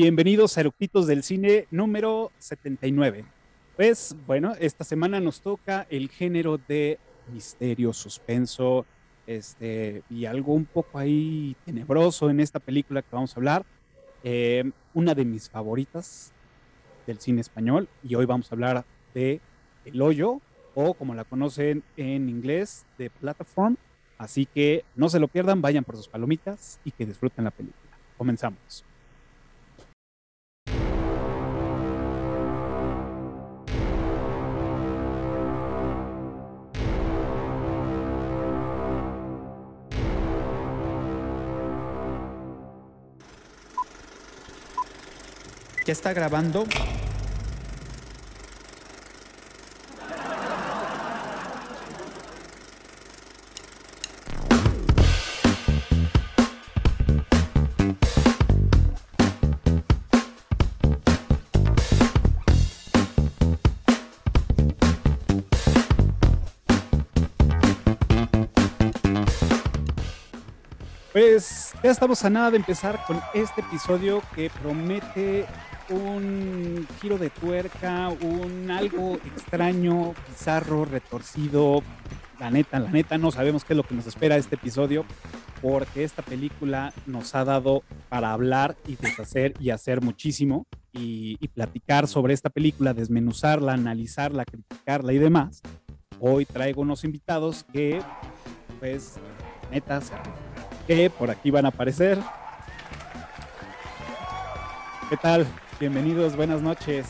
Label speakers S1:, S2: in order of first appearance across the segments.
S1: Bienvenidos a Eructitos del Cine número 79. Pues bueno, esta semana nos toca el género de misterio, suspenso, este, y algo un poco ahí tenebroso en esta película que vamos a hablar. Eh, una de mis favoritas del cine español, y hoy vamos a hablar de El Hoyo, o como la conocen en inglés, de Platform. Así que no se lo pierdan, vayan por sus palomitas y que disfruten la película. Comenzamos. ¿Ya está grabando? Pues ya estamos a nada de empezar con este episodio que promete un giro de tuerca, un algo extraño, bizarro, retorcido. La neta, la neta, no sabemos qué es lo que nos espera este episodio, porque esta película nos ha dado para hablar y deshacer y hacer muchísimo y, platicar sobre esta película, desmenuzarla, analizarla, criticarla y demás. Hoy traigo unos invitados que, pues, netas, que por aquí van a aparecer. ¿Qué tal? Bienvenidos, buenas noches.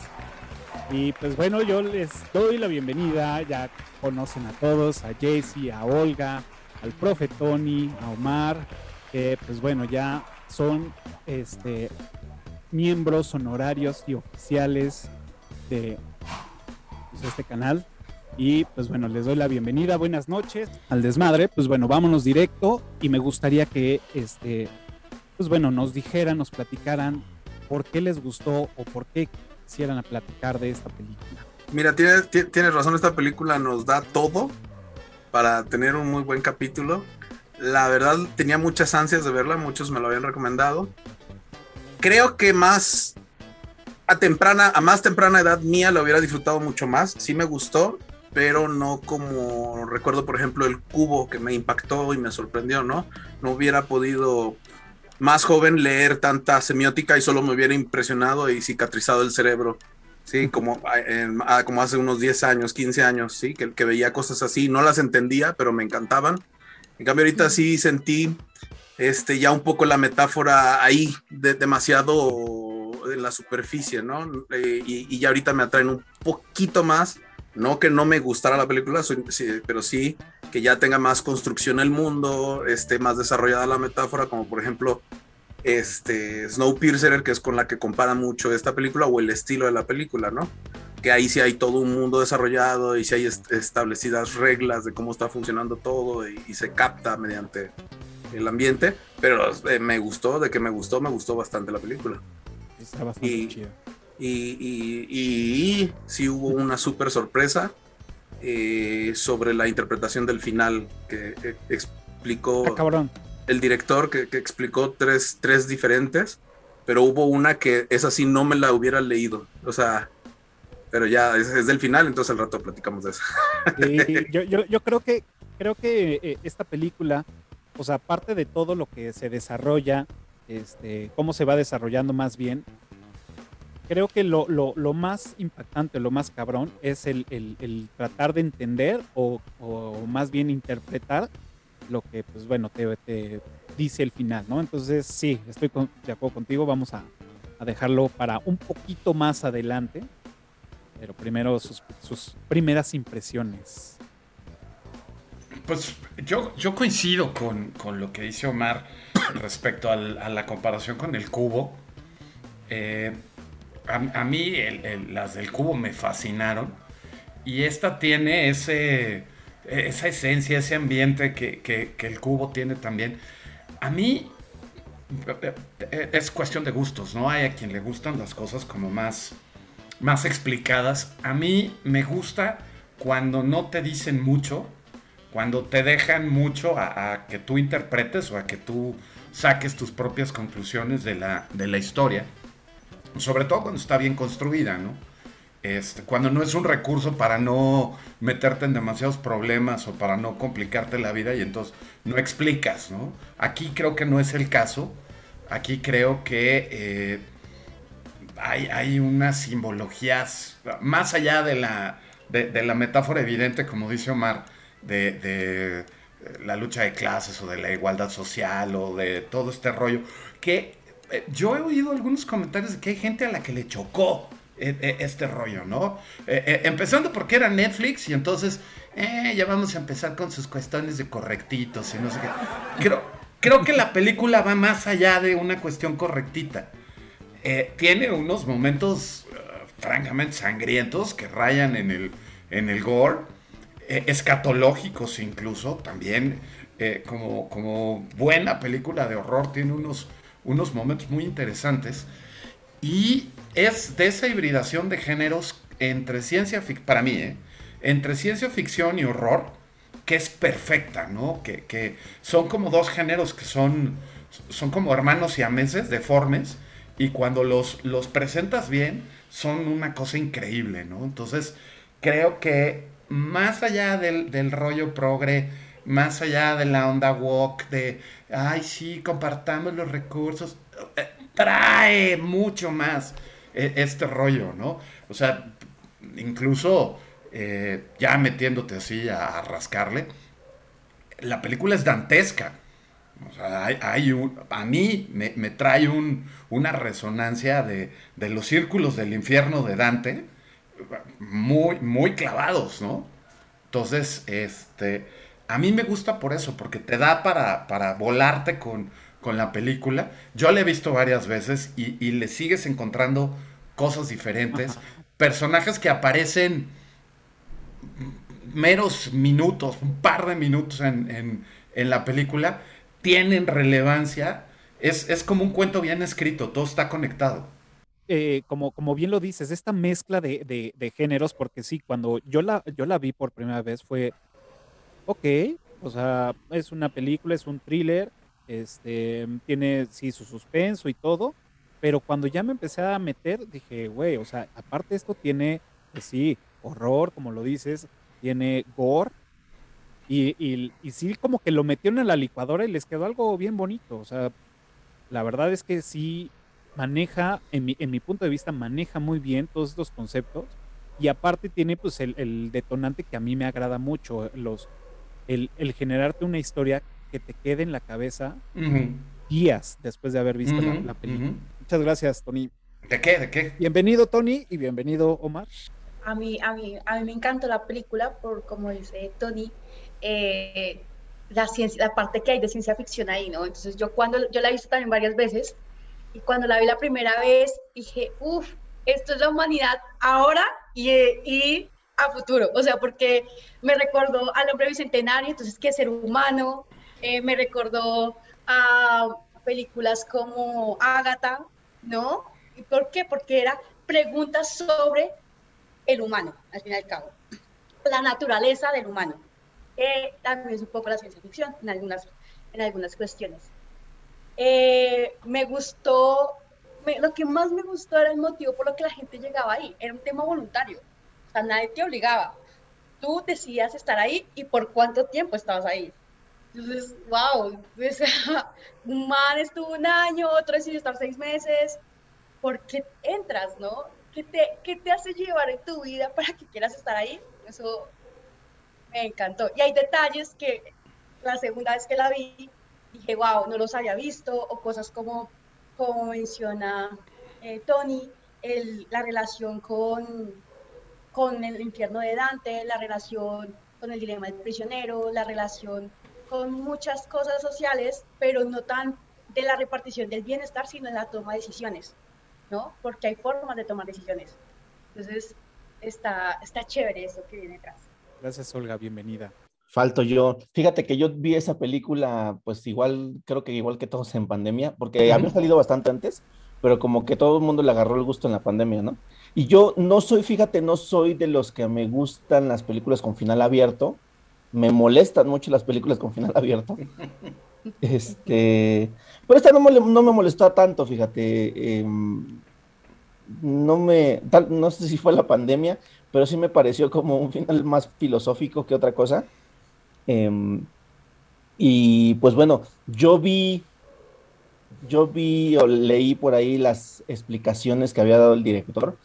S1: Y pues bueno, yo les doy la bienvenida, ya conocen a todos, a Jaycee, a Olga, al profe Tony, a Omar, que pues bueno, ya son este miembros honorarios y oficiales de pues, este canal. Y pues bueno, les doy la bienvenida, buenas noches al desmadre. Pues bueno, vámonos directo y me gustaría que este, pues bueno, nos dijeran, nos platicaran por qué les gustó o por qué quisieran platicar de esta película.
S2: Mira, tienes, tienes razón, esta película nos da todo para tener un muy buen capítulo. La verdad tenía muchas ansias de verla, muchos me lo habían recomendado. Creo que más a temprana, a más temprana edad mía lo hubiera disfrutado mucho más. Sí me gustó, pero no como recuerdo, por ejemplo, el cubo que me impactó y me sorprendió, ¿no? No hubiera podido más joven leer tanta semiótica y solo me hubiera impresionado y cicatrizado el cerebro. Sí, como, ah, como hace unos 10 años, 15 años, sí, que, que veía cosas así, no las entendía, pero me encantaban. En cambio, ahorita sí sentí este, ya un poco la metáfora ahí, de, demasiado en la superficie, ¿no? Eh, y, y, ya ahorita me atraen un poquito más, no que no me gustara la película, pero sí que ya tenga más construcción el mundo, esté más desarrollada la metáfora, como por ejemplo este Snowpiercer, que es con la que compara mucho esta película, o el estilo de la película, ¿no? Que ahí sí hay todo un mundo desarrollado y sí hay establecidas reglas de cómo está funcionando todo y, se capta mediante el ambiente, pero eh, me gustó, de que me gustó, me gustó bastante la película.
S1: Está bastante y,
S2: Y, y, sí hubo una súper sorpresa eh, sobre la interpretación del final que explicó
S1: ah,
S2: el director, que, explicó tres, tres diferentes, pero hubo una que esa sí no me la hubiera leído. O sea, pero ya es, del final, entonces al rato platicamos de eso.
S1: yo, yo, yo, creo que creo que eh, esta película, o sea, aparte de todo lo que se desarrolla, este, cómo se va desarrollando más bien, creo que lo, lo, más impactante, lo más cabrón, es el, el, tratar de entender o, o, más bien interpretar lo que, pues bueno, te, te dice el final, ¿no? Entonces, sí, estoy de acuerdo contigo, vamos a, a, dejarlo para un poquito más adelante, pero primero sus, sus primeras impresiones.
S3: Pues yo, yo coincido con, con, lo que dice Omar respecto a la comparación con el cubo. Eh, a, mí las del cubo me fascinaron. Y esta tiene ese, esa esencia, ese ambiente que, el cubo tiene también. A mí es cuestión de gustos, ¿no? Hay a quien le gustan las cosas como más, más explicadas. A mí me gusta cuando no te dicen mucho, cuando te dejan mucho a, que tú interpretes o a que tú saques tus propias conclusiones de la, de la historia. Sobre todo cuando está bien construida, ¿no? Este, cuando no es un recurso para no meterte en demasiados problemas o para no complicarte la vida y entonces no explicas, ¿no? Aquí creo que no es el caso. Aquí creo que eh, hay, hay, unas simbologías, más allá de la, de, la metáfora evidente, como dice Omar, de, de, la lucha de clases o de la igualdad social o de todo este rollo, que eh, yo he oído algunos comentarios de que hay gente a la que le chocó e, e, este rollo, ¿no? Eh, empezando porque era Netflix y entonces ya vamos a empezar con sus cuestiones de correctitos y no sé qué. Creo, creo que la película va más allá de una cuestión correctita. Eh, tiene unos momentos eh, francamente sangrientos que rayan en el, en el gore, eh, escatológicos incluso, también como, como buena película de horror, tiene unos, unos momentos muy interesantes. Y es de esa hibridación de géneros entre ciencia ficción, para mí, entre ciencia ficción y horror, que es perfecta, ¿no? Que, que, son como dos géneros que son, son como hermanos y ameses, deformes, y cuando los, los presentas bien, son una cosa increíble, ¿no? Entonces, creo que más allá del, rollo progre, más allá de la onda walk, de, ay, sí, compartamos los recursos, eh, trae mucho más eh, este rollo, ¿no? O sea, incluso eh, ya metiéndote así a, rascarle, la película es dantesca. O sea, hay, un, a mí me, trae una resonancia de, los círculos del infierno de Dante, muy, muy clavados, ¿no? Entonces, este, a mí me gusta por eso, porque te da para, para volarte con, con la película. Yo la he visto varias veces y, y le sigues encontrando cosas diferentes, personajes que aparecen meros minutos, un par de minutos en, la película, tienen relevancia. Es, como un cuento bien escrito, todo está conectado.
S1: Eh, como, como bien lo dices, esta mezcla de, géneros, porque sí, cuando yo la, yo la vi por primera vez fue, ok, o sea, es una película, es un thriller, este, tiene sí su suspenso y todo, pero cuando ya me empecé a meter, dije, güey, o sea, aparte esto tiene, pues sí, horror, como lo dices, tiene gore. Y, sí, como que lo metieron en la licuadora y les quedó algo bien bonito. O sea, la verdad es que sí maneja, en mi, en mi punto de vista, maneja muy bien todos estos conceptos. Y aparte tiene pues el, detonante que a mí me agrada mucho, los, el, generarte una historia que te quede en la cabeza días después de haber visto la, película. Muchas gracias, Tony.
S3: ¿De qué? ¿De qué?
S1: Bienvenido, Tony, y bienvenido, Omar
S4: a mí, a mí, a mí me encantó la película por, como dice Tony, eh, la, ciencia, la parte que hay de ciencia ficción ahí, ¿no? Entonces yo cuando, yo la he visto también varias veces, y cuando la vi la primera vez, dije, uff, esto es la humanidad ahora y, y a futuro, o sea, porque me recordó al hombre bicentenario, entonces, ¿qué ser humano? Eh, me recordó a películas como Ágata, ¿no? ¿Y por qué? Porque era preguntas sobre el humano, al fin y al cabo. La naturaleza del humano. también es un poco la ciencia ficción en algunas, en algunas cuestiones. Eh, me gustó, lo que más me gustó era el motivo por lo que la gente llegaba ahí. Era un tema voluntario. O sea, nadie te obligaba. Tú decías estar ahí y por cuánto tiempo estabas ahí. Entonces, wow, un man estuvo un año, otro decidió estar seis meses. ¿Por qué entras, no? ¿Qué te, te hace llevar en tu vida para que quieras estar ahí? Eso me encantó. Y hay detalles que la segunda vez que la vi, dije, wow, no los había visto, o cosas como, como menciona eh, Tony, el, la relación con, con el infierno de Dante, la relación con el dilema del prisionero, la relación con muchas cosas sociales, pero no tan de la repartición del bienestar, sino en la toma de decisiones. ¿no? Porque hay formas de tomar decisiones. Entonces, está, está chévere eso que viene atrás.
S1: Gracias, Olga, bienvenida.
S5: Falto yo. Fíjate que yo vi esa película, pues igual, creo que igual que todos en pandemia, porque había salido bastante antes, pero como que todo el mundo le agarró el gusto en la pandemia, ¿no? Y yo no soy, fíjate, no soy de los que me gustan las películas con final abierto. Me molestan mucho las películas con final abierto. Este, pero esta no me, no me molestó tanto, fíjate. Em, no me, tal, no sé si fue la pandemia, pero sí me pareció como un final más filosófico que otra cosa. Em, y pues bueno, yo vi, yo vi o leí por ahí las explicaciones que había dado el director,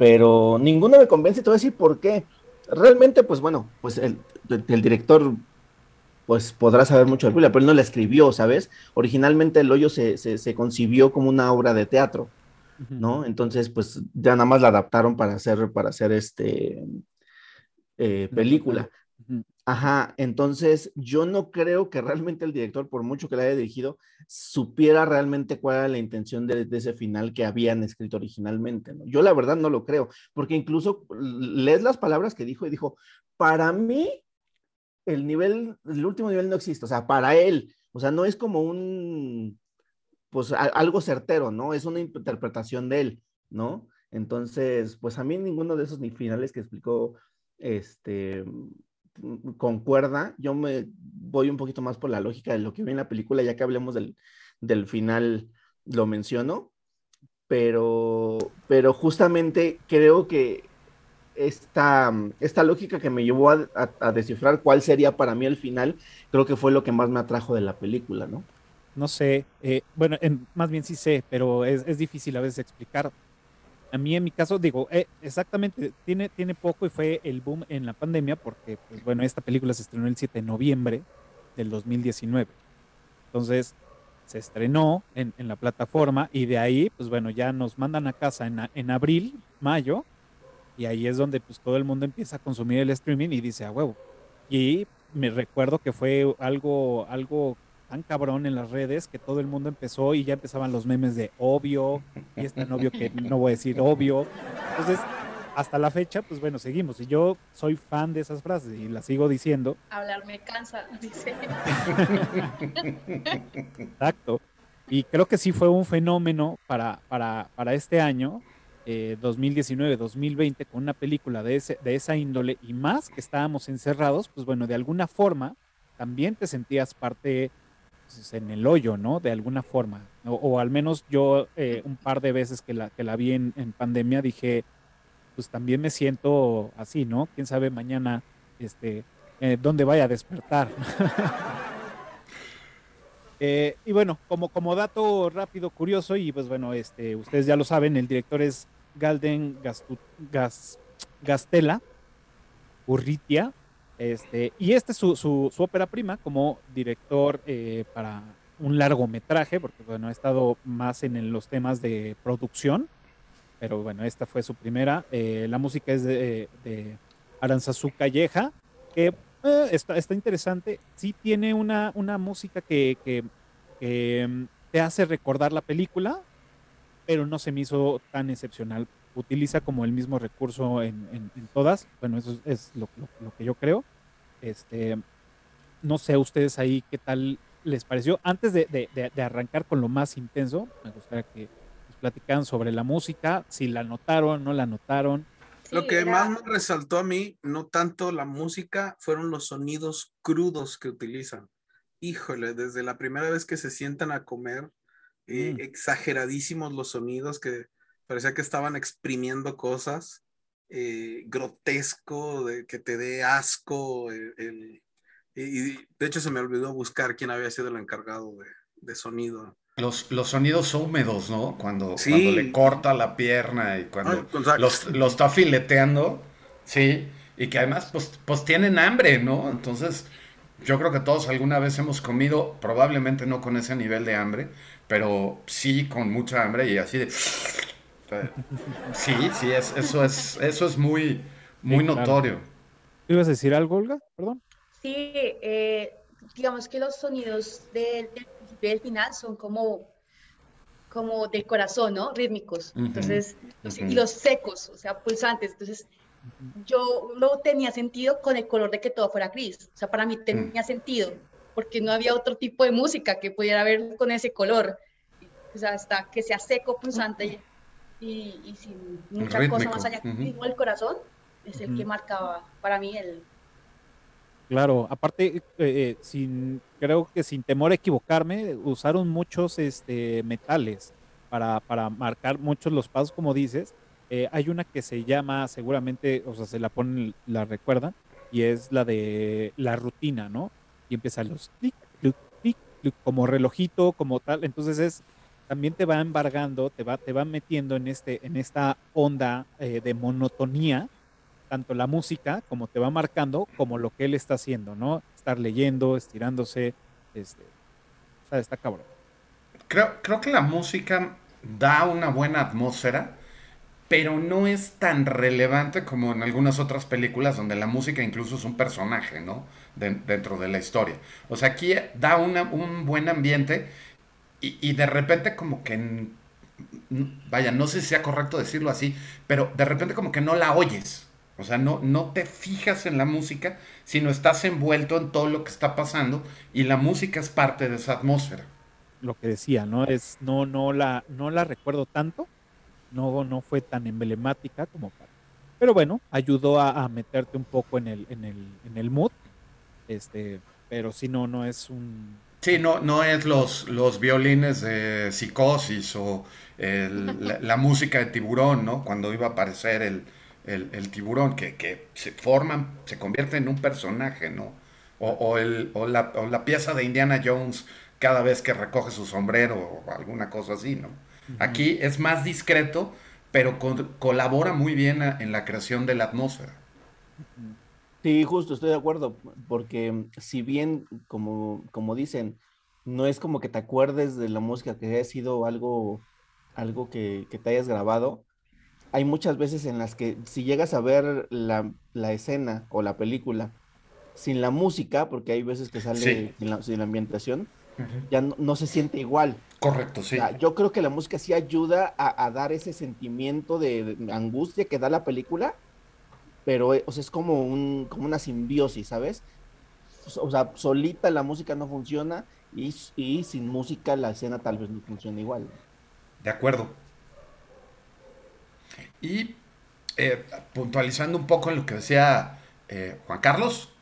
S5: pero ninguna me convence, te voy a decir por qué. Realmente, pues bueno, pues el, el director pues podrá saber mucho de la película, pero él no la escribió, ¿sabes? Originalmente El Hoyo se, se, concibió como una obra de teatro, ¿no? Entonces, pues ya nada más la adaptaron para hacer, para hacer este eh, película. Ajá, entonces yo no creo que realmente el director, por mucho que la haya dirigido, supiera realmente cuál era la intención de, ese final que habían escrito originalmente. ¿no? Yo la verdad no lo creo, porque incluso lees las palabras que dijo y dijo, para mí el nivel, el último nivel no existe, o sea, para él, o sea, no es como un, pues algo certero, ¿no? Es una interpretación de él, ¿no? Entonces, pues a mí ninguno de esos ni finales que explicó, este, concuerda, yo me voy un poquito más por la lógica de lo que vi en la película, ya que hablemos del, del final, lo menciono, pero, pero justamente creo que esta, esta lógica que me llevó a, descifrar cuál sería para mí el final, creo que fue lo que más me atrajo de la película, ¿no?
S1: No sé, eh, bueno, más bien sí sé, pero es, difícil a veces explicar. A mí en mi caso, digo, eh, exactamente, tiene, tiene poco y fue el boom en la pandemia porque, pues bueno, esta película se estrenó el 7 de noviembre del 2019. Entonces, se estrenó en, en la plataforma y de ahí, pues bueno, ya nos mandan a casa en, en abril, mayo, y ahí es donde pues todo el mundo empieza a consumir el streaming y dice a huevo. Y me recuerdo que fue algo, algo tan cabrón en las redes que todo el mundo empezó y ya empezaban los memes de obvio y este novio que no voy a decir obvio. Entonces, hasta la fecha, pues bueno, seguimos. Y yo soy fan de esas frases y las sigo diciendo.
S4: Hablar me cansa, dice.
S1: Exacto. Y creo que sí fue un fenómeno para, para, para este año 2019-2020 eh, con una película de, ese, de esa índole y más que estábamos encerrados, pues bueno, de alguna forma también te sentías parte pues, en el hoyo, ¿no? De alguna forma. O, al menos yo eh, un par de veces que la, que la vi en, pandemia dije, pues también me siento así, ¿no? Quién sabe mañana, este, eh, dónde vaya a despertar. y bueno, como, como dato rápido, curioso, y pues bueno, este, ustedes ya lo saben, el director es Galden Gastela, Urritia, este, y este es su, su, ópera prima como director eh, para un largometraje, porque bueno, ha estado más en los temas de producción, pero bueno, esta fue su primera. Eh, la música es de, de Aranzazú Calleja, que eh, está, está, interesante. Sí tiene una, una música que, que, que mm, te hace recordar la película, pero no se me hizo tan excepcional. Utiliza como el mismo recurso en, todas. Bueno, eso es lo, que yo creo. Este, no sé ustedes ahí qué tal les pareció. Antes de, arrancar con lo más intenso, me gustaría que nos platicaran sobre la música, si la notaron, no la notaron.
S2: lo que más me resaltó a mí, no tanto la música, fueron los sonidos crudos que utilizan. Híjole, desde la primera vez que se sientan a comer, eh, mm. exageradísimos los sonidos que parecía que estaban exprimiendo cosas, eh, grotesco, de, que te dé asco. y, de hecho se me olvidó buscar quién había sido el encargado de, sonido.
S3: Los, los, sonidos húmedos, ¿no? Cuando, cuando, le corta la pierna y cuando los, los, está fileteando, sí, y que además pues, pues tienen hambre, ¿no? Entonces, yo creo que todos alguna vez hemos comido, probablemente no con ese nivel de hambre, pero sí con mucha hambre y así de... Sí, sí, es, eso, es, eso es muy, muy notorio.
S1: ¿Ibas a decir algo, Olga? Perdón.
S4: Sí, eh, digamos que los sonidos del, principio y del final son como, como del corazón, ¿no? Rítmicos. Entonces, y los secos, o sea, pulsantes. Entonces, yo no tenía sentido con el color de que todo fuera gris. O sea, para mí tenía mm. sentido porque no había otro tipo de música que pudiera haber con ese color. O sea, hasta que sea seco, pulsante y, y sin mucha cosa más allá. Uh el corazón es el que marcaba para mí el...
S1: Claro, aparte, eh, eh, sin, creo que sin temor a equivocarme, usaron muchos este, metales. para, para marcar muchos los pasos, como dices. Eh, hay una que se llama, seguramente, o sea, se la ponen, la recuerdan, y es la de la rutina, ¿no? Y empieza los clic, clic, clic, clic, como relojito, como tal. Entonces es, también te va embargando, te va, te va metiendo en, este, en esta onda eh, de monotonía, tanto la música como te va marcando, como lo que él está haciendo, ¿no? Estar leyendo, estirándose, este, o sea, está cabrón.
S3: Creo, creo que la música da una buena atmósfera, pero no es tan relevante como en algunas otras películas donde la música incluso es un personaje, ¿no? De- dentro de la historia. O sea, aquí da una- un buen ambiente y, de repente como que, vaya, no sé si sea correcto decirlo así, pero de repente como que no la oyes. O sea, no, no te fijas en la música, sino estás envuelto en todo lo que está pasando y la música es parte de esa atmósfera.
S1: Lo que decía, ¿no? Es, no, no la, no la recuerdo tanto, no, no fue tan emblemática como para. Pero bueno, ayudó a, a meterte un poco en el, en el, en el mood. Este, pero si no, no es un.
S3: Sí, no, no es los, los violines de psicosis o el- la, la música de tiburón, ¿no? Cuando iba a aparecer el, el- el tiburón, que, que se forman, se convierte en un personaje, ¿no? O, o el, o, la, o la pieza de Indiana Jones cada vez que recoge su sombrero o alguna cosa así, ¿no? Aquí es más discreto, pero con- colabora muy bien a- en la creación de la atmósfera.
S5: Sí, justo, estoy de acuerdo, porque si bien, como, como dicen, no es como que te acuerdes de la música que haya sido algo, algo que, que te hayas grabado, hay muchas veces en las que si llegas a ver la, la escena o la película sin la música, porque hay veces que sale
S3: Sí.
S5: sin la, sin la ambientación, ya no, no se siente igual.
S3: Correcto, sí.
S5: O sea, yo creo que la música sí ayuda a, a dar ese sentimiento de, de angustia que da la película, pero eh, o sea, es como, un, como una simbiosis, ¿sabes? O sea, solita la música no funciona y, y sin música la escena tal vez no funciona igual.
S3: De acuerdo. Y eh, puntualizando un poco en lo que decía eh, Juan Carlos,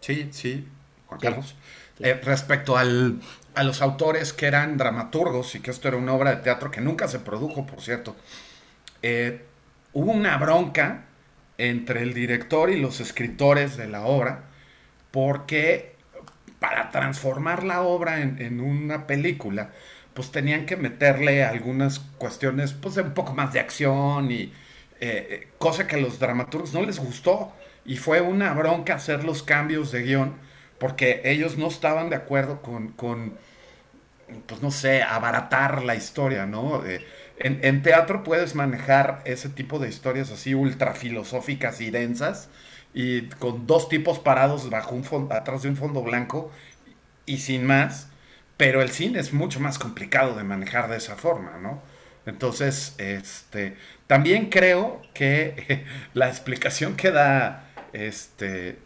S3: sí, sí, Juan
S5: Sí,
S3: Carlos, eh, respecto al, a los autores que eran dramaturgos y que esto era una obra de teatro que nunca se produjo, por cierto, hubo una bronca entre el director y los escritores de la obra porque para transformar la obra en, una película, pues tenían que meterle algunas cuestiones, pues de un poco más de acción y eh, cosa que a los dramaturgos no les gustó. Y fue una bronca hacer los cambios de guion porque ellos no estaban de acuerdo con, con pues no sé, abaratar la historia, ¿no? Eh, en, en teatro puedes manejar ese tipo de historias así ultra filosóficas y densas y con dos tipos parados bajo un fondo, atrás de un fondo blanco y sin más, pero el cine es mucho más complicado de manejar de esa forma, ¿no? Entonces, este, también creo que la explicación que da este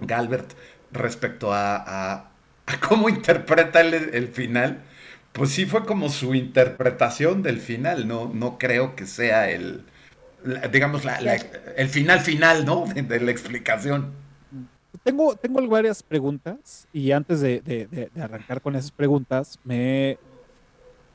S3: Galbert respecto a, a- a cómo interpreta el, el final, pues sí fue como su interpretación del final, no, no creo que sea el, digamos, la- el final final, ¿no? De, la explicación.
S1: Tengo, tengo varias preguntas y antes de, de- arrancar con esas preguntas, me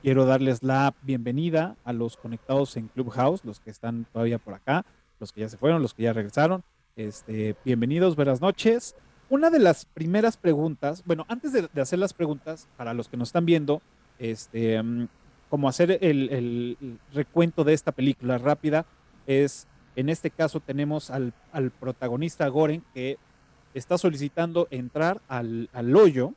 S1: quiero darles la bienvenida a los conectados en Clubhouse, los que están todavía por acá, los que ya se fueron, los que ya regresaron. Este, bienvenidos, buenas noches. Una de las primeras preguntas, bueno, antes de hacer las preguntas, para los que nos están viendo, este, mm, como hacer el, recuento de esta película rápida, es, en este caso tenemos al, al protagonista Goren, que está solicitando entrar al, al hoyo,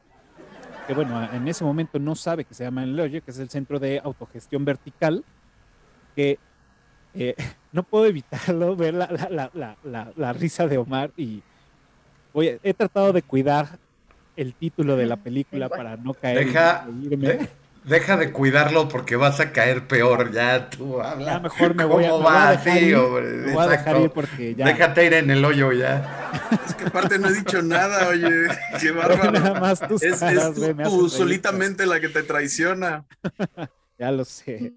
S1: que bueno, en ese momento no sabe que se llama el hoyo, que es el centro de autogestión vertical, que eh, no puedo evitarlo, ver la, la- la- la- la- la risa de Omar y voy a- he tratado de cuidar el título de la película para no caer.
S3: Deja, de- deja de cuidarlo porque vas a caer peor, ya tú habla.
S1: Ya mejor me voy a,
S3: ¿Cómo
S1: me voy a
S3: va?
S1: dejar
S3: Sí,
S1: ir,
S3: hombre,
S1: me voy a dejar
S3: exacto.
S1: ir porque ya
S3: Déjate ir en el hoyo ya.
S2: Es que aparte no he dicho nada, oye. Qué
S1: nada
S2: bárbaro.
S1: más tus
S2: Es,
S1: caras,
S2: es tú,
S1: reír.
S2: solitamente la que te traiciona.
S1: Ya lo sé.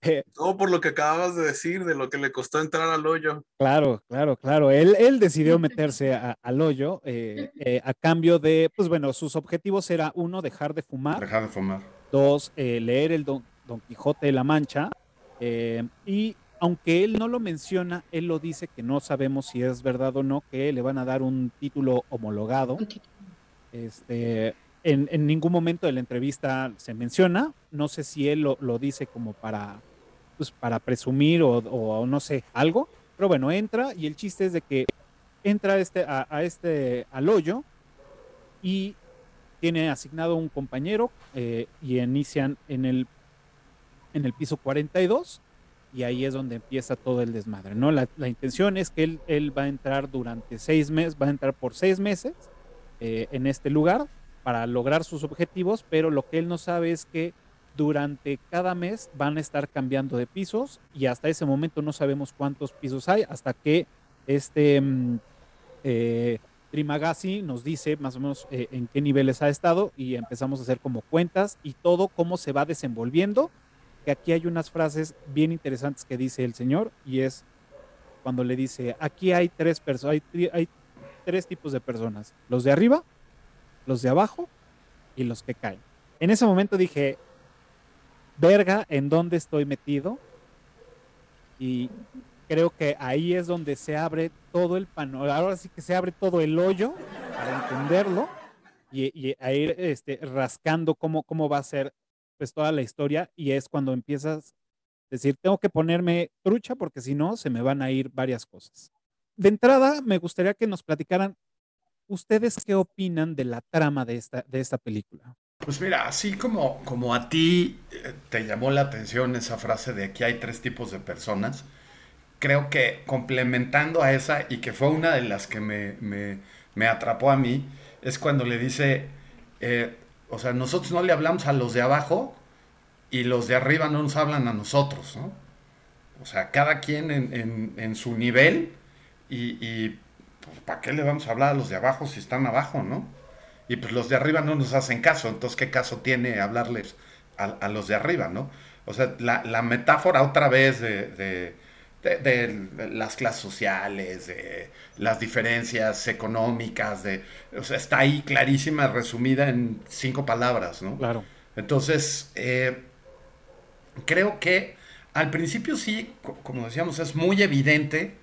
S1: Eh,
S2: Todo por lo que acababas de decir, de lo que le costó entrar al hoyo.
S1: Claro, claro, claro. Él, él decidió meterse a- al hoyo eh, eh, a cambio de, pues bueno, sus objetivos era uno, dejar de fumar,
S3: Deja de fumar.
S1: Dos, eh, leer el Don, Don Quijote de la Mancha. Eh, y aunque él no lo menciona, él lo dice que no sabemos si es verdad o no, que le van a dar un título homologado. Este, en, ningún momento de la entrevista se menciona, no sé si él lo, dice como para, pues, para presumir o, no sé, algo, pero bueno, entra y el chiste es de que entra este, a, este, al hoyo y tiene asignado un compañero eh, y inician en el, en el piso 42 y ahí es donde empieza todo el desmadre, ¿no? La, intención es que él, va a entrar durante seis meses, va a entrar por seis meses eh, en este lugar para lograr sus objetivos, pero lo que él no sabe es que durante cada mes van a estar cambiando de pisos y hasta ese momento no sabemos cuántos pisos hay hasta que este mm, eh, Trimagasi nos dice más o menos eh, en qué niveles ha estado y empezamos a hacer como cuentas y todo cómo se va desenvolviendo. Que aquí hay unas frases bien interesantes que dice el señor y es cuando le dice aquí hay tres personas, hay tres tipos de personas, los de arriba, los de abajo y los que caen. En ese momento dije, verga, ¿en dónde estoy metido? Y creo que ahí es donde se abre todo el panorama, ahora sí que se abre todo el hoyo para entenderlo y, y a ir este, rascando cómo, cómo va a ser pues toda la historia y es cuando empiezas a decir, tengo que ponerme trucha porque si no se me van a ir varias cosas. De entrada, me gustaría que nos platicaran ¿Ustedes qué opinan de la trama de esta, de esta película?
S3: Pues mira, así como, como a ti eh, te llamó la atención esa frase de que hay tres tipos de personas, creo que complementando a esa y que fue una de las que me, atrapó a mí, es cuando le dice, eh, o sea, nosotros no le hablamos a los de abajo y los de arriba no nos hablan a nosotros, ¿no? O sea, cada quien en, su nivel y pues, ¿para qué le vamos a hablar a los de abajo si están abajo, no? Y pues los de arriba no nos hacen caso, entonces ¿qué caso tiene hablarles a, los de arriba, no? O sea, la, metáfora otra vez de, las clases sociales, de las diferencias económicas, de, o sea, está ahí clarísima, resumida en cinco palabras, ¿no?
S1: Claro.
S3: Entonces, eh, creo que al principio sí, como decíamos, es muy evidente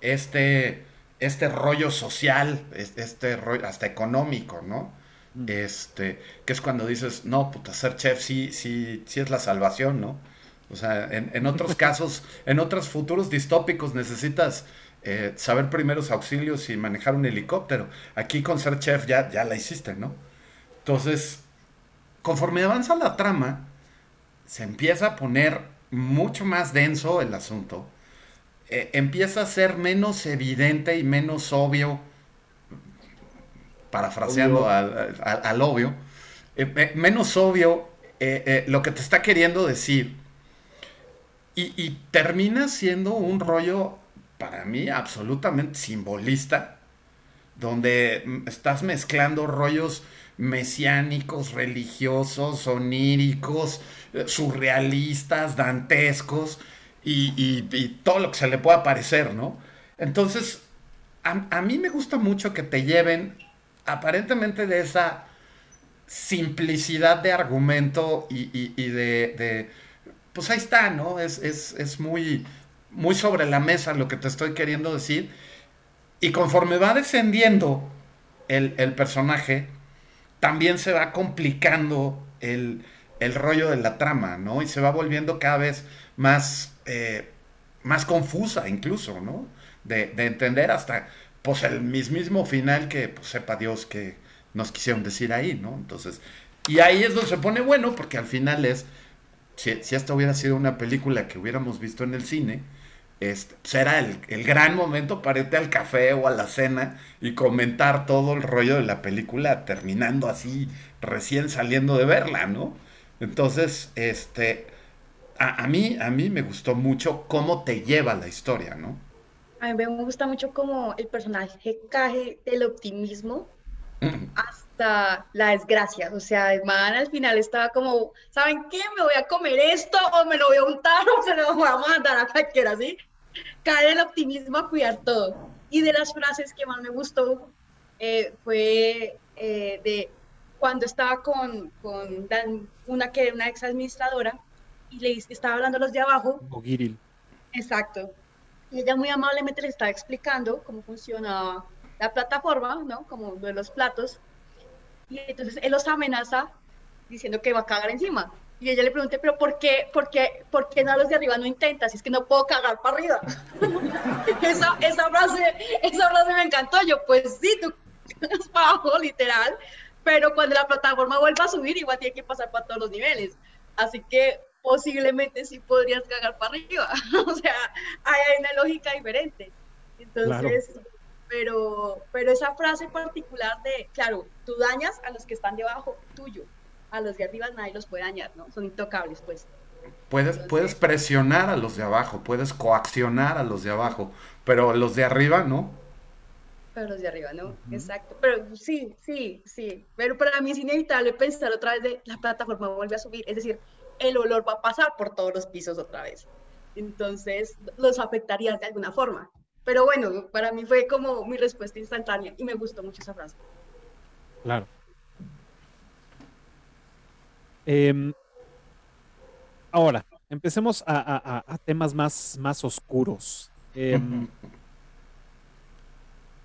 S3: este este rollo social, este rollo hasta económico, ¿no? Mm. Este, que es cuando dices, no, puta, ser chef sí, sí, sí es la salvación, ¿no? O sea, en, otros casos, en otros futuros distópicos necesitas eh, saber primeros auxilios y manejar un helicóptero. Aquí con ser chef ya, ya la hiciste, ¿no? Entonces, conforme avanza la trama, se empieza a poner mucho más denso el asunto eh, empieza a ser menos evidente y menos obvio, parafraseando Al, obvio, eh, menos obvio eh, lo que te está queriendo decir. Y, y, termina siendo un rollo, para mí, absolutamente simbolista, donde estás mezclando rollos mesiánicos, religiosos, oníricos, surrealistas, dantescos, y, todo lo que se le pueda parecer, ¿no? Entonces, a, mí me gusta mucho que te lleven aparentemente de esa simplicidad de argumento y, de, Pues ahí está, ¿no? Es, muy, muy sobre la mesa lo que te estoy queriendo decir. Y conforme va descendiendo el, personaje, también se va complicando el, el rollo de la trama, ¿no? Y se va volviendo cada vez más eh, más confusa incluso, ¿no? De, entender hasta, pues, el mismo final que pues, sepa Dios que nos quisieron decir ahí, ¿no? Entonces, y ahí es donde se pone bueno, porque al final es, si, si esta hubiera sido una película que hubiéramos visto en el cine, este, será el, el, gran momento para irte al café o a la cena y comentar todo el rollo de la película terminando así, recién saliendo de verla, ¿no? Entonces, este, a, mí, a mí me gustó mucho cómo te lleva la historia, ¿no?
S4: A mí me gusta mucho como el personaje cae del optimismo hasta la desgracia. O sea, el man al final estaba como, ¿saben qué? Me voy a comer esto o me lo voy a untar o se lo voy a mandar a cualquiera, ¿sí? Cae del optimismo a cuidar todo. Y de las frases que más me gustó eh, fue eh, de cuando estaba con, con una que una ex administradora y le estaba hablando a los de abajo.
S1: O Giril.
S4: Exacto. Y ella muy amablemente le estaba explicando cómo funciona la plataforma, ¿no? Como de los platos. Y entonces él los amenaza diciendo que va a cagar encima. Y ella le pregunta, pero ¿por qué, por qué, por qué no los de arriba no intentas? Si es que no puedo cagar para arriba. esa, esa, frase, esa frase me encantó. Yo, pues sí, tú cagas para abajo, literal. Pero cuando la plataforma vuelva a subir, igual tiene que pasar para todos los niveles. Así que posiblemente sí podrías cagar para arriba. o sea, hay una lógica diferente. Entonces, pero, pero esa frase particular de, claro, tú dañas a los que están debajo tuyo, a los de arriba nadie los puede dañar, ¿no? Son intocables, pues.
S3: Puedes, puedes presionar a los de abajo, puedes coaccionar a los de abajo, pero los de arriba no.
S4: Pero los de arriba no, exacto. Pero sí, sí, sí. Pero para mí es inevitable pensar otra vez de la plataforma vuelve a subir. Es decir, el olor va a pasar por todos los pisos otra vez. Entonces, los afectaría de alguna forma. Pero bueno, para mí fue como mi respuesta instantánea y me gustó mucho esa frase.
S1: Claro. Em, ahora, empecemos a, temas más, más oscuros. Em,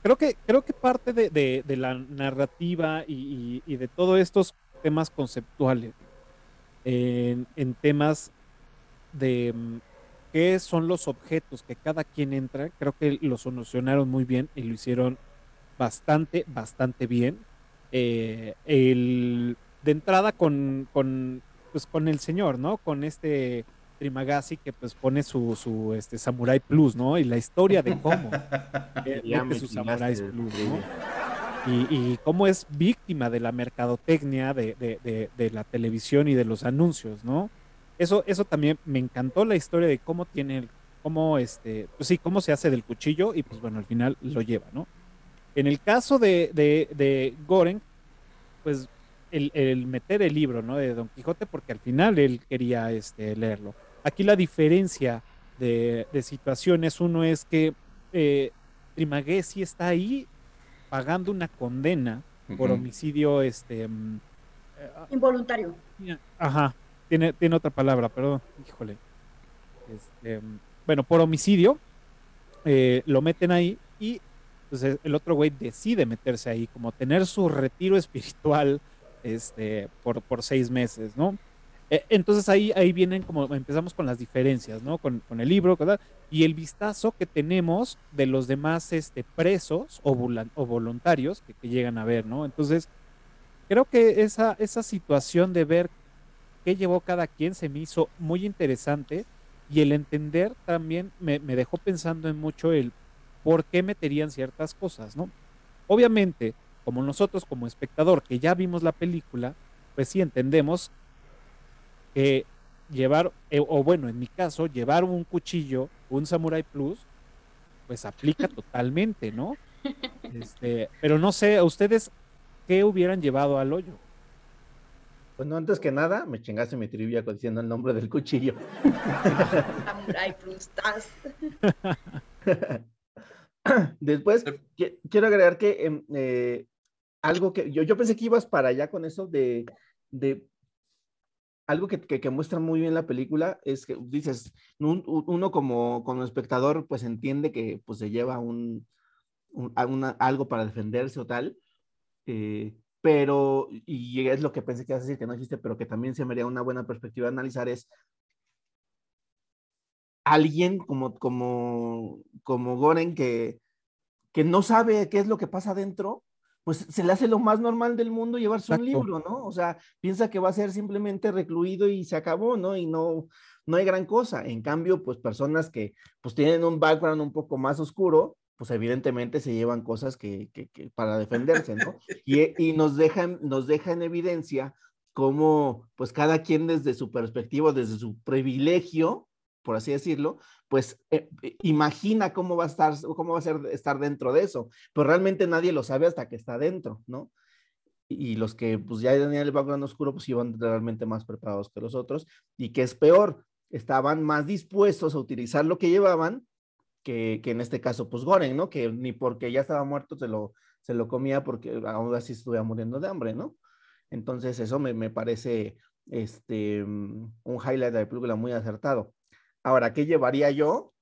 S1: creo, que, creo que parte de, la narrativa y, de todos estos temas conceptuales en, en temas de qué son los objetos que cada quien entra, creo que lo solucionaron muy bien y lo hicieron bastante, bastante bien. Eh, el, de entrada con, con, pues con el señor, ¿no? Con este Trimagasi que pues pone su, su este Samurai Plus, ¿no? Y la historia de cómo eh, su Samurai Plus, ¿no? Y, y, cómo es víctima de la mercadotecnia de, de, de, la televisión y de los anuncios, ¿no? Eso, eso también me encantó la historia de cómo tiene, cómo este, pues sí, cómo se hace del cuchillo y pues bueno, al final lo lleva, ¿no? En el caso de, de, de Goren, pues el, el, meter el libro, ¿no? De Don Quijote, porque al final él quería este, leerlo. Aquí la diferencia de, de situaciones, uno es que eh, Trimagesi está ahí pagando una condena por homicidio este mm,
S4: involuntario.
S1: Ajá, tiene, tiene otra palabra, perdón, híjole. Este, bueno, por homicidio, eh, lo meten ahí y entonces el otro güey decide meterse ahí, como tener su retiro espiritual este, por, por seis meses, ¿no? E, entonces ahí, ahí vienen como empezamos con las diferencias, ¿no? Con, con el libro. Y el vistazo que tenemos de los demás este, presos o, o voluntarios que, que, llegan a ver, ¿no? Entonces, creo que esa, esa situación de ver qué llevó cada quien se me hizo muy interesante y el entender también me, dejó pensando en mucho el por qué meterían ciertas cosas, ¿no? Obviamente, como nosotros como espectador que ya vimos la película, pues sí entendemos que llevar, eh, o bueno, en mi caso, llevar un cuchillo, un Samurai Plus, pues aplica totalmente, ¿no? Este, pero no sé, ¿a ustedes qué hubieran llevado al hoyo?
S5: Bueno, antes que nada, me chingaste mi trivia diciendo el nombre del cuchillo.
S4: Samurai Frustas.
S5: Después, quiero agregar que em, eh, algo que yo, yo, pensé que ibas para allá con eso de, de algo que, que, muestra muy bien la película es que dices, uno como, como espectador pues entiende que pues se lleva un, algo para defenderse o tal, eh, pero, y es lo que pensé que ibas a decir que no existe, pero que también se me haría una buena perspectiva de analizar es alguien como, como, como Goren que, que no sabe qué es lo que pasa adentro, pues se le hace lo más normal del mundo llevarse un libro, ¿no? O sea, piensa que va a ser simplemente recluido y se acabó, ¿no? Y no, no hay gran cosa. En cambio, pues personas que pues tienen un background un poco más oscuro, pues evidentemente se llevan cosas que, para defenderse, ¿no? Y, y, nos, dejan, nos deja en evidencia cómo, pues cada quien desde su perspectiva, desde su privilegio, por así decirlo, pues eh, eh, imagina cómo va a estar, cómo va a ser estar dentro de eso, pero realmente nadie lo sabe hasta que está dentro, ¿no? Y, los que pues ya tenían el background oscuro, pues iban realmente más preparados que los otros, y que es peor, estaban más dispuestos a utilizar lo que llevaban que, en este caso, pues Goren, ¿no? Que ni porque ya estaba muerto se lo, se lo comía porque aún así estuviera muriendo de hambre, ¿no? Entonces eso me, parece este, un highlight de la película muy acertado. Ahora, ¿qué llevaría yo?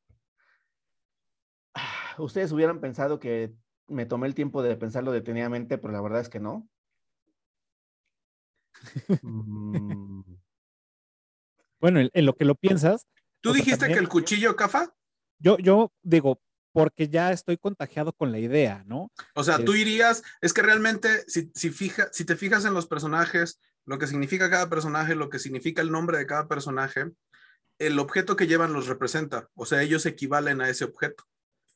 S5: Ustedes hubieran pensado que me tomé el tiempo de pensarlo detenidamente, pero la verdad es que no.
S1: Mm. Bueno, en, lo que lo piensas.
S2: ¿Tú dijiste que el cuchillo, Cafa?
S1: Yo, yo digo, porque ya estoy contagiado con la idea, ¿no?
S2: O sea, tú irías, es que realmente, si, si, fija, si te fijas en los personajes, lo que significa cada personaje, lo que significa el nombre de cada personaje, el objeto que llevan los representa, o sea, ellos equivalen a ese objeto.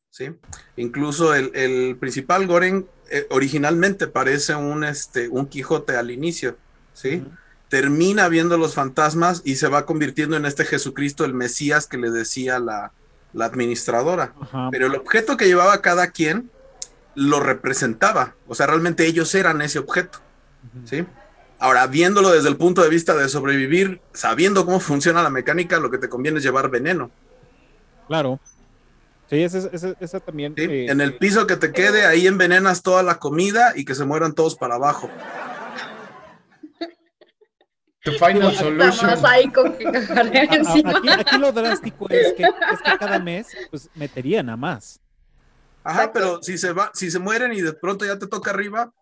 S2: ¿Sí? Incluso el, principal Goren eh, originalmente parece un, este, un Quijote al inicio, ¿sí? Termina viendo los fantasmas y se va convirtiendo en este Jesucristo, el Mesías que le decía la, la administradora. Pero el objeto que llevaba cada quien lo representaba, o sea, realmente ellos eran ese objeto, ¿sí? Ahora, viéndolo desde el punto de vista de sobrevivir, sabiendo cómo funciona la mecánica, lo que te conviene es llevar veneno.
S1: Claro. Sí, esa, también.
S2: Eh, en el piso que te quede, ahí envenenas toda la comida y que se mueran todos para abajo.
S3: The final solution.
S1: aquí, lo drástico es que, es que cada mes pues meterían a más.
S2: Ajá, pero si se va, si se mueren y de pronto ya te toca arriba,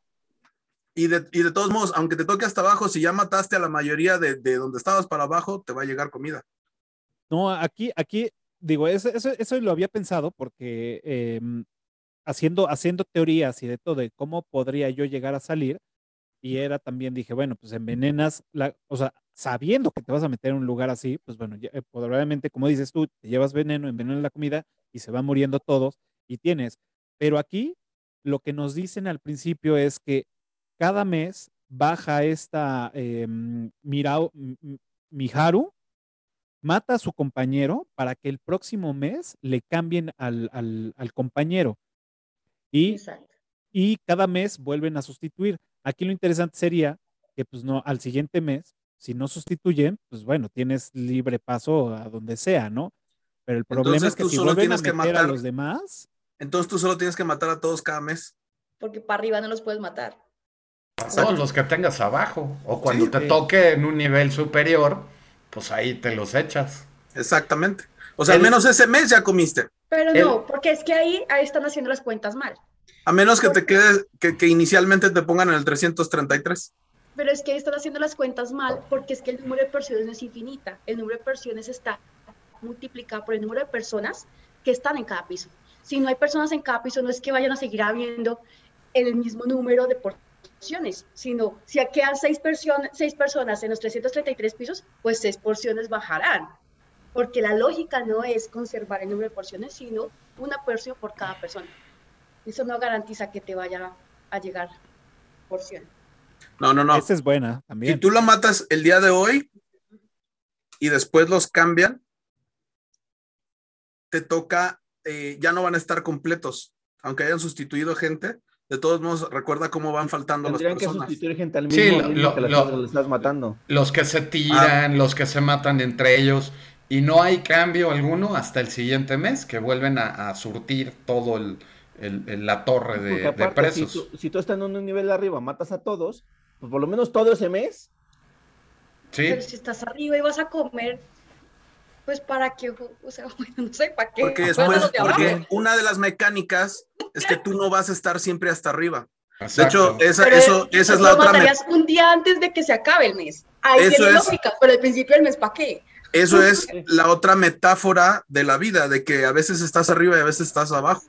S2: y de, todos modos, aunque te toque hasta abajo, si ya mataste a la mayoría de, donde estabas para abajo, te va a llegar comida.
S1: No, aquí, aquí, digo, eso, eso, lo había pensado porque em, haciendo, haciendo teorías y de todo de cómo podría yo llegar a salir, y era también, dije, bueno, pues envenenas, la, o sea, sabiendo que te vas a meter en un lugar así, pues bueno, eh, probablemente, como dices tú, te llevas veneno, envenenas la comida y se van muriendo todos y tienes. Pero aquí lo que nos dicen al principio es que cada mes baja esta eh, Miharu, mata a su compañero para que el próximo mes le cambien al, compañero. Y, y cada mes vuelven a sustituir. Aquí lo interesante sería que, pues no, al siguiente mes, si no sustituyen, pues bueno, tienes libre paso a donde sea, ¿no? Pero el problema es que si vuelven a meter a los demás.
S2: Entonces tú solo tienes que matar a todos cada mes.
S4: Porque para arriba no los puedes matar.
S3: Todos los que tengas abajo. O cuando te toque en un nivel superior, pues ahí te los echas.
S2: Exactamente. O sea, al menos ese mes ya comiste.
S4: Pero no, porque es que ahí, ahí están haciendo las cuentas mal.
S2: A menos que te quede, que, inicialmente te pongan en el 333.
S4: Pero es que están haciendo las cuentas mal porque es que el número de personas no es infinita. El número de personas está multiplicado por el número de personas que están en cada piso. Si no hay personas en cada piso, no es que vayan a seguir habiendo el mismo número de porciones, sino si quedan seis, seis personas en los 333 pisos, pues seis porciones bajarán. Porque la lógica no es conservar el número de porciones, sino una porción por cada persona. Eso no garantiza que te vaya a llegar porción.
S2: No, no, no.
S1: Esa es buena también.
S2: Si tú lo matas el día de hoy y después los cambian, te toca, eh, ya no van a estar completos, aunque hayan sustituido gente, de todos modos, recuerda cómo van faltando las personas. que sustituir gente al
S5: mismo sí, lo, que estás matando.
S3: Los que se tiran, ah. los que se matan entre ellos, y no hay cambio alguno hasta el siguiente mes, que vuelven a, surtir todo el, la torre de, presos.
S5: Si tú, estás en un nivel arriba, matas a todos, pues por lo menos todo ese mes.
S4: Sí. Pero si estás arriba y vas a comer, pues para qué, o sea, no sé, para qué.
S2: Porque después, porque una de las mecánicas es que tú no vas a estar siempre hasta arriba. De hecho, esa, eso, esa es la otra.
S4: un día antes de que se acabe el mes. Ahí eso tiene lógica, pero al principio del mes, ¿para qué?
S2: Eso es la otra metáfora de la vida, de que a veces estás arriba y a veces estás abajo.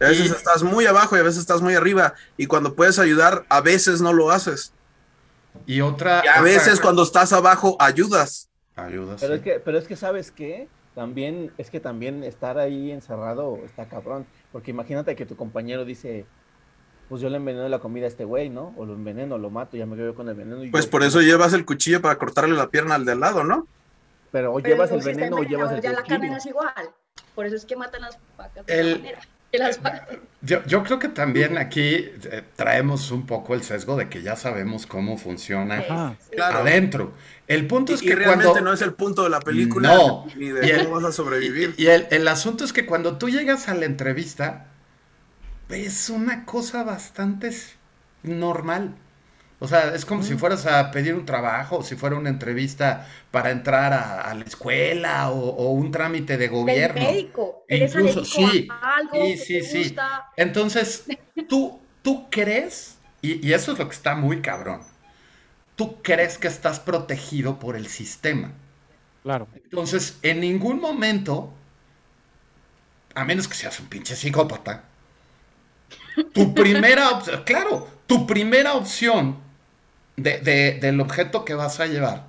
S2: A veces estás muy abajo y a veces estás muy arriba. Y cuando puedes ayudar, a veces no lo haces.
S3: Y otra.
S2: a veces cuando estás abajo, ayudas.
S3: Ayudas.
S5: Pero, es que, pero es que, ¿sabes qué? También, es que también estar ahí encerrado está cabrón. Porque imagínate que tu compañero dice, pues yo le enveneno la comida a este güey, ¿no? O lo enveneno, lo mato, ya me quedo con el veneno.
S2: pues por eso llevas el cuchillo para cortarle la pierna al de al lado, ¿no?
S5: Pero o llevas el veneno o llevas el
S4: Ya la carne no es igual. Por eso es que matan las vacas de el... manera.
S3: Yo, yo, creo que también aquí eh, traemos un poco el sesgo de que ya sabemos cómo funciona adentro. El punto es que
S2: realmente no es el punto de la película ni de cómo vas a sobrevivir.
S3: Y, el, el, asunto es que cuando tú llegas a la entrevista, es una cosa bastante normal. O sea, es como si fueras a pedir un trabajo, si fuera una entrevista para entrar a, la escuela o, un trámite de gobierno.
S4: médico. Incluso, sí, sí, sí, sí.
S3: Entonces, tú, tú crees, y, y eso es lo que está muy cabrón, tú crees que estás protegido por el sistema.
S1: Claro.
S3: Entonces, en ningún momento, a menos que seas un pinche psicópata, tu primera opción, claro, tu primera opción del objeto que vas a llevar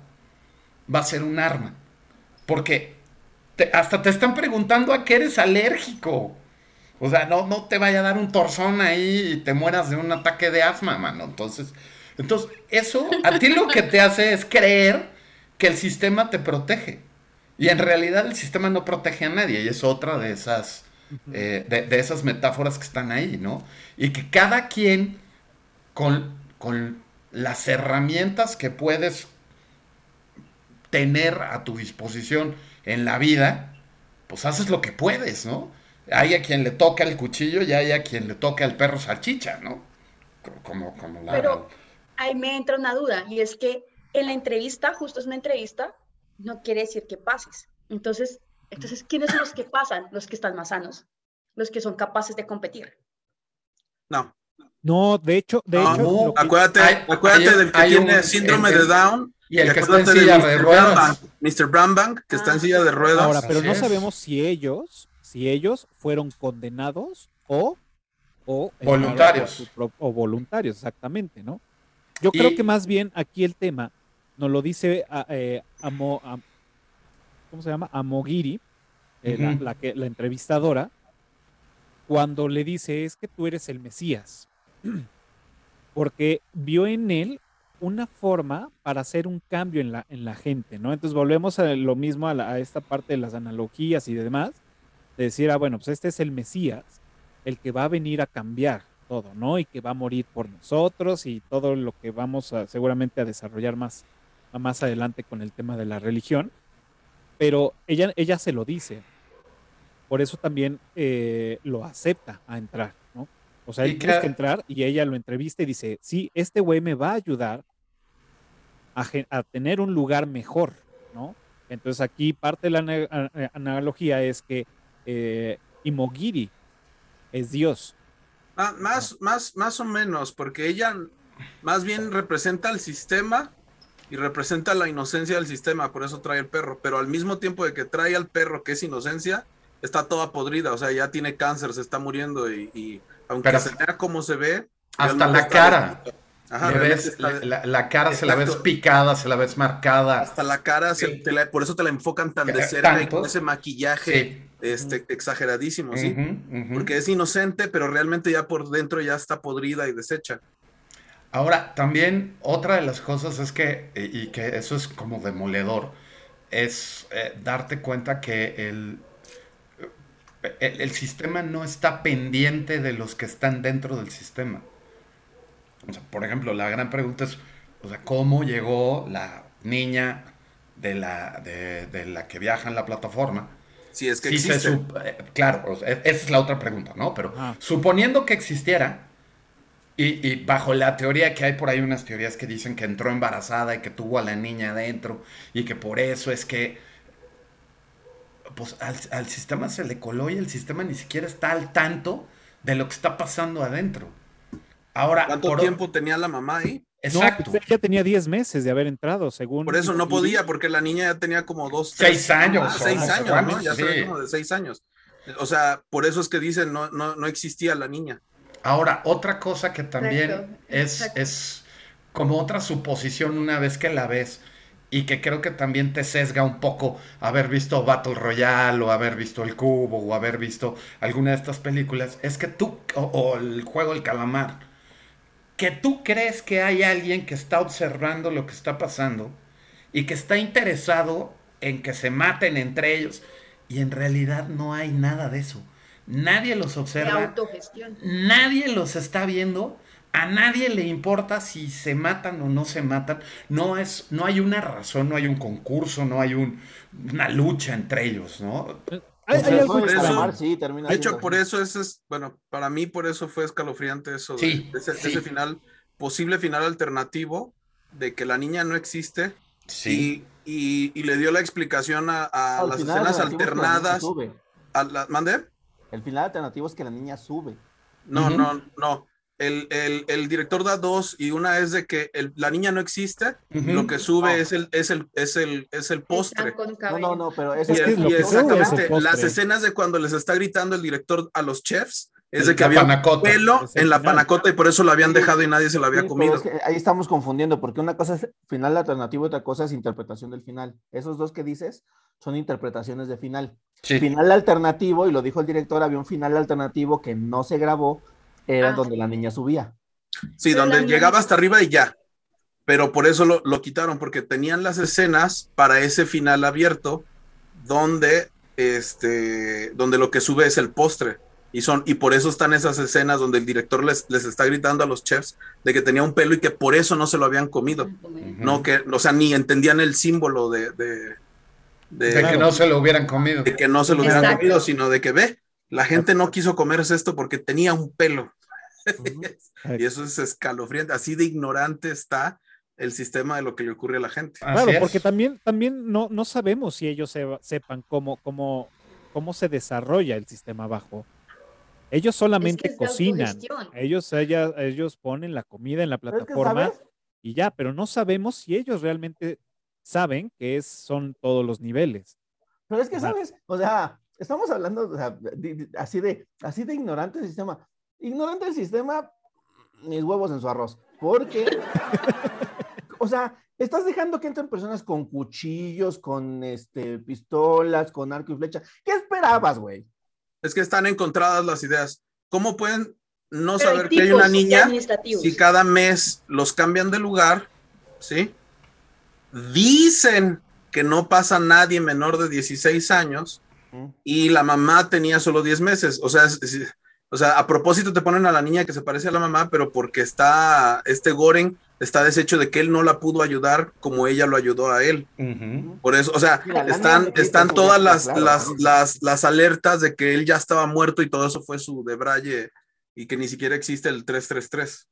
S3: va a ser un arma. Porque hasta te están preguntando a qué eres alérgico. O sea, no, no te vaya a dar un torzón ahí y te mueras de un ataque de asma, mano. Entonces, entonces, eso a ti lo que te hace es creer que el sistema te protege. Y en realidad el sistema no protege a nadie. Y es otra de esas, eh, de, esas metáforas que están ahí, ¿no? Y que cada quien con, con las herramientas que puedes tener a tu disposición en la vida, pues haces lo que puedes, ¿no? Hay a quien le toca el cuchillo y hay a quien le toca el perro salchicha, ¿no? Como, como la...
S4: Pero ahí me entra una duda y es que en la entrevista, justo es una entrevista, no quiere decir que pases. Entonces, entonces, ¿quiénes son los que pasan? Los que están más sanos, los que son capaces de competir.
S2: No.
S1: No, de hecho, de hecho.
S2: Acuérdate, acuérdate del que tiene síndrome de Down.
S3: Y el que está en silla de, ruedas.
S2: Mr. Brambang, que está en ah. silla de ruedas.
S1: Ahora, pero no sabemos si ellos, si ellos fueron condenados o, o
S3: voluntarios.
S1: o voluntarios, exactamente, ¿no? Yo creo que más bien aquí el tema nos lo dice eh, Amo, ¿cómo se llama? Amogiri, eh, la, que, la entrevistadora, cuando le dice es que tú eres el Mesías, porque vio en él una forma para hacer un cambio en la, en la gente, ¿no? Entonces volvemos a lo mismo a, esta parte de las analogías y demás, de decir, ah, bueno, pues este es el Mesías, el que va a venir a cambiar todo, ¿no? Y que va a morir por nosotros y todo lo que vamos a, seguramente a desarrollar más, más adelante con el tema de la religión. Pero ella, ella se lo dice. Por eso también eh, lo acepta a entrar. O sea, él busca entrar y ella lo entrevista y dice, sí, este güey me va a ayudar a, tener un lugar mejor, ¿no? Entonces aquí parte de la analogía es que eh, Imogiri es Dios.
S2: Ah, más, más, más o menos, porque ella más bien representa el sistema y representa la inocencia del sistema, por eso trae el perro, pero al mismo tiempo de que trae al perro que es inocencia, está toda podrida, o sea, ya tiene cáncer, se está muriendo y aunque se vea como se ve.
S3: Hasta la cara. la, cara se la ves picada, se la ves marcada.
S2: Hasta la cara, por eso te la enfocan tan de cerca y con ese maquillaje este, exageradísimo, ¿sí? Porque es inocente, pero realmente ya por dentro ya está podrida y deshecha.
S3: Ahora, también otra de las cosas es que, y que eso es como demoledor, es eh, darte cuenta que el, el, sistema no está pendiente de los que están dentro del sistema. por ejemplo, la gran pregunta es, o sea, ¿cómo llegó la niña de la, de, la que viaja en la plataforma?
S2: Si es que existe.
S3: Eh, claro, esa es la otra pregunta, ¿no? Pero suponiendo que existiera, y, y, bajo la teoría que hay por ahí unas teorías que dicen que entró embarazada y que tuvo a la niña adentro, y que por eso es que pues al, sistema se le coló y el sistema ni siquiera está al tanto de lo que está pasando adentro. Ahora,
S2: ¿cuánto tiempo tenía la mamá ahí?
S1: Exacto. No, ya tenía 10 meses de haber entrado, según.
S2: Por eso no podía, porque la niña ya tenía como dos.
S3: Seis años.
S2: seis años, ¿no? Ya como de seis años. O sea, por eso es que dicen no, no, no existía la niña.
S3: Ahora, otra cosa que también es, es como otra suposición una vez que la ves y que creo que también te sesga un poco haber visto Battle Royale o haber visto El Cubo o haber visto alguna de estas películas, es que tú, o, el juego El Calamar, que tú crees que hay alguien que está observando lo que está pasando y que está interesado en que se maten entre ellos y en realidad no hay nada de eso. Nadie los observa. Nadie los está viendo a nadie le importa si se matan o no se matan. No, es, no hay una razón, no hay un concurso, no hay un, una lucha entre ellos, ¿no?
S2: de hecho, por eso ese es, bueno, para mí por eso fue escalofriante eso, ese, final, posible final alternativo de que la niña no existe
S3: Sí.
S2: y, y- y le dio la explicación a, las
S5: final
S2: escenas
S5: alternativo es que la niña
S2: alternadas.
S5: sube.
S2: A la- ¿Mande?
S5: El final alternativo es que la niña sube.
S2: No, no, no. El, el- el director da dos y una es de que el- la niña no existe y
S3: Ujú.
S2: lo que sube
S5: No.
S2: es el, es el, es el, es el postre.
S5: No, no, no, pero
S2: Y,
S5: ese
S1: Es que
S2: y
S1: es
S2: exactamente las escenas de cuando les está gritando el director a los chefs es de que había un
S3: panacota.
S2: pelo en la panacota y por eso lo habían dejado y nadie se lo había
S5: Sí,
S2: comido.
S5: es que ahí estamos confundiendo, porque una cosa es final alternativo y otra cosa es interpretación del final. Esos dos que dices son interpretaciones de final.
S3: Sí.
S5: Final alternativo, y lo dijo el director, había un final alternativo que no se grabó, era
S4: Ah.
S5: donde la niña subía.
S2: Sí,
S4: Pero
S2: donde
S4: niña-
S2: llegaba hasta arriba y ya. Pero por eso lo, lo quitaron, porque tenían las escenas para ese final abierto, donde este, donde lo que sube es el postre. Y son, y por eso están esas escenas donde el director les, les está gritando a los chefs de que tenía un pelo y que por eso no se lo habían comido. No, que, o sea, ni entendían el símbolo de, de, de-
S3: De que no se lo hubieran comido.
S2: de que no se lo hubieran
S4: Exacto.
S2: comido, sino de que ve, la gente no quiso comerse esto porque tenía un pelo. Y eso es escalofriante, así de ignorante está el sistema de lo que le ocurre a la gente.
S3: Así
S1: Claro,
S3: es.
S1: porque también, también no, no sabemos si ellos se- sepan cómo, cómo, cómo se desarrolla el sistema bajo. Ellos solamente
S4: Es que es de
S1: cocinan. Ellos, ella- ellos ponen la comida en la
S5: Pero es que,
S1: plataforma y ya, pero no sabemos si ellos realmente saben que es, son todos los niveles.
S5: Pero es que. ¿sabes? O sea, estamos hablando o sea, de- de- así, de, así de ignorante del sistema. Ignorante del sistema, mis huevos en su arroz. Porque, o sea, estás dejando que entren personas con cuchillos, con este, pistolas, con arco y flecha. ¿Qué esperabas, güey?
S2: Es que están encontradas las ideas. ¿Cómo pueden no
S4: Pero
S2: saber que hay una niña si cada mes los cambian de lugar? ¿Sí? Dicen que no pasa nadie menor de 16 años y la mamá tenía solo 10 meses. O sea, es- es- o sea, a propósito te ponen a la niña que se parece a la mamá, pero porque está, este Goren está deshecho de que él no la pudo ayudar como ella lo ayudó a él.
S3: Ujú.
S2: Por eso, o sea, están, están todas las, las,
S5: ¿no?
S2: las, las alertas de que él ya estaba muerto y todo eso fue su debraye y que ni siquiera existe el 333.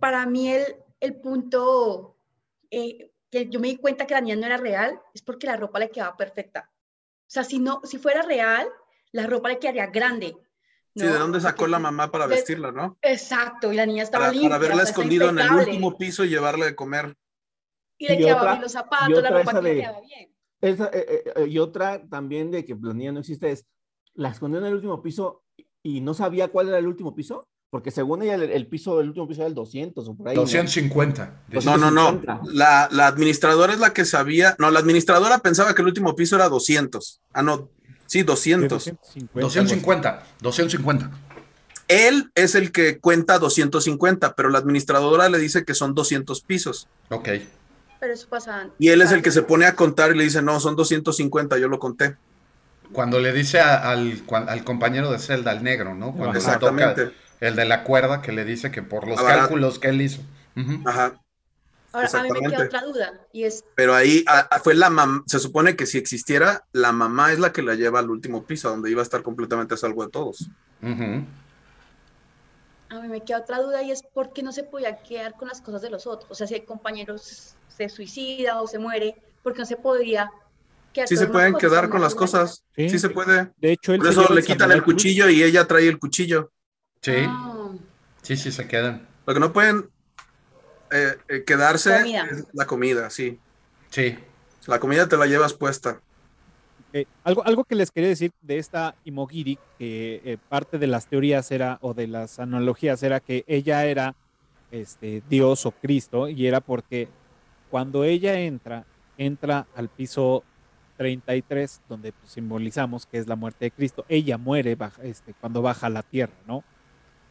S4: Para mí el, el punto eh, que yo me di cuenta que la niña no era real es porque la ropa le quedaba perfecta. O sea, si, no, si fuera real, la ropa le quedaría grande.
S2: Sí,
S4: ¿no?
S2: ¿de dónde sacó
S4: Porque-
S2: la mamá para vestirla, no?
S4: Exacto, y la niña estaba
S2: Para,
S4: limpia.
S2: para
S4: está
S2: escondido en el último piso y llevarle de comer.
S4: Y le
S5: Y
S4: quedaban
S5: otra-
S4: bien los zapatos, la ropa que le quedaba bien.
S5: Esa, eh, eh, eh, y otra también de que la niña no existe es, la escondió en el último piso y no sabía cuál era el último piso, porque según ella el, el piso, el último piso era el 200 o por ahí. ¿no?
S3: 250.
S5: Pues
S2: No, no, no.
S5: 250.
S2: La, la administradora es la que sabía. No, la administradora pensaba que el último piso era 200. Ah, no. Sí,
S1: De
S2: 200.
S1: 250.
S3: 250. 250.
S2: Él es el que cuenta 250, pero la administradora le dice que son 200 pisos.
S3: Ok.
S4: Pero eso pasa.
S2: Y él es el que se pone a contar y le dice, no, son 250, yo lo conté.
S3: Cuando le dice a- al, compañero de celda, al negro, ¿no? Cuando
S2: Exactamente.
S3: toca el de la cuerda que le dice que por los cálculos que él hizo.
S2: Ajá.
S4: Ahora, a mí me queda otra duda y es,
S2: Pero ahí ah, ah, fue la mamá, se supone que si existiera, la mamá es la que la lleva al último piso, donde iba a estar completamente a salvo de todos.
S4: A mí me queda otra duda y es por qué no se podía quedar con las cosas de los otros. O sea, si el compañero se suicida o se muere, ¿por qué no se podría quedar
S2: Sí
S4: con
S2: se
S4: las
S2: pueden
S4: cosas?
S2: quedar con las cosas.
S1: Sí.
S2: Sí se puede.
S1: De hecho, él
S2: Por eso le quitan el cuchillo y ella trae el cuchillo.
S3: Sí,
S4: Ah,
S3: sí, sí, se quedan.
S2: Lo que no pueden eh, eh, quedarse
S4: Comida.
S2: es la comida, sí.
S3: Sí.
S2: La comida te la llevas puesta.
S1: Eh, algo, algo que les quería decir de esta Imogiri, que eh, parte de las teorías era, o de las analogías era que ella era este, Dios o Cristo, y era porque cuando ella entra, entra al piso 33, donde pues, simbolizamos que es la muerte de Cristo, ella muere baja- este, cuando baja a la tierra, ¿no?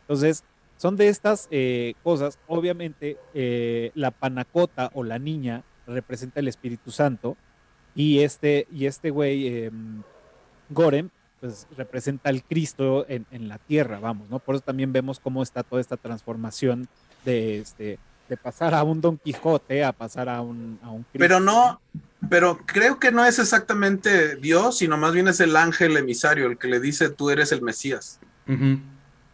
S1: Entonces, son de estas eh, cosas, obviamente, eh, la panacota o la niña representa el Espíritu Santo, y este, y este güey, eh, Gorem, pues representa al Cristo en, en la tierra, vamos, ¿no? Por eso también vemos cómo está toda esta transformación de, este, de pasar a un Don Quijote a pasar a un, a un Cristo.
S2: Pero no, pero creo que no es exactamente Dios, sino más bien es el ángel emisario, el que le dice tú eres el Mesías.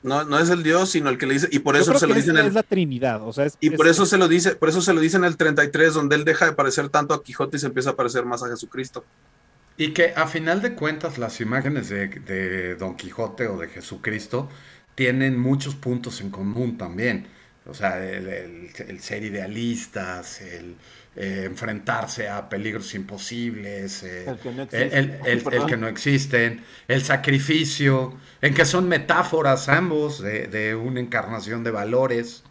S2: No, no es el Dios, sino el que le dice, y por eso se lo dicen
S1: es, la Trinidad, o sea, es-
S2: y
S1: es-
S2: por eso se lo dice, por eso se lo dice en el 33, donde él deja de parecer tanto a Quijote y se empieza a parecer más a Jesucristo.
S3: Y que a final de cuentas las imágenes de, de Don Quijote o de Jesucristo tienen muchos puntos en común también. O sea, el, el- el ser idealistas, el eh, enfrentarse a peligros imposibles, eh,
S5: El que no
S3: el,
S5: existe.
S3: el- el- el
S5: Perdón.
S3: que no existen, el sacrificio, en que son metáforas ambos de, de una encarnación de valores.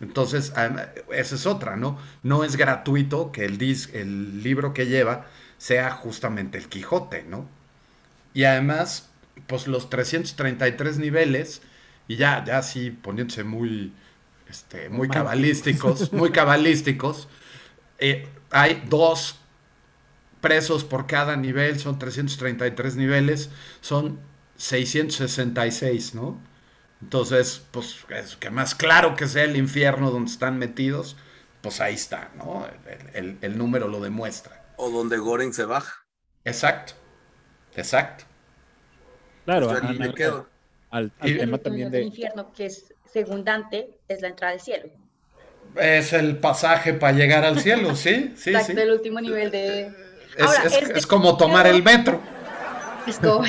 S3: Entonces, adem- esa es otra, ¿no? No es gratuito que el, dis- el libro que lleva sea justamente el Quijote, ¿no? Y además, pues los 333 niveles, y ya, ya así poniéndose muy, este, muy cabalísticos, muy cabalísticos, eh, hay dos presos por cada nivel, son 333 niveles, son 666, ¿no? Entonces, pues, es que más claro que sea el infierno donde están metidos, pues ahí está, ¿no? El, el- el número lo demuestra.
S2: O donde Goren se baja.
S3: Exacto, exacto.
S1: claro,
S2: Yo
S1: al,
S2: aquí me
S1: al-
S2: quedo.
S1: al- al
S3: Y-
S4: El
S1: tema también
S4: del
S1: de...
S4: infierno, que es según Dante, es la entrada al cielo.
S3: Es el pasaje para llegar al cielo, sí, sí,
S4: Exacto,
S3: sí.
S4: el último nivel de...
S3: Es,
S4: Ahora,
S3: es-
S4: este-
S3: es como tomar el metro.
S4: Es como-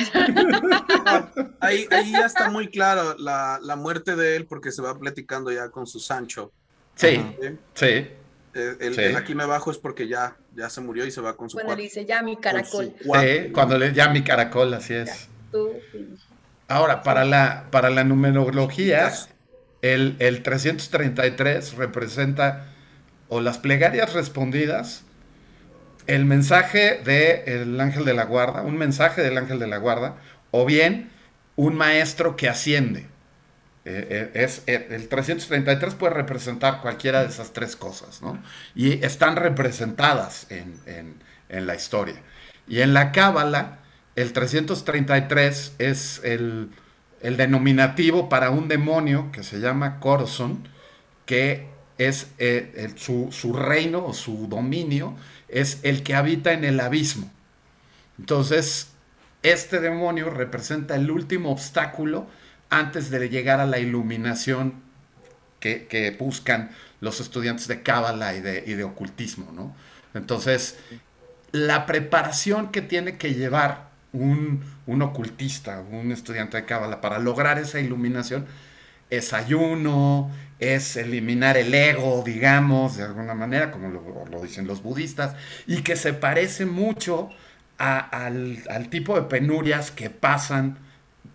S2: Ahí, ahí ya está muy claro la, la muerte de él porque se va platicando ya con su Sancho.
S3: Sí.
S2: ¿sí?
S3: sí.
S2: Eh, El,
S3: Sí.
S2: el aquí me bajo es porque ya, ya se murió y se va con su
S4: Cuando le dice ya mi caracol.
S3: Sí, cuando le ya mi caracol, así es.
S4: Tú.
S3: Ahora, para la, para la numerología. El, el 333 representa o las plegarias respondidas, el mensaje del ángel de la guarda, un mensaje del ángel de la guarda, o bien un maestro que asciende. Eh, eh, es, eh, el 333 puede representar cualquiera de esas tres cosas, ¿no? Y están representadas en, en- en la historia. Y en la Cábala, el 333 es el, el denominativo para un demonio que se llama Corson, que es eh, su, su reino o su dominio, es el que habita en el abismo. Entonces, este demonio representa el último obstáculo antes de llegar a la iluminación que, que buscan los estudiantes de Cábala y de, y de ocultismo, ¿no? Entonces, la preparación que tiene que llevar un, un ocultista, un estudiante de Cábala para lograr esa iluminación es ayuno, es eliminar el ego, digamos, de alguna manera, como lo, dicen los budistas, y que se parece mucho a- al, al tipo de penurias que pasan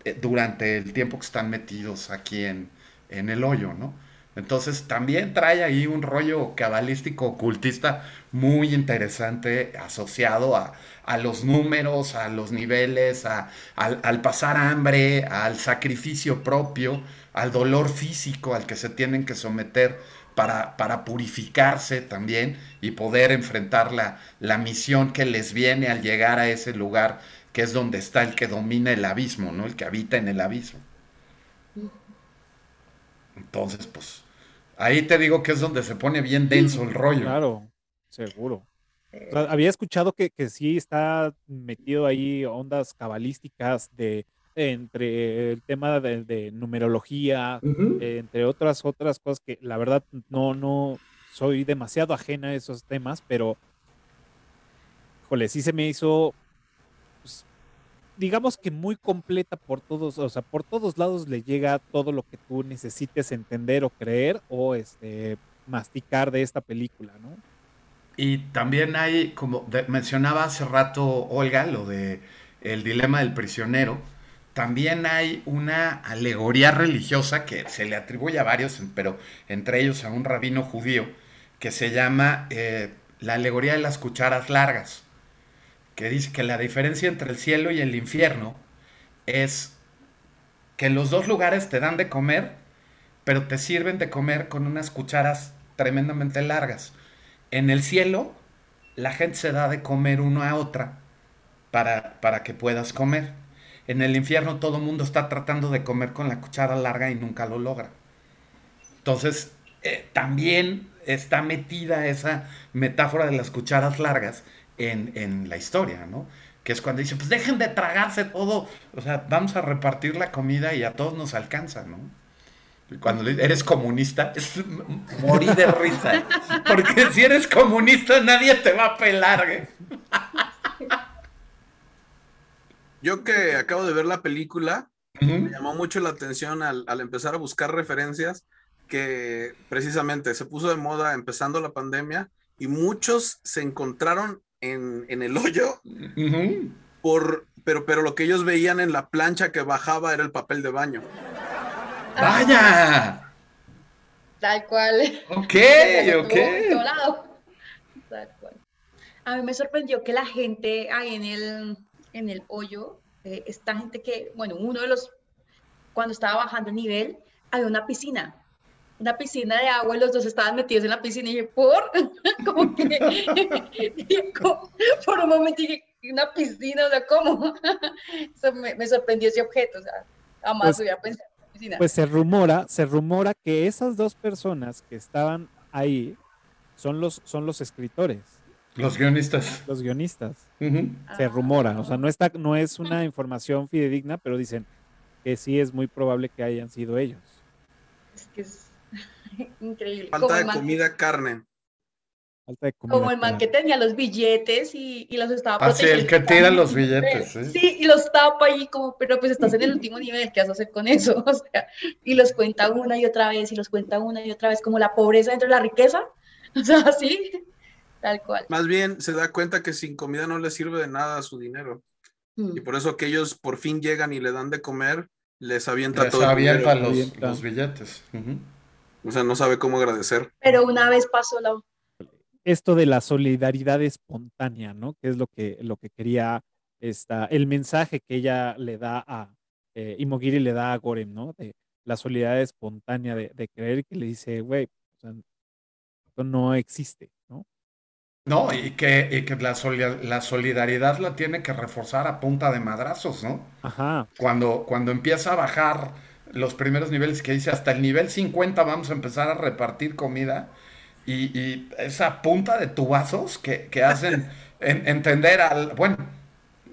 S3: eh, durante el tiempo que están metidos aquí en, en el hoyo, ¿no? Entonces también trae ahí un rollo cabalístico ocultista muy interesante asociado a, a los números, a los niveles, a- al, pasar hambre, al sacrificio propio, al dolor físico al que se tienen que someter para, para purificarse también y poder enfrentar la, la misión que les viene al llegar a ese lugar que es donde está el que domina el abismo, ¿no? El que habita en el abismo. Entonces, pues, ahí te digo que es donde se pone bien denso el rollo.
S1: Claro, seguro. O sea, había escuchado que, que sí está metido ahí ondas cabalísticas de entre el tema de, de numerología, eh, entre otras otras cosas que la verdad no no soy demasiado ajena a esos temas, pero híjole, sí se me hizo digamos que muy completa por todos, o sea, por todos lados le llega todo lo que tú necesites entender o creer o este masticar de esta película, ¿no?
S3: Y también hay, como mencionaba hace rato Olga, lo de el dilema del prisionero, también hay una alegoría religiosa que se le atribuye a varios, pero entre ellos a un rabino judío, que se llama eh, la alegoría de las cucharas largas, que dice que la diferencia entre el cielo y el infierno es que los dos lugares te dan de comer, pero te sirven de comer con unas cucharas tremendamente largas. En el cielo, la gente se da de comer uno a otra para, para que puedas comer. En el infierno todo el mundo está tratando de comer con la cuchara larga y nunca lo logra. Entonces, eh, también está metida esa metáfora de las cucharas largas en, en la historia, ¿no? Que es cuando dice, pues dejen de tragarse todo, o sea, vamos a repartir la comida y a todos nos alcanza, ¿no? Cuando le- eres comunista, es m- morir de risa. Porque si eres comunista, nadie te va a pelar, ¿eh?
S2: Yo que acabo de ver la película,
S3: Ujú.
S2: me llamó mucho la atención al, al empezar a buscar referencias que precisamente se puso de moda empezando la pandemia y muchos se encontraron en, en el hoyo por, pero, pero lo que ellos veían en la plancha que bajaba era el papel de baño.
S3: ¡Vaya!
S4: Tal cual.
S3: Ok, ok.
S4: Tal cual. A mí me sorprendió que la gente ahí en el, en el hoyo, eh, esta gente que, bueno, uno de los, cuando estaba bajando el nivel, había una piscina, una piscina de agua y los dos estaban metidos en la piscina y dije, ¿por? Como que, como- por un momento dije, una piscina, o sea, ¿cómo? Eso me, me sorprendió ese objeto, o sea, jamás
S1: Pues-
S4: hubiera pensado en piscina.
S1: Pues se rumora, se rumora que esas dos personas que estaban ahí son los, son los escritores,
S3: Los guionistas.
S1: los guionistas. Se
S4: Ah.
S1: rumora, o sea, no está, no es una información fidedigna, pero dicen que sí es muy probable que hayan sido ellos.
S4: Es que es increíble.
S2: Falta de
S4: el
S2: comida, carne.
S1: Falta de comida.
S4: Como el man que tenía los billetes y, y los estaba
S3: Ah, sí, el que tira los billetes, sí.
S4: Sí, y los tapa ahí como, pero pues estás en el último nivel, ¿qué vas a hacer con eso? O sea, y los cuenta una y otra vez, y los cuenta una y otra vez, como la pobreza dentro de la riqueza. O sea, así, tal cual.
S2: Más bien se da cuenta que sin comida no le sirve de nada su dinero.
S4: Mm.
S2: Y por eso que ellos por fin llegan y le dan de comer, les avienta
S3: Les
S2: todo el
S3: avienta
S2: dinero.
S3: los, los billetes. Ujú.
S2: O sea, no sabe cómo agradecer.
S4: Pero una vez pasó la...
S1: Esto de la solidaridad espontánea, ¿no? Que es lo que, lo que quería esta, el mensaje que ella le da a, eh, Imogiri le da a Gorem, ¿no? De la solidaridad espontánea de, de creer que le dice, güey, o sea, esto no existe, ¿no?
S3: No, y que, y que la, soli- la solidaridad la tiene que reforzar a punta de madrazos, ¿no?
S1: Ajá,
S3: Cuando, cuando empieza a bajar los primeros niveles, que dice hasta el nivel 50 vamos a empezar a repartir comida, y, y esa punta de tubazos que, que hacen en- entender al, bueno,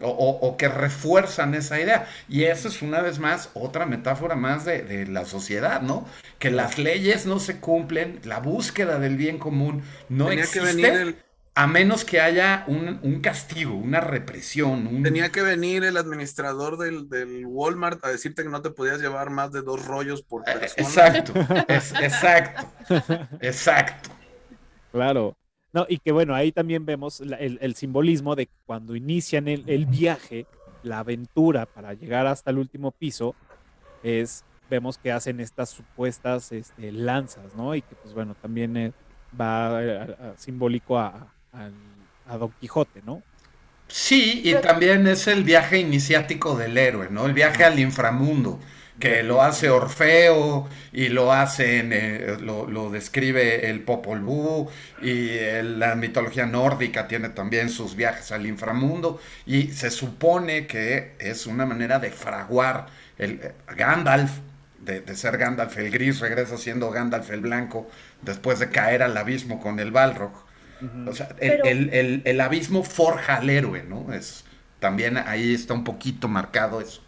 S3: o, o- o que refuerzan esa idea. Y esa es una vez más otra metáfora más de, de la sociedad, ¿no? Que las leyes no se cumplen, la búsqueda del bien común no
S2: tenía que
S3: existe.
S2: venir el,
S3: A menos que haya un, un castigo, una represión, un...
S2: tenía que venir el administrador del, del Walmart a decirte que no te podías llevar más de dos rollos por
S3: Eh,
S2: persona.
S3: Exacto, es- exacto, exacto.
S1: claro. No, y que bueno, ahí también vemos la- el, el simbolismo de que cuando inician el, el viaje, la aventura para llegar hasta el último piso, es, vemos que hacen estas supuestas este, lanzas, ¿no? Y que pues bueno, también eh, va eh, a- a- simbólico a- al- a Don Quijote, ¿no?
S3: Sí, y también es el viaje iniciático del héroe, ¿no? El viaje al inframundo, que lo hace Orfeo y lo hacen, eh, lo, lo describe el Popol Vuh y la mitología nórdica tiene también sus viajes al inframundo y se supone que es una manera de fraguar el eh, Gandalf, de, de ser Gandalf el gris, regresa siendo Gandalf el blanco después de caer al abismo con el Balrog. O sea, el,
S4: Pero-
S3: el- el- el abismo forja al héroe, ¿no? Es, también ahí está un poquito marcado eso.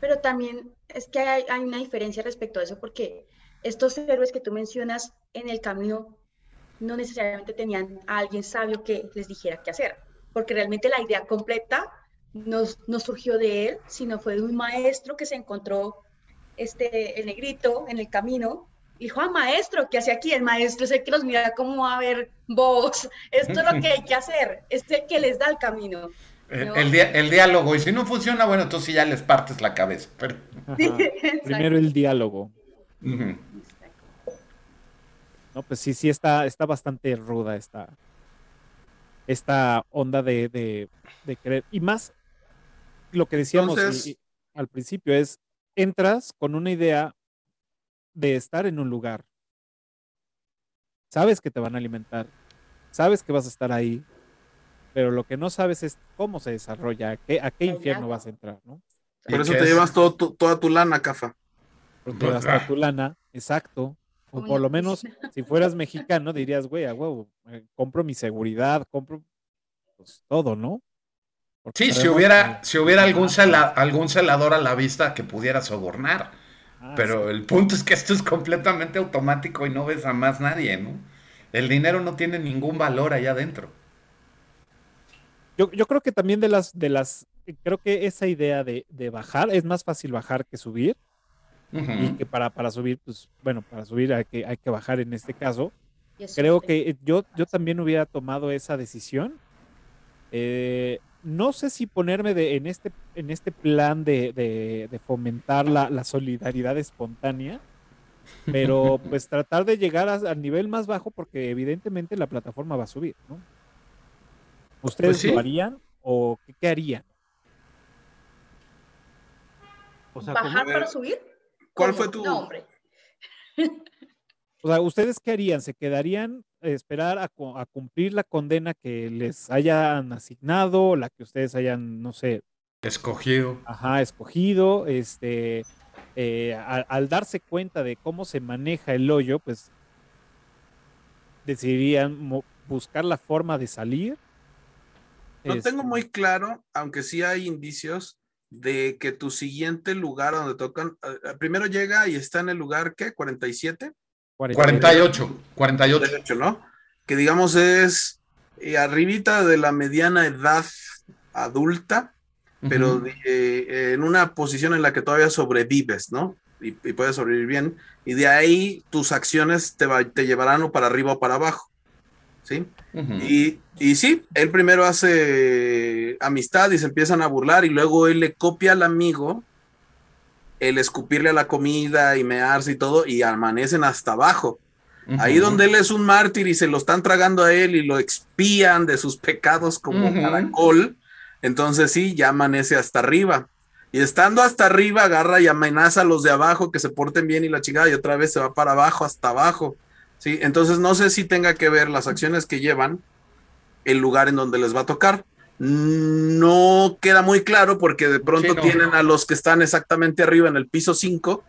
S4: Pero también es que hay, hay una diferencia respecto a eso, porque estos héroes que tú mencionas en el camino no necesariamente tenían a alguien sabio que les dijera qué hacer, porque realmente la idea completa no, no surgió de él, sino fue de un maestro que se encontró este, el negrito en el camino. Y Dijo, ah, maestro, ¿qué hace aquí? El maestro es el que los mira como a ver, vos, esto es lo que hay que hacer, es el que les da el camino.
S3: El,
S4: ¿no?
S3: el diálogo, y si no funciona, bueno, entonces sí ya les partes la cabeza. Pero.
S1: Primero el diálogo. No, pues sí, sí está, está bastante ruda esta, esta onda de, de, de querer. Y más lo que decíamos
S2: Entonces-
S1: y- y al principio es, entras con una idea de estar en un lugar. Sabes que te van a alimentar, sabes que vas a estar ahí, pero lo que no sabes es cómo se desarrolla, a qué, a qué
S4: El
S1: infierno vas a entrar, ¿no?
S2: Por eso te
S3: es-
S2: llevas todo tu- toda tu lana, Cafa.
S1: Porque hasta
S3: ah.
S1: tu lana, exacto. O por lo menos, si fueras mexicano, dirías, güey, a huevo, eh, compro mi seguridad, compro pues, todo, ¿no?
S3: Sí, si hubiera, si hubiera algún, algún celador a la vista que pudiera sobornar. Ah, pero el punto es que esto es completamente automático y no ves a más nadie, ¿no? El dinero no tiene ningún valor allá adentro.
S1: Yo, yo creo que también de las, de las, creo que esa idea de, de bajar, es más fácil bajar que subir. Y que para, para subir, pues, bueno, para subir hay que, hay que bajar en este caso. Creo que yo, yo también hubiera tomado esa decisión. Eh, no sé si ponerme de, en, este, en este plan de, de, fomentar la, la, solidaridad espontánea, pero pues tratar de llegar al nivel más bajo porque evidentemente la plataforma va a subir, ¿no? ¿Ustedes pues lo harían o qué, harían?
S4: ¿Bajar para subir?
S2: ¿Cuál fue tu
S4: nombre?
S1: O sea, ¿ustedes qué harían? ¿Se quedarían esperar a, cumplir la condena que les hayan asignado, la que ustedes hayan, no sé,
S3: escogido?
S1: Ajá, escogido. Este, eh, al, darse cuenta de cómo se maneja el hoyo, pues decidirían buscar la forma de salir
S2: no tengo muy este claro, aunque sí hay indicios de que tu siguiente lugar donde tocan, eh, eh, primero llega y está en el lugar, ¿qué? ¿47?
S3: 48, 48.
S2: ¿no? Que digamos es eh, arribita de la mediana edad adulta, pero en una posición en la que todavía sobrevives, ¿no? Y, puedes sobrevivir bien. Y de ahí tus acciones te, te llevarán o para arriba o para abajo. ¿sí? y, y, sí, él primero hace amistad y se empiezan a burlar y luego él le copia al amigo el escupirle a la comida y mearse y todo y amanecen hasta abajo. Ahí donde él es un mártir y se lo están tragando a él y lo expían de sus pecados como caracol, entonces sí, ya amanece hasta arriba. Y estando hasta arriba, agarra y amenaza a los de abajo que se porten bien y la chingada, y otra vez se va para abajo, hasta abajo. ¿sí? Entonces no sé si tenga que ver las acciones que llevan, el lugar en donde les va a tocar. No queda muy claro porque de pronto tienen a los que están exactamente arriba en el piso 5,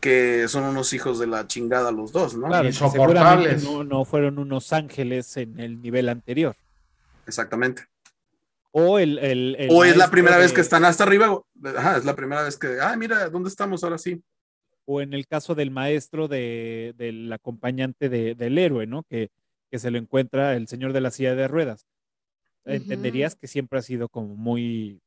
S2: que son unos hijos de la chingada los dos, ¿no?
S1: Claro, seguramente no, no fueron unos ángeles en el nivel anterior.
S2: Exactamente.
S1: O, el, el,
S2: o es la primera vez que están hasta arriba. Ajá, es la primera vez que, ah, mira, ¿dónde estamos ahora sí?
S1: o en el caso del maestro de, del acompañante del héroe, ¿no? Que, que, se lo encuentra el señor de la silla de ruedas. Entenderías que siempre ha sido como muy,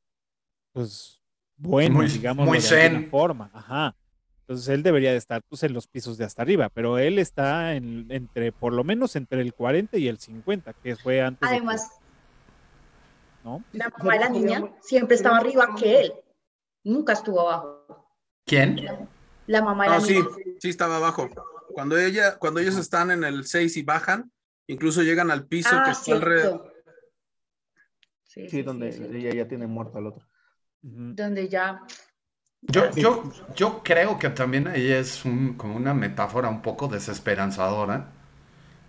S1: pues, bueno, digamos,
S3: muy
S1: de alguna forma. Ajá. Entonces él debería de estar pues, en los pisos de hasta arriba, pero él está en, entre, por lo menos entre el 40 y el 50, que fue antes.
S4: Además, ¿no? la mamá de la niña siempre estaba arriba que él, nunca estuvo abajo.
S3: ¿Quién?
S4: La mamá de
S2: no, sí, sí estaba abajo. Cuando ella, cuando ellos están en el 6 y bajan, incluso llegan al piso
S4: ah,
S2: que está alrededor.
S5: Sí, donde ella ya tiene muerto al otro.
S4: Donde ya.
S3: Yo, yo, yo creo que también ahí es como una metáfora un poco desesperanzadora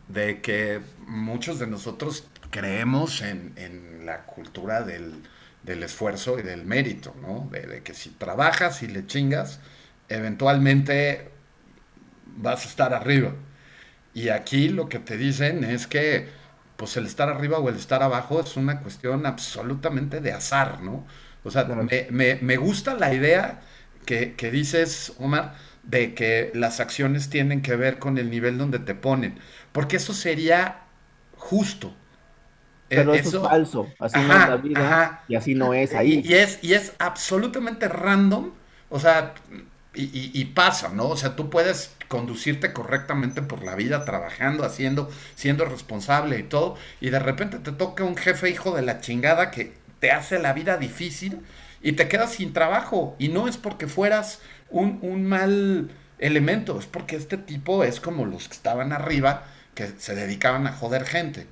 S3: de que muchos de nosotros creemos en, en la cultura del, del, esfuerzo y del mérito, ¿no? De, de, que si trabajas y le chingas, eventualmente vas a estar arriba. Y aquí lo que te dicen es que pues el estar arriba o el estar abajo es una cuestión absolutamente de azar, ¿no? O sea, me, gusta la idea que, dices, Omar, de que las acciones tienen que ver con el nivel donde te ponen, porque eso sería justo.
S5: Pero eso, es falso, así no es la vida y así no es ahí.
S3: Y, es, y es absolutamente random, o sea, y, pasa, ¿no? O sea, tú puedes conducirte correctamente por la vida, trabajando, haciendo, siendo responsable y todo, y de repente te toca un jefe hijo de la chingada que te hace la vida difícil y te quedas sin trabajo. Y no es porque fueras un, un mal elemento, es porque este tipo es como los que estaban arriba, que se dedicaban a joder gente.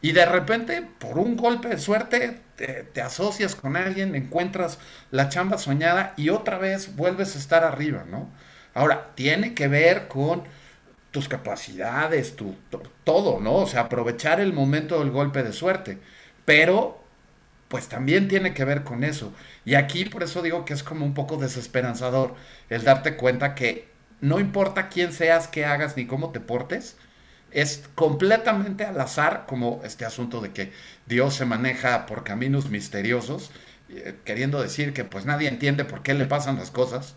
S3: Y de repente, por un golpe de suerte, te, asocias con alguien, encuentras la chamba soñada y otra vez vuelves a estar arriba, ¿no? Ahora, tiene que ver con tus capacidades, tu, todo, ¿no? O sea, aprovechar el momento del golpe de suerte. Pero, pues también tiene que ver con eso. Y aquí por eso digo que es como un poco desesperanzador el darte cuenta que no importa quién seas, qué hagas ni cómo te portes, es completamente al azar, como este asunto de que Dios se maneja por caminos misteriosos, eh, queriendo decir que pues nadie entiende por qué le pasan las cosas.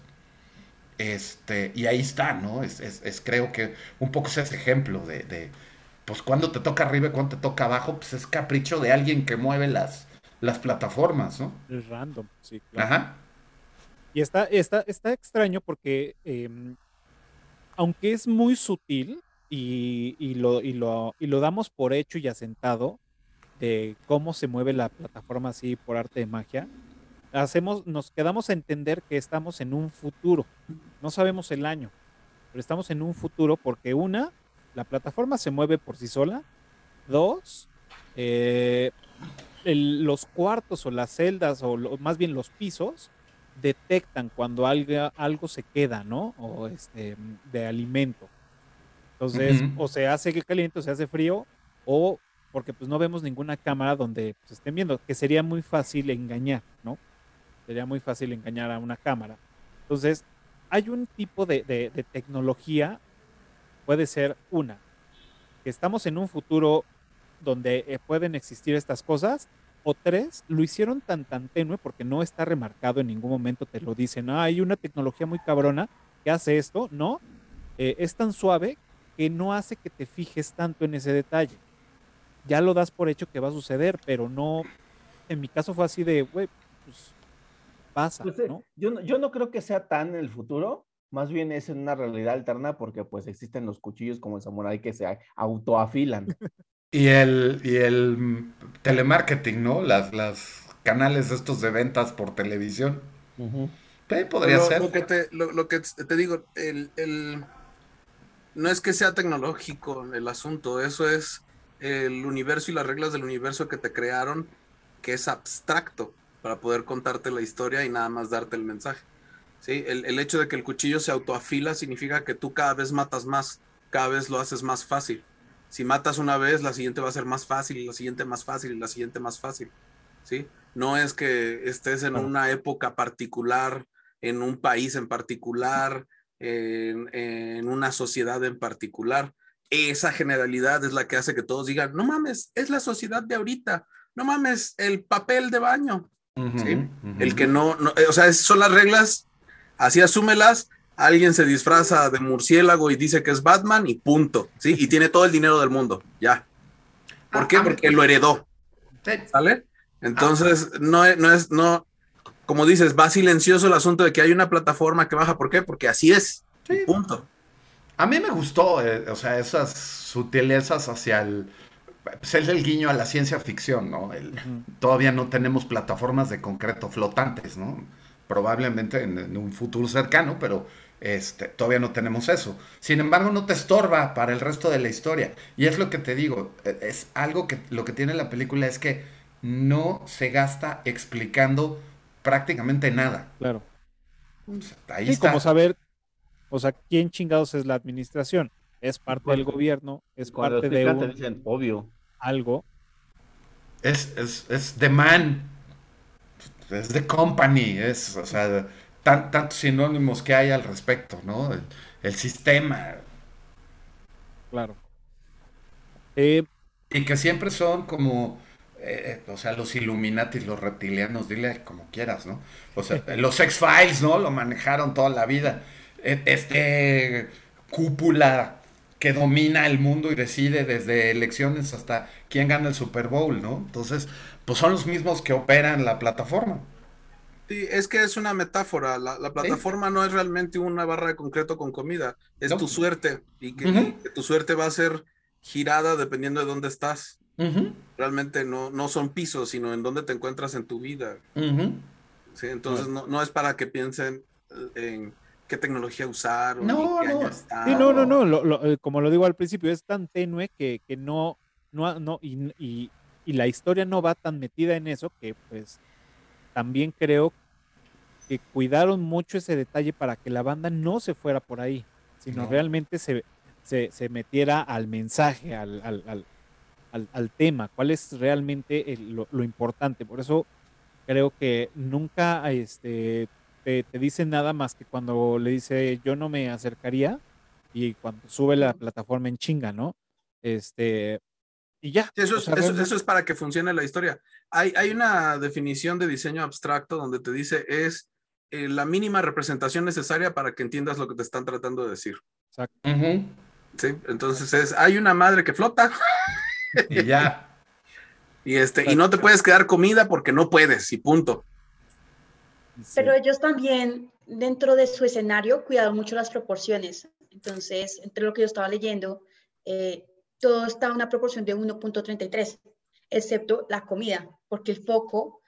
S3: Este, y ahí está, ¿no? Es, es, creo que un poco ese ejemplo de, de, pues cuando te toca arriba y cuando te toca abajo, pues es capricho de alguien que mueve las, las plataformas, ¿no?
S1: Es random, sí, claro. Ajá. Y está, está, está extraño porque, em, aunque es muy sutil y, y, lo, y, lo, y lo damos por hecho y asentado de cómo se mueve la plataforma así por arte de magia, hacemos, nos quedamos a entender que estamos en un futuro. No sabemos el año, pero estamos en un futuro porque una, la plataforma se mueve por sí sola. Dos, eh, los cuartos o las celdas o más bien los pisos detectan cuando algo, algo se queda, ¿no? O este, de alimento. Entonces, o se hace caliente o se hace frío, o porque pues no vemos ninguna cámara donde se estén viendo, que sería muy fácil engañar, ¿no? Sería muy fácil engañar a una cámara. Entonces, hay un tipo de, tecnología, puede ser una, que estamos en un futuro donde eh, pueden existir estas cosas, o tres, lo hicieron tan tan tenue porque no está remarcado en ningún momento, te lo dicen, ah, hay una tecnología muy cabrona que hace esto, no, eh, es tan suave que no hace que te fijes tanto en ese detalle. Ya lo das por hecho que va a suceder, pero no, en mi caso fue así de, güey, pues pasa, pues, eh, ¿no?
S5: Yo, yo no creo que sea tan en el futuro, más bien es en una realidad alterna porque pues existen los cuchillos como el samurai que se autoafilan.
S3: Y el, y el telemarketing, ¿no? Las, las canales estos de ventas por televisión. podría ser.
S2: Lo que te, lo, que te digo, el, el, no es que sea tecnológico el asunto, eso es el universo y las reglas del universo que te crearon, que es abstracto para poder contarte la historia y nada más darte el mensaje. ¿Sí? El, el hecho de que el cuchillo se autoafila significa que tú cada vez matas más, cada vez lo haces más fácil si matas una vez, la siguiente va a ser más fácil, y la siguiente más fácil, y la siguiente más fácil. ¿Sí? No es que estés en una época particular, en un país en particular, en, una sociedad en particular. Esa generalidad es la que hace que todos digan, no mames, es la sociedad de ahorita, no mames, el papel de baño. ¿Sí? El que no, no, o sea, son las reglas, así asúmelas alguien se disfraza de murciélago y dice que es Batman y punto, ¿sí? Y tiene todo el dinero del mundo, ya. ¿Por qué? Ah, Porque lo heredó. ¿Sale? Entonces, no, no es, no, como dices, va silencioso el asunto de que hay una plataforma que baja. ¿Por qué? Porque así es. Punto.
S3: A mí me gustó, eh, o sea, esas sutilezas hacia el. Pues es el guiño a la ciencia ficción, ¿no? Todavía no tenemos plataformas de concreto flotantes, ¿no? Probablemente en un futuro cercano, pero este, todavía no tenemos eso. Sin embargo, no te estorba para el resto de la historia. Y es lo que te digo, e, es algo que lo que tiene la película es que no se gasta explicando prácticamente nada.
S1: Claro. ahí está. como saber, o sea, quién chingados es la administración. Es parte del gobierno, es parte de un,
S5: obvio.
S1: algo.
S3: Es, es, es the man, es the company, es, o sea, tantos sinónimos que hay al respecto, ¿no? El, sistema.
S1: Claro.
S3: Eh, y que siempre son como, eh, o sea, los Illuminati, los reptilianos, dile como quieras, ¿no? O sea, los X-Files, ¿no? Lo manejaron toda la vida. E, este cúpula que domina el mundo y decide desde elecciones hasta quién gana el Super Bowl, ¿no? Entonces, pues son los mismos que operan la plataforma.
S2: Sí, es que es una metáfora. La, plataforma no es realmente una barra de concreto con comida, es tu suerte y que, tu suerte va a ser girada dependiendo de dónde estás. Realmente no, no son pisos, sino en dónde te encuentras en tu vida. sí, entonces no, no, es para que piensen eh, en qué tecnología usar o
S1: no,
S2: qué
S1: no. Sí, no, no, no, eh, como lo digo al principio, es tan tenue que, que no, no, no y, y, y la historia no va tan metida en eso que pues también creo que cuidaron mucho ese detalle para que la banda no se fuera por ahí, sino realmente se, se, metiera al mensaje, al, al, al, tema, cuál es realmente lo, importante. Por eso creo que nunca este, te, te dicen nada más que cuando le dice yo no me acercaría y cuando sube la plataforma en chinga, ¿no? Este, y ya.
S2: Sí, eso,
S1: o
S2: es,
S1: sea,
S2: eso- es para que funcione la historia. Hay, hay una definición de diseño abstracto donde te dice es eh, la mínima representación necesaria para que entiendas lo que te están tratando de decir.
S3: Ujú.
S2: ¿sí? Entonces es, hay una madre que flota
S3: Y ya.
S2: y, este, y no te puedes quedar comida porque no puedes y punto.
S4: Pero ellos también, dentro de su escenario, cuidaron mucho las proporciones. Entonces, entre lo que yo estaba leyendo, eh, todo está en una proporción de 1.33, excepto la comida, porque el foco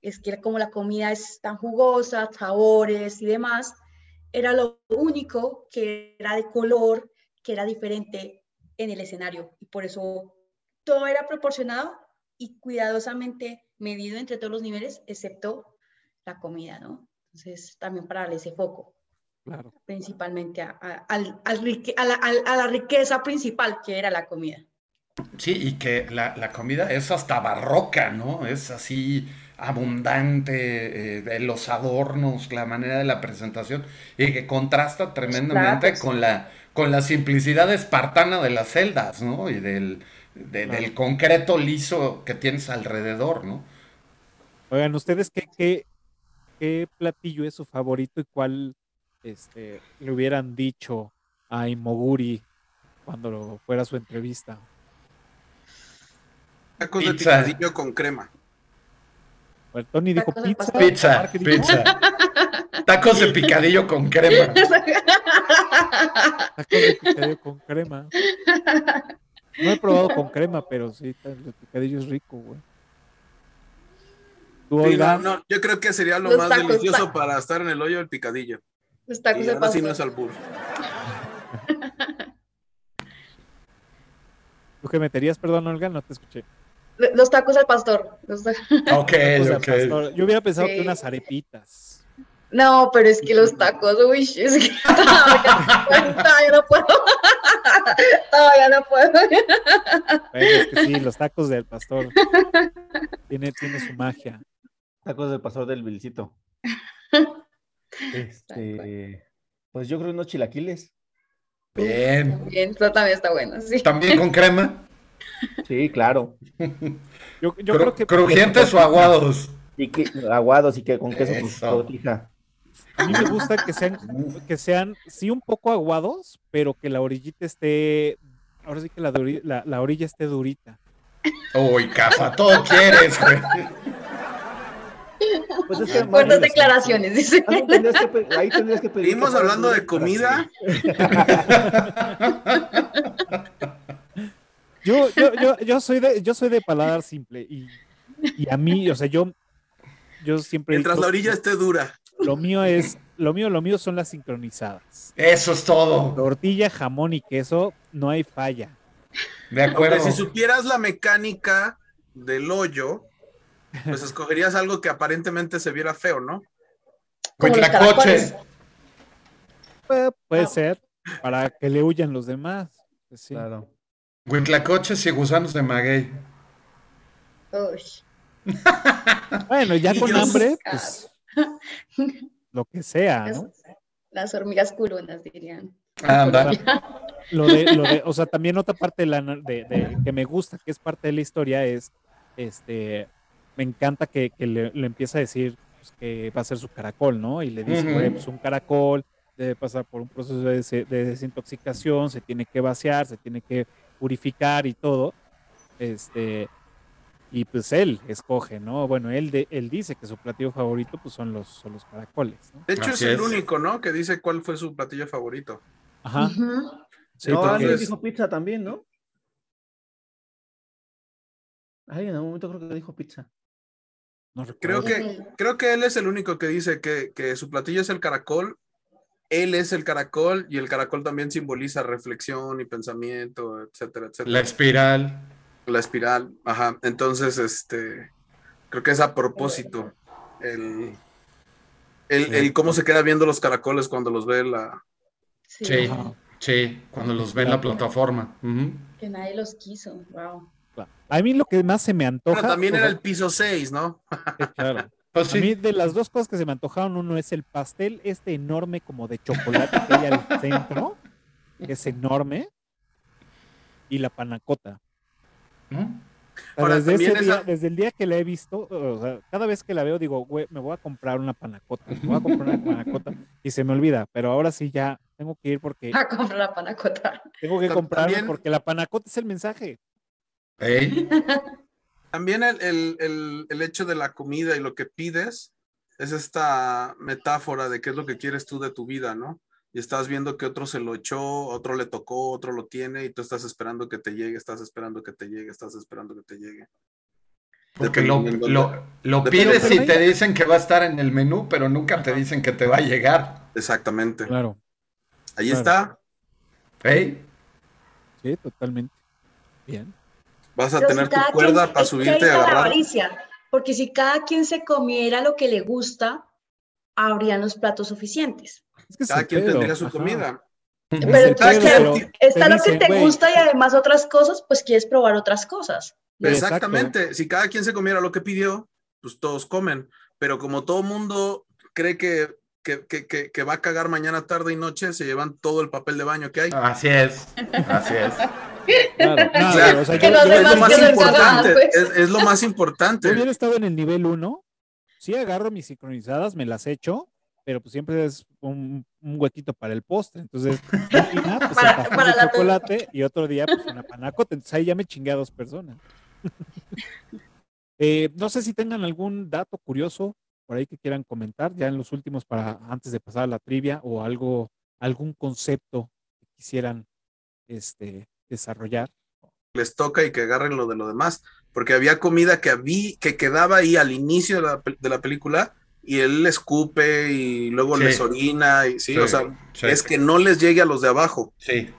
S4: es que como la comida es tan jugosa, sabores y demás, era lo único que era de color, que era diferente en el escenario. Y por eso todo era proporcionado y cuidadosamente medido entre todos los niveles, excepto la comida, ¿no? Entonces, también para darle ese foco,
S1: Claro.
S4: principalmente a, a- al- al rique- a la, al- a la riqueza principal, que era la comida.
S3: Sí, y que la, la comida es hasta barroca, ¿no? Es así abundante, eh, de los adornos, la manera de la presentación, y que contrasta tremendamente con la, con la simplicidad espartana de las celdas, ¿no? Y del, de-
S1: Claro.
S3: del concreto liso que tienes alrededor, ¿no?
S1: Oigan, ¿ustedes qué, qué, qué platillo es su favorito y cuál este, le hubieran dicho a Imoguri cuando lo- fuera su entrevista?
S2: Tacos de
S3: Pizza.
S2: picadillo con crema.
S1: Bueno, Tony dijo pizza.
S3: Pizza, pizza. Tacos de picadillo con crema.
S1: Tacos de picadillo con crema. No he probado con crema, pero sí, el picadillo es rico, güey. ¿Tú,
S2: Sí,
S1: Olga?
S2: no, no, yo creo que sería lo
S4: Los
S2: más
S4: tacos,
S2: delicioso para estar en el hoyo del picadillo.
S4: Los tacos
S2: y
S4: de
S2: ahora sí no es albur.
S1: ¿Tú qué meterías, perdón, Olga? No te escuché.
S4: Los tacos al pastor. los ta-
S3: Ok,
S1: Tacos de
S3: ok.
S1: pastor. Yo hubiera pensado que
S4: Sí.
S1: unas arepitas.
S4: No, pero es que los tacos, uy, es que todavía no puedo. Todavía no puedo.
S1: Bueno, es que sí, los tacos del pastor. Tiene, tiene su magia.
S5: Tacos del pastor del Vilcito. Este, pues yo creo unos chilaquiles.
S3: Bien.
S4: También, eso también está bueno, sí.
S3: ¿También con crema?
S5: Sí, claro.
S1: Yo, yo
S3: Cru-
S1: creo que
S3: ¿Crujientes o aguados?
S5: Y que aguados y que con queso tortija.
S1: a mí me gusta que sean, que sean, sí, un poco aguados, pero que la orillita esté, ahora sí que la, duri- la, la orilla esté durita.
S3: Uy, cafa, todo quieres, güey.
S5: Pues es que
S4: Fuertes
S5: Mario,
S4: declaraciones, dice.
S5: ahí tendrías que ahí tendrías que pedir
S2: Seguimos
S5: que
S2: hablando de comida.
S1: Yo, yo, yo, yo soy de, yo soy de paladar simple y, y a mí, o sea, yo, yo siempre
S2: Mientras la orilla esté dura.
S1: lo mío es, lo mío, lo mío son las sincronizadas.
S3: Eso es todo.
S1: Tortilla, jamón y queso, no hay falla.
S3: De acuerdo.
S2: si supieras la mecánica del hoyo, pues escogerías algo que aparentemente se viera feo, ¿no?
S4: Caracoles.
S1: Puede, puede
S4: Ah.
S1: ser para que le huyan los demás. Pues sí.
S5: Claro.
S3: Huitlacoches y gusanos de maguey.
S4: Uy,
S1: Bueno, ya con hambre, pues lo que sea, ¿no?
S4: las, hormigas culonas dirían.
S3: Anda.
S1: Lo de, lo de, o sea, también otra parte de la, de, de- que me gusta, que es parte de la historia, es, este, me encanta que, que le, le empieza a decir pues, que va a ser su caracol, ¿no? Y le dice. "Güey, pues un caracol debe pasar por un proceso de, des- de desintoxicación, se tiene que vaciar, se tiene que purificar y todo, este, y pues él escoge, ¿no? Bueno, él, de, él dice que su platillo favorito, pues son los, son los caracoles, ¿no?
S2: De hecho,
S3: Así
S2: es el
S3: es.
S2: único, ¿no? Que dice cuál fue su platillo favorito.
S1: Ajá. Sí,
S5: no,
S1: porque-
S5: alguien dijo pizza también, ¿no? Alguien en algún momento creo que dijo pizza.
S1: No
S2: Creo que, creo que él es el único que dice que, que su platillo es el caracol. Él es el caracol y el caracol también simboliza reflexión y pensamiento, etcétera, etcétera.
S3: La espiral.
S2: La espiral, ajá. Entonces, este, creo que es a propósito el, el, el cómo se queda viendo los caracoles cuando los ve la...
S4: Sí,
S3: Sí, cuando los ve en la plataforma.
S4: Que nadie los quiso. Wow.
S1: A mí lo que más se me antoja.
S2: Pero también era
S1: sea,
S2: el piso 6, ¿no?
S1: sí, claro.
S3: Pues
S1: A mí
S3: sí.
S1: de las dos cosas que se me antojaron, uno es el pastel este enorme como de chocolate que hay al centro, que es enorme. y la panacota.
S3: ¿no?
S1: O sea,
S2: Ahora,
S1: desde, ese
S2: también
S1: día,
S2: esa-
S1: desde el día que la he visto, o sea, cada vez que la veo digo, güey, me voy a comprar una panacota, me voy a comprar una panacota y se me olvida, pero ahora sí ya tengo que ir porque
S4: A comprar la panacota.
S1: tengo que comprarme porque la panacota es el mensaje.
S2: También el, el- el- el hecho de la comida y lo que pides es esta metáfora de qué es lo que quieres tú de tu vida, ¿no? Y estás viendo que otro se lo echó, otro le tocó, otro lo tiene y tú estás esperando que te llegue, estás esperando que te llegue, estás esperando que te llegue.
S3: Porque lo, lo, lo pides y te dicen que va a estar en el menú, pero nunca te dicen que te va a llegar.
S2: Exactamente.
S1: Claro,
S2: Ahí
S1: claro.
S2: está.
S3: ¿Ey?
S1: sí, totalmente. Bien.
S2: Vas a
S4: Pero si
S2: tener tu cuerda
S4: quien-
S2: para subirte y
S4: está la
S2: agarrar.
S4: avaricia, porque si cada quien se comiera lo que le gusta, habrían los platos suficientes.
S1: Es que es
S2: Cada quien
S1: pedo,
S2: tendría su
S1: ajá.
S2: comida.
S4: Pero entonces,
S1: pero
S4: Está lo que
S1: dicen,
S4: te
S1: güey,
S4: gusta y además otras cosas, pues quieres probar otras cosas.
S1: Exacto.
S2: Exactamente. Si cada quien se comiera lo que pidió, pues todos comen. Pero como todo mundo cree que, que, que- que- que va a cagar mañana, tarde y noche, se llevan todo el papel de baño que hay.
S3: Así es. Así es.
S1: Claro, no,
S2: Claro.
S1: o sea,
S4: Que
S1: yo-
S4: los
S1: yo-
S2: es lo más importante.
S4: cagaban, pues.
S2: Es, es lo más importante.
S1: Yo hubiera estado en el nivel 1, sí agarro mis sincronizadas, me las echo, pero pues siempre es un, un huequito para el postre. Entonces, un día, pues,
S4: Para-
S1: el
S4: para
S1: de
S4: la
S1: chocolate y otro día pues una panacota. Entonces ahí ya me chingué a dos personas. Eh, no sé si tengan algún dato curioso por ahí que quieran comentar, ya en los últimos para antes de pasar a la trivia o algo, algún concepto que quisieran este, desarrollar.
S2: les toca y que agarren lo de lo demás, porque había comida que había, que quedaba ahí al inicio de la, de la película y él le escupe y luego
S3: Sí.
S2: les orina y sí, o sea,
S3: sí.
S2: es que no les llegue a los de abajo
S3: Sí.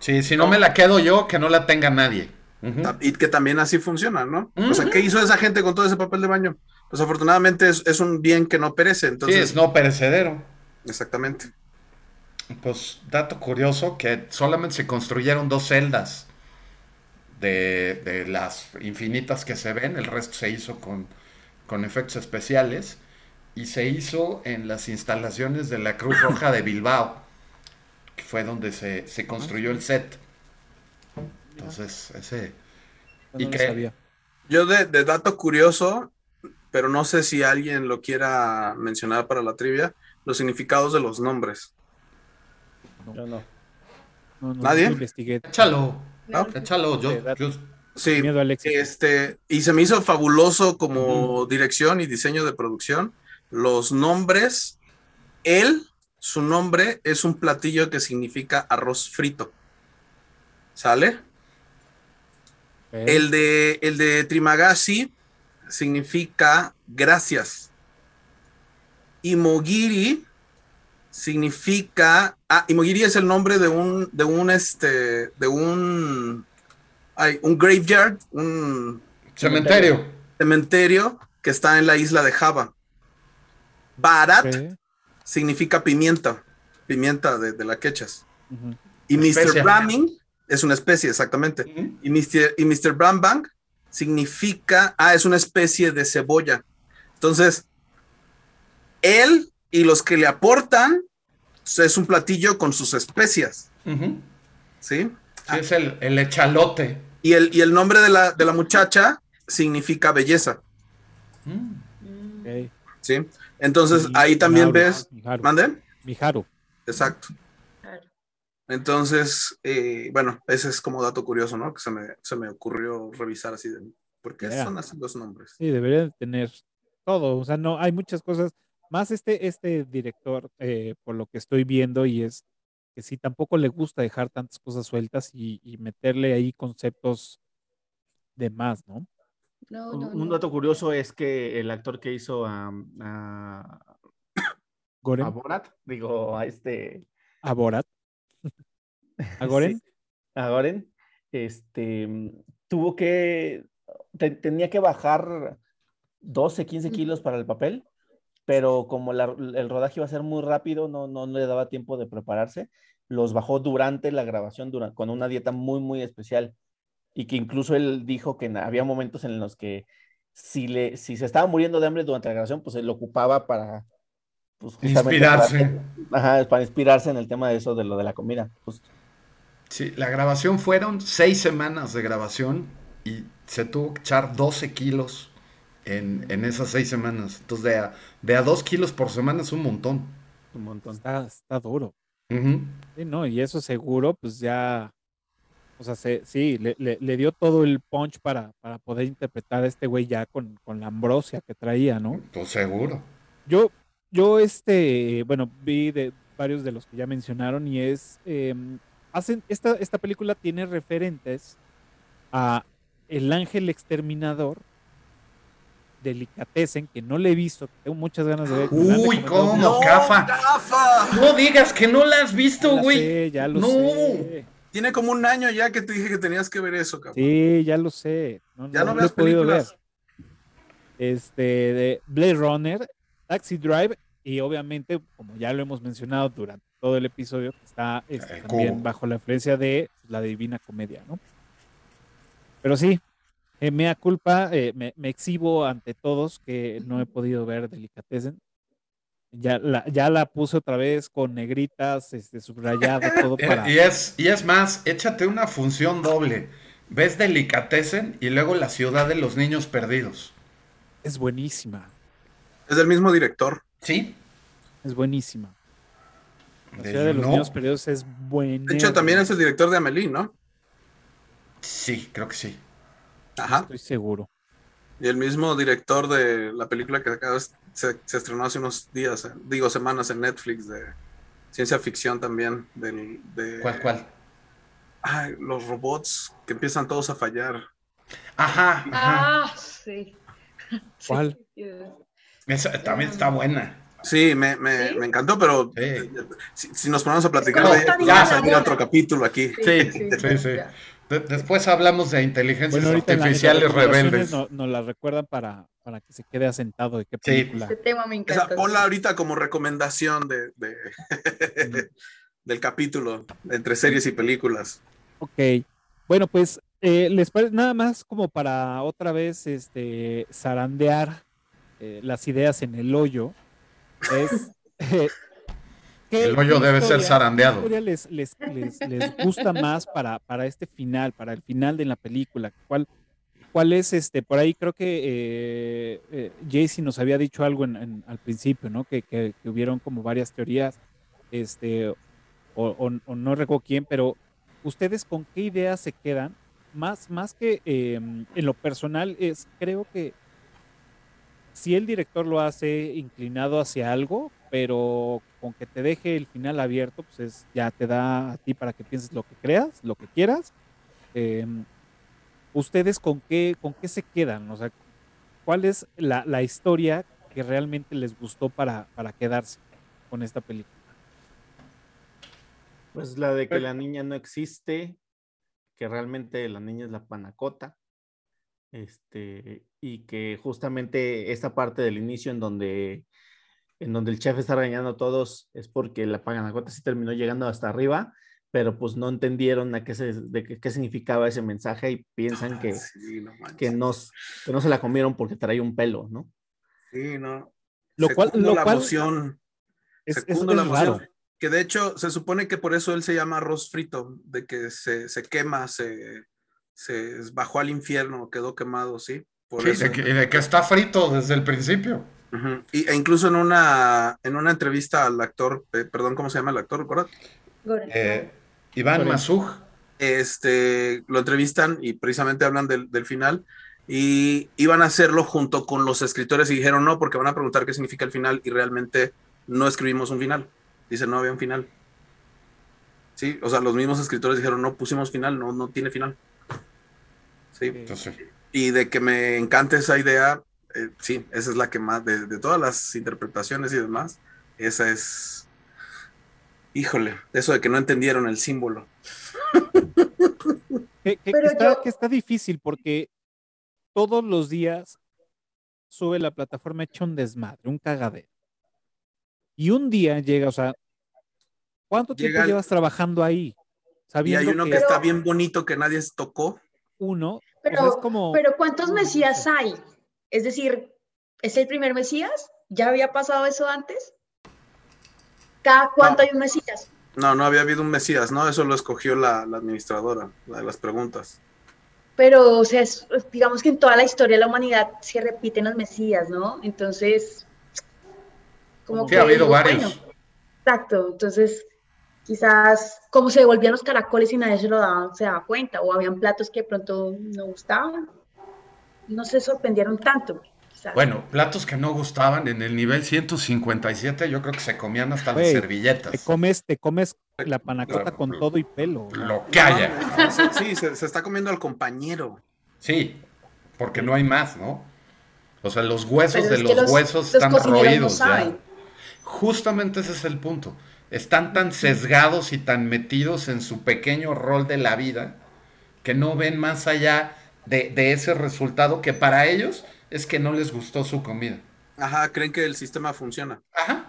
S3: Sí, si no me la quedo yo, que no la tenga nadie.
S2: Y que también así funciona, ¿no? O sea. ¿qué hizo esa gente con todo ese papel de baño? Pues afortunadamente es, es un bien que no perece,
S3: Sí,
S2: entonces,
S3: es no perecedero.
S2: exactamente.
S3: Pues dato curioso que solamente se construyeron dos celdas de, de las infinitas que se ven, el resto se hizo con, con efectos especiales y se hizo en las instalaciones de la Cruz Roja de Bilbao, que fue donde se, se construyó el set. Entonces, ese...
S1: No
S3: ¿Y
S1: lo
S3: qué?
S1: sabía.
S2: Yo de, de dato curioso, pero no sé si alguien lo quiera mencionar para la trivia, los significados de los nombres.
S5: Yo no.
S1: No, no,
S2: ¿Nadie?
S1: no investigué.
S3: Échalo,
S2: ¿no?
S3: échalo, yo,
S1: Sí, dato.
S3: yo-
S2: Sí,
S1: Miedo.
S2: Este, y se me hizo fabuloso como dirección y diseño de producción. Los nombres, él, su nombre es un platillo que significa arroz frito. ¿Sale? El de, el de Trimagasi significa gracias. Y Mogiri significa. Ah, Imogiri es el nombre de un, de un, este, de un, ay, un graveyard, un
S3: cementerio.
S2: cementerio que está en la isla de Java. Barat significa pimienta, pimienta de, de la quechas.
S1: Ujú.
S2: Y Mr. Braming es una especie, exactamente. Y Mr. y Mr. Brambang significa, ah, es una especie de cebolla. Entonces, él y los que le aportan es un platillo con sus especias. ¿sí?
S3: Sí, es el, el echalote.
S2: Y el, y el nombre de la, de la muchacha significa belleza,
S3: Mm.
S2: ¿sí? Entonces,
S1: Y-
S2: ahí también
S1: Miharu,
S2: ves,
S1: Miharu.
S2: ¿mande?
S1: Miharu.
S2: Exacto. Entonces, eh, bueno, ese es como dato curioso, ¿no? Que se me, se me ocurrió revisar así de, ¿por qué
S1: Yeah.
S2: son así los nombres?
S1: Sí, debería de tener todo. O sea, no, hay muchas cosas. Más este, este director, eh, por lo que estoy viendo, y es que sí, tampoco le gusta dejar tantas cosas sueltas y, y meterle ahí conceptos de más, ¿no?
S4: No,
S5: Un,
S4: no,
S5: un dato curioso es que el actor que hizo a, a,
S1: Goren,
S5: a Borat, digo, a este.
S1: a Borat. ¿A Goren?
S5: sí, a Goren, este, tuvo que, te- tenía que bajar 12, 15 kilos para el papel, pero como la- el rodaje iba a ser muy rápido, no, no le daba tiempo de prepararse, los bajó durante la grabación, dura- con una dieta muy, muy especial, y que incluso él dijo que había momentos en los que si, le, si se estaba muriendo de hambre durante la grabación, pues él lo ocupaba para... Pues, justamente para-
S3: Inspirarse.
S5: ajá, para inspirarse en el tema de eso, de lo de la comida. justo.
S3: Sí, la grabación fueron seis semanas de grabación y se tuvo que echar 12 kilos en, en esas seis semanas. Entonces, de a, de a dos kilos por semana es un montón.
S5: Un montón.
S1: Está, está duro.
S3: Ujú.
S1: Sí, no, y eso seguro, pues ya, o sea, se- sí, le, le- le dio todo el punch para, para poder interpretar a este güey ya con, con la ambrosia que traía, ¿no?
S3: Pues seguro.
S1: Yo, yo, este, bueno, vi de varios de los que ya mencionaron y es, em, hacen, esta, esta película tiene referentes a El Ángel Exterminador, Delicatessen, que no le he visto, que tengo muchas ganas de ver.
S3: Uy, ¿cómo?
S1: mucho.
S3: Cafa. No digas que no la has visto, güey.
S1: sé, ya lo
S3: No.
S1: sé.
S2: Tiene como un año ya que te dije que tenías que ver eso, cabrón.
S1: Sí, ya lo sé. No,
S2: Ya
S1: no
S2: no
S1: lo he
S2: veas
S1: podido ver.
S2: películas.
S1: Este, de Blade Runner, Taxi Drive, y obviamente, como ya lo hemos mencionado durante todo el episodio, está este,
S3: El
S1: también bajo la influencia de la Divina Comedia, ¿no? Pero sí, eh, mea culpa, eh, me, me exhibo ante todos que no he podido ver Delicatessen. Ya la, ya la puse otra vez con negritas, este, subrayado, todo
S3: Eh,
S1: para...
S3: Y es, y es más, échate una función doble. Ves Delicatessen y luego La ciudad de los niños perdidos.
S1: Es buenísima,
S2: Es del mismo director.
S3: ¿Sí?
S1: es buenísima. La
S3: De-
S1: ciudad de los
S3: no.
S1: niños perdidos es buena.
S2: De hecho, también es el director de Amelie, ¿no?
S3: Sí, creo que sí.
S2: Ajá.
S1: Estoy seguro.
S2: Y el mismo director de la película que acaba se, se estrenó hace unos días, eh, digo semanas en Netflix, de ciencia ficción también. Del, de,
S3: ¿Cuál, cuál?
S2: Ay, los robots que empiezan todos a fallar.
S3: Ajá, ajá.
S4: Ah, sí.
S1: ¿Cuál?
S4: Sí.
S3: Esa también está buena.
S2: Sí, me, me,
S4: ¿Sí?
S2: me encantó, pero
S3: Sí.
S2: si, si nos ponemos a platicar de vamos a
S4: ya.
S2: otro capítulo aquí.
S3: Sí, sí, sí. De- después hablamos de inteligencias
S1: Bueno, ahorita en la- en las
S3: artificiales rebeldes.
S1: no- Nos la recuerdan para, para que se quede asentado de qué
S3: Sí.
S1: película.
S4: Este tema me
S2: Esa,
S4: encanta.
S2: ponla ahorita como recomendación de, de- del capítulo entre series y películas.
S1: Ok. Bueno, pues eh, les parece nada más como para otra vez este zarandear eh, las ideas en el hoyo. Es eh, ¿qué-
S3: El hoyo debe ser zarandeado.
S1: qué historia les, les, les, les gusta más para, para este final, para el final de la película? ¿Cuál, cuál es este? Por ahí creo que eh, eh, Jaycee nos había dicho algo en- en- al principio, ¿no? Que, que, que hubieron como varias teorías, este, o, o- o no recuerdo quién, pero ¿ustedes con qué ideas se quedan? Más, más que eh, en lo personal, es creo que si el director lo hace inclinado hacia algo, pero con que te deje el final abierto, pues es, ya te da a ti para que pienses lo que creas, lo que quieras. Eh, ¿Ustedes con qué, con qué se quedan? O sea, ¿cuál es la, la historia que realmente les gustó para, para quedarse con esta película?
S5: Pues la de que la niña no existe, que realmente la niña es la panacota, este, y que justamente esta parte del inicio en donde, en donde el chef está regañando a todos es porque la panacota sí terminó llegando hasta arriba, pero pues no entendieron a qué, se, de qué, qué significaba ese mensaje y piensan que,
S2: Ah, Sí, no
S5: que, no, que no se la comieron porque traía un pelo, ¿no?
S2: Sí, no.
S1: Lo cual- lo
S2: la
S1: cual-
S2: emoción.
S1: Es, es-
S2: Secundo
S1: es
S2: la emoción.
S1: raro.
S2: Que de hecho se supone que por eso él se llama arroz frito, de que se, se quema, se, se bajó al infierno, quedó quemado, ¿sí? Por
S3: Sí,
S2: eso.
S3: de que, de que está frito desde el principio.
S2: Y, e incluso en una, en una entrevista al actor, eh, perdón, ¿cómo se llama el actor? ¿Recuerdas?
S3: Eh, Iván. Masug.
S2: este, lo entrevistan y precisamente hablan del, del final y iban a hacerlo junto con los escritores y dijeron no, porque van a preguntar qué significa el final y realmente no escribimos un final. Dicen, no había un final. Sí, o sea, los mismos escritores dijeron, no pusimos final, no, no tiene final. Sí,
S3: Entonces,
S2: y de que me encanta esa idea, eh, sí, esa es la que más, de, de todas las interpretaciones y demás, esa es, híjole, eso de que no entendieron el símbolo.
S1: Que, que- está,
S4: yo-
S1: que está difícil porque todos los días sube la plataforma hecha un desmadre, un cagadero. Y un día llega, o sea, ¿cuánto tiempo
S2: el-
S1: llevas trabajando ahí?
S2: Y
S1: Sabiendo
S2: hay uno que,
S1: que
S2: está bien bonito que nadie tocó.
S1: Uno, o
S4: Pero,
S1: sea, es como...
S4: pero ¿cuántos Mesías hay? Es decir, ¿es el primer Mesías? ¿Ya había pasado eso antes? ¿Cada cuánto
S2: No.
S4: hay un Mesías?
S2: No, no había habido un Mesías, ¿no? Eso lo escogió la, la administradora, la de las preguntas.
S4: Pero, o sea, es- digamos que en toda la historia de la humanidad se repiten los mesías, ¿no? Entonces, como
S3: Sí, ha habido
S4: digo,
S3: varios.
S4: bueno, exacto, entonces quizás como se devolvían los caracoles y nadie se lo daba, se daba cuenta, o habían platos que de pronto no gustaban, no se sorprendieron tanto, quizás.
S3: Bueno, platos que no gustaban en el nivel 157, yo creo que se comían hasta las
S1: Güey, Te
S3: servilletas.
S1: comes, te comes la panacota con todo y pelo.
S3: Lo que haya.
S2: Sí, se, se está comiendo al compañero.
S3: Sí, porque no hay más, ¿no? O sea, los huesos
S4: Pero
S3: de los,
S4: los-
S3: huesos
S4: los
S3: están
S4: no
S3: roídos ya.
S4: saben.
S3: Justamente ese es el punto. Están tan sesgados y tan metidos en su pequeño rol de la vida que no ven más allá de, de ese resultado que para ellos es que no les gustó su comida.
S2: Ajá, creen que el sistema funciona.
S3: Ajá.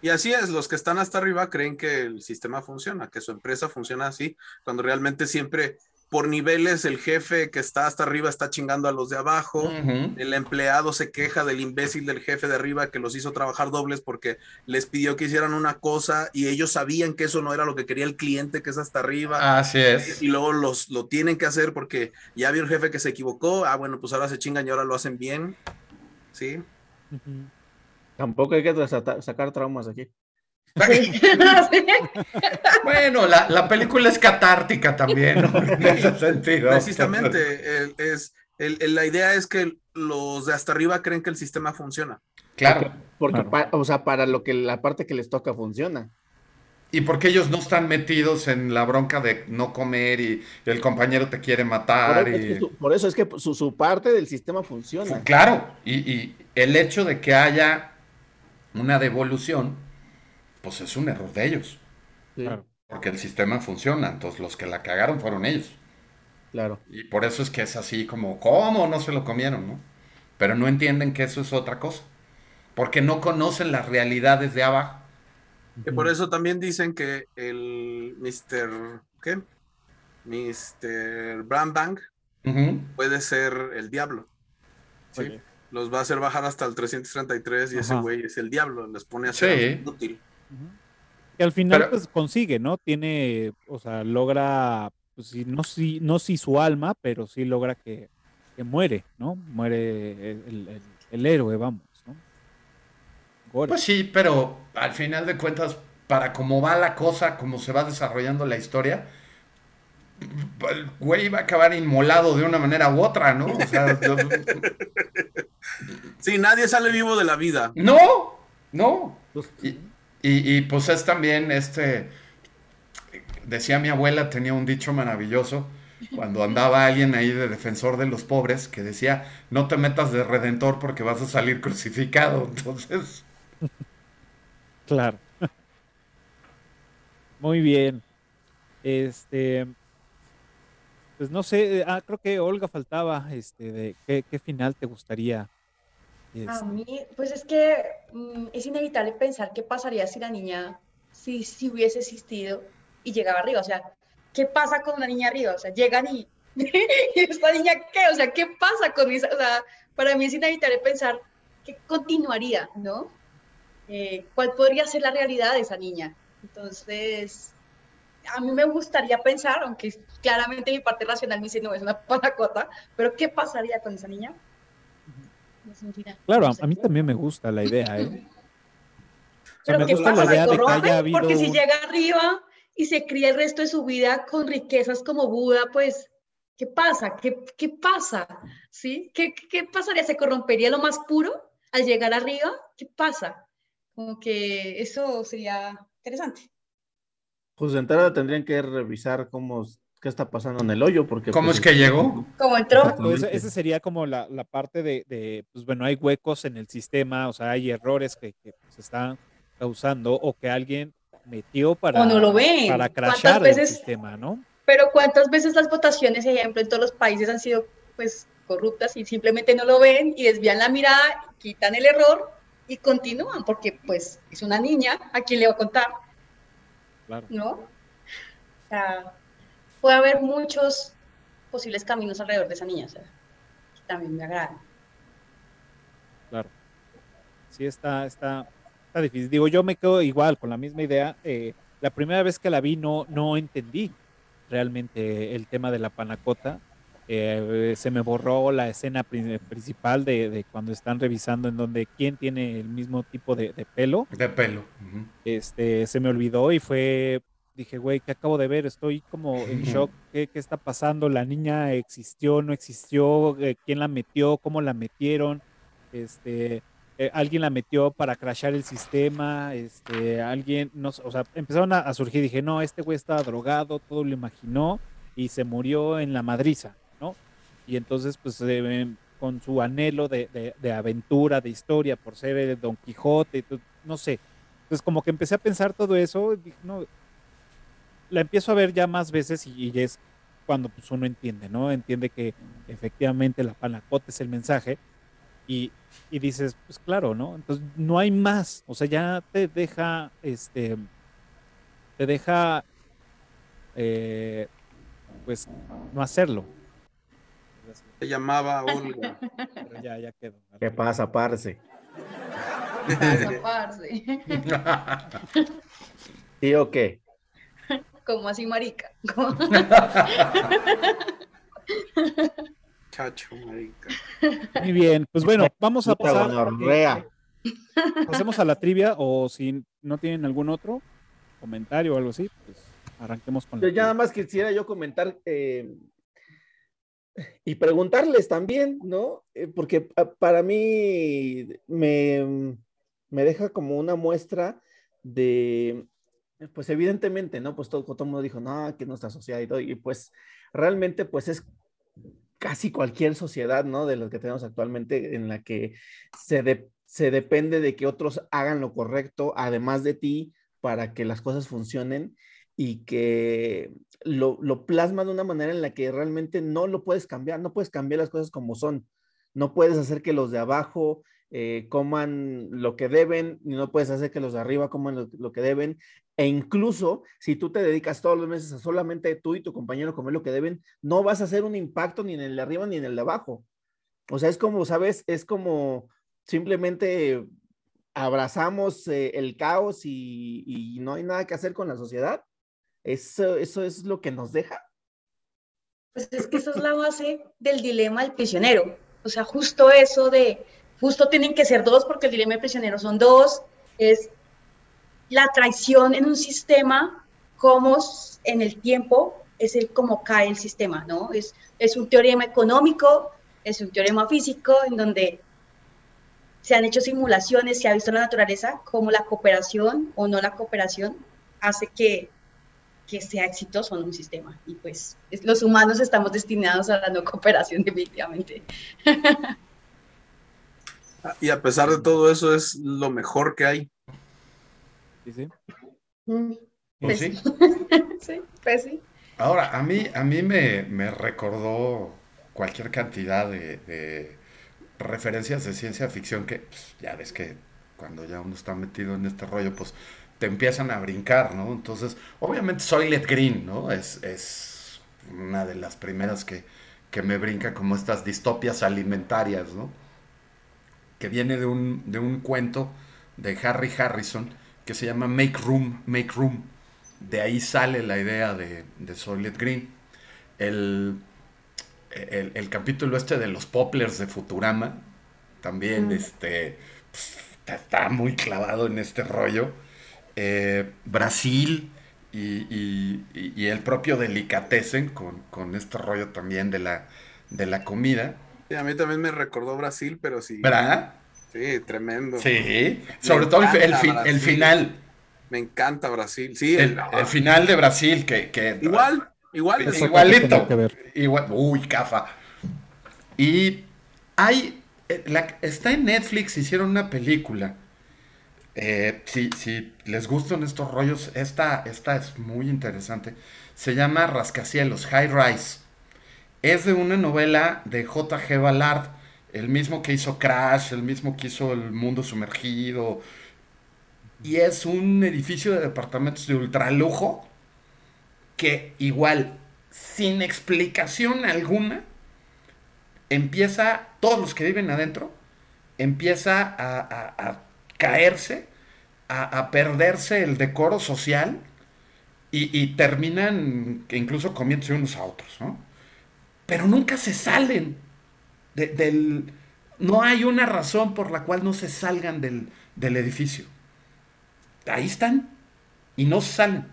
S2: Y así es, los que están hasta arriba creen que el sistema funciona, que su empresa funciona así, cuando realmente siempre por niveles el jefe que está hasta arriba está chingando a los de abajo, el empleado se queja del imbécil del jefe de arriba que los hizo trabajar dobles porque les pidió que hicieran una cosa y ellos sabían que eso no era lo que quería el cliente que es hasta arriba.
S3: Así es.
S2: Y luego los, lo tienen que hacer porque ya vio el jefe que se equivocó. Ah, bueno, pues ahora se chingan y ahora lo hacen bien. Sí.
S5: Tampoco hay que sacar traumas aquí.
S3: Bueno, la, la película es catártica también, ¿no? En ese sentido.
S2: Precisamente, el- es, el- el- la idea es que los de hasta arriba creen que el sistema funciona.
S3: Claro.
S5: Porque,
S1: Claro.
S5: pa- o sea, para lo que la parte que les toca funciona.
S3: Y porque ellos no están metidos en la bronca de no comer y el compañero te quiere
S5: Por,
S3: matar.
S5: es que
S3: Y...
S5: su, por eso es que su, su parte del sistema funciona.
S3: Claro, y, y el hecho de que haya una devolución, pues es un error de ellos,
S5: Sí,
S1: Claro.
S3: porque el sistema funciona, entonces los que la cagaron fueron ellos.
S5: claro.
S3: Y por eso es que es así como, ¿cómo no se lo comieron, no? Pero no entienden que eso es otra cosa, porque no conocen las realidades de abajo.
S2: Que por eso también dicen que el Mr. ¿Qué? Mr. Bram Bang
S3: Ujú.
S2: puede ser el diablo. Sí. Los va a hacer bajar hasta el 333 y ese
S1: Ajá.
S2: güey es el diablo. Les pone a ser
S3: Sí.
S2: inútil.
S1: Que al final
S3: Pero-
S1: pues consigue, ¿no? Tiene, o sea, logra, pues sí, no si, no si su alma, pero sí logra que, que muere, ¿no? Muere el, el- el héroe, vamos, ¿no? Gore.
S3: Pues sí, pero al final de cuentas, para cómo va la cosa, cómo se va desarrollando la historia, el güey va a acabar inmolado de una manera u otra, ¿no? O sea, yo-
S2: Sí, nadie sale vivo de la vida.
S3: no, no.
S5: Pues,
S3: Y, y- y, pues es también este, decía mi abuela, tenía un dicho maravilloso, cuando andaba alguien ahí de defensor de los pobres, que decía, no te metas de redentor porque vas a salir crucificado. Entonces,
S1: Claro. Muy bien. Este, pues no sé, ah, creo que Olga faltaba, este, de qué, qué final te gustaría.
S4: A mí, pues es que mm, es inevitable pensar qué pasaría si la niña, si, si hubiese existido y llegaba arriba. O sea, ¿qué pasa con una niña arriba? O sea, llegan y, ¿y esta niña qué? O sea, ¿qué pasa con esa? O sea, para mí es inevitable pensar qué continuaría, ¿no? Eh, ¿cuál podría ser la realidad de esa niña? Entonces, a mí me gustaría pensar, aunque claramente mi parte racional me dice, no, es una panacota, pero ¿qué pasaría con esa niña? No sé, un final.
S1: Claro, a, mí también me gusta la idea, ¿eh? O sea,
S4: Pero
S1: me
S4: ¿qué
S1: gusta la
S4: pasa?
S1: idea
S4: ¿Se
S1: de que
S4: corrompe?
S1: haya habido
S4: Porque si llega arriba y se cría el resto de su vida con riquezas como Buda, pues, ¿qué pasa? ¿Qué, qué pasa? ¿Sí? ¿Qué, qué- qué pasaría? ¿Se corrompería lo más puro al llegar arriba? ¿Qué pasa? Como que eso sería interesante.
S5: Pues de entrada tendrían que revisar cómo, qué está pasando en el hoyo, porque...
S3: ¿Cómo
S5: pues,
S3: es que llegó?
S4: Como entró.
S1: Ese sería como la, la parte de, de, pues bueno, hay huecos en el sistema, o sea, hay errores que, que se están causando o que alguien metió para,
S4: O no lo ven.
S1: para
S4: ¿Cuántas
S1: crashar el
S4: veces-
S1: sistema, ¿no?
S4: Pero ¿cuántas veces las votaciones, ejemplo, en todos los países han sido pues corruptas y simplemente no lo ven y desvían la mirada, quitan el error y continúan? Porque pues es una niña, ¿a quién le va a contar?
S1: Claro.
S4: ¿No? O sea, puede haber muchos posibles caminos alrededor de esa niña, o sea, que también me agradan.
S1: Claro. Sí, está, está, está difícil. Digo, yo me quedo igual con la misma idea. eh, la primera vez que la vi no, no entendí realmente el tema de la panacota. Eh, se me borró la escena principal de, cuando están revisando en donde quién tiene el mismo tipo de, pelo.
S3: De pelo.
S1: Este, se me olvidó y fue, dije, güey, ¿qué acabo de ver? Estoy como en shock. ¿Qué, ¿Qué, está pasando? ¿La niña existió, no existió? Eh, ¿Quién la metió? ¿Cómo la metieron? Este, eh, alguien la metió para crashar el sistema, este, alguien, no, o sea, empezaron a, surgir, dije, no, este güey estaba drogado, todo lo imaginó y se murió en la madriza, ¿no? Y entonces, pues, eh, con su anhelo de, aventura, de historia, por ser el Don Quijote, no sé. Entonces, como que empecé a pensar todo eso, dije, no, la empiezo a ver ya más veces y, y es cuando pues, uno entiende, ¿no? Entiende que efectivamente la panacota es el mensaje, y, dices, pues claro, ¿no? Entonces no hay más, o sea, ya te deja, este, te deja, eh, pues, no hacerlo.
S2: Se llamaba Olga.
S1: ya, ya quedó.
S5: ¿Qué pasa, parce?
S4: ¿Qué pasa, parce?
S5: ¿Y o qué?
S4: Como así, marica.
S2: Chacho, marica.
S1: Muy bien, pues bueno, vamos a pasar. Pasemos a la trivia o si no tienen algún otro comentario o algo así, pues arranquemos con
S5: la Ya nada más quisiera yo comentar eh, y preguntarles también, ¿no? Eh, porque para mí me, me deja como una muestra de, pues evidentemente, ¿no? Pues todo, todo el mundo dijo, no, que nuestra sociedad y todo, y pues realmente pues es casi cualquier sociedad, ¿no? De las que tenemos actualmente, en la que se, se depende de que otros hagan lo correcto, además de ti, para que las cosas funcionen y que lo, lo plasma de una manera en la que realmente no lo puedes cambiar, no puedes cambiar las cosas como son. No puedes hacer que los de abajo eh, coman lo que deben, y no puedes hacer que los de arriba coman lo, que deben. E incluso si tú te dedicas todos los meses a solamente tú y tu compañero comer lo que deben, no vas a hacer un impacto ni en el de arriba ni en el de abajo. O sea, es como, ¿sabes? Es como simplemente abrazamos eh, el caos y, no hay nada que hacer con la sociedad. Eso, eso es lo que nos deja.
S4: Pues es que esa es la base del dilema del prisionero. O sea, justo eso de, justo tienen que ser dos porque el dilema del prisionero son dos, es la traición en un sistema, como en el tiempo es el cómo cae el sistema, ¿no? Es, es un teorema económico, es un teorema físico en donde se han hecho simulaciones, se ha visto la naturaleza, cómo la cooperación o no la cooperación hace que, que sea exitoso en un sistema. Y pues los humanos estamos destinados a la no cooperación definitivamente.
S2: Y a pesar de todo eso, es lo mejor que hay.
S1: Sí, sí.
S4: Mm, pues sí. sí, pues sí.
S3: Ahora, a mí, a mí me, recordó cualquier cantidad de, referencias de ciencia ficción que pues, ya ves que cuando ya uno está metido en este rollo, pues te empiezan a brincar, ¿no? Entonces, obviamente Soylent Green, ¿no? Es, es una de las primeras que, que me brinca como estas distopias alimentarias, ¿no? Que viene de un, de un cuento de Harry Harrison que se llama Make Room, Make Room. De ahí sale la idea de, de Solid Green. El, el, capítulo este de los poplars de Futurama, también mm. este, pues, está, muy clavado en este rollo. Eh, Brasil y, y, el propio Delicatessen con, con este rollo también de la, de la comida
S2: a mí también me recordó Brasil, pero sí.
S3: ¿Verdad?
S2: Sí, tremendo.
S3: Sí, sobre todo el, el, final.
S2: Me encanta Brasil, sí.
S3: El, final de Brasil, que...
S2: igual, igual.
S3: igualito. Igual, uy, cafa. Y hay... Eh, está en Netflix, hicieron una película. Eh, si, si, les gustan estos rollos, esta, esta es muy interesante. Se llama Rascacielos, High Rise. Es de una novela de J.G. Ballard, el mismo que hizo Crash, el mismo que hizo El Mundo Sumergido. Y es un edificio de departamentos de ultralujo que igual, sin explicación alguna, empieza, todos los que viven adentro, empieza a, caerse, a, a perderse el decoro social y, terminan incluso comiéndose unos a otros, ¿no? Pero nunca se salen del... No hay una razón por la cual no se salgan del, del edificio. Ahí están y no salen.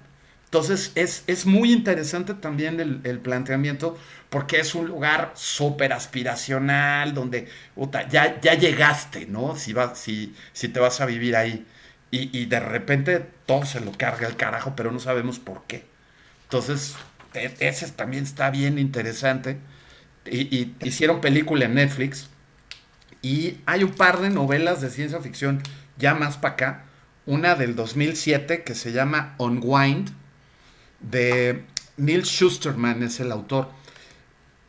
S3: Entonces es, es muy interesante también el, planteamiento porque es un lugar súper aspiracional donde ya, ya llegaste, ¿no? Si, si, si te vas a vivir ahí. Y, de repente todo se lo carga el carajo, pero no sabemos por qué. Entonces, e, ese también está bien interesante. Y, hicieron película en Netflix. Y hay un par de novelas de ciencia ficción ya más para acá. Una del 2007 que se llama Unwind, de Neil Schusterman, es el autor.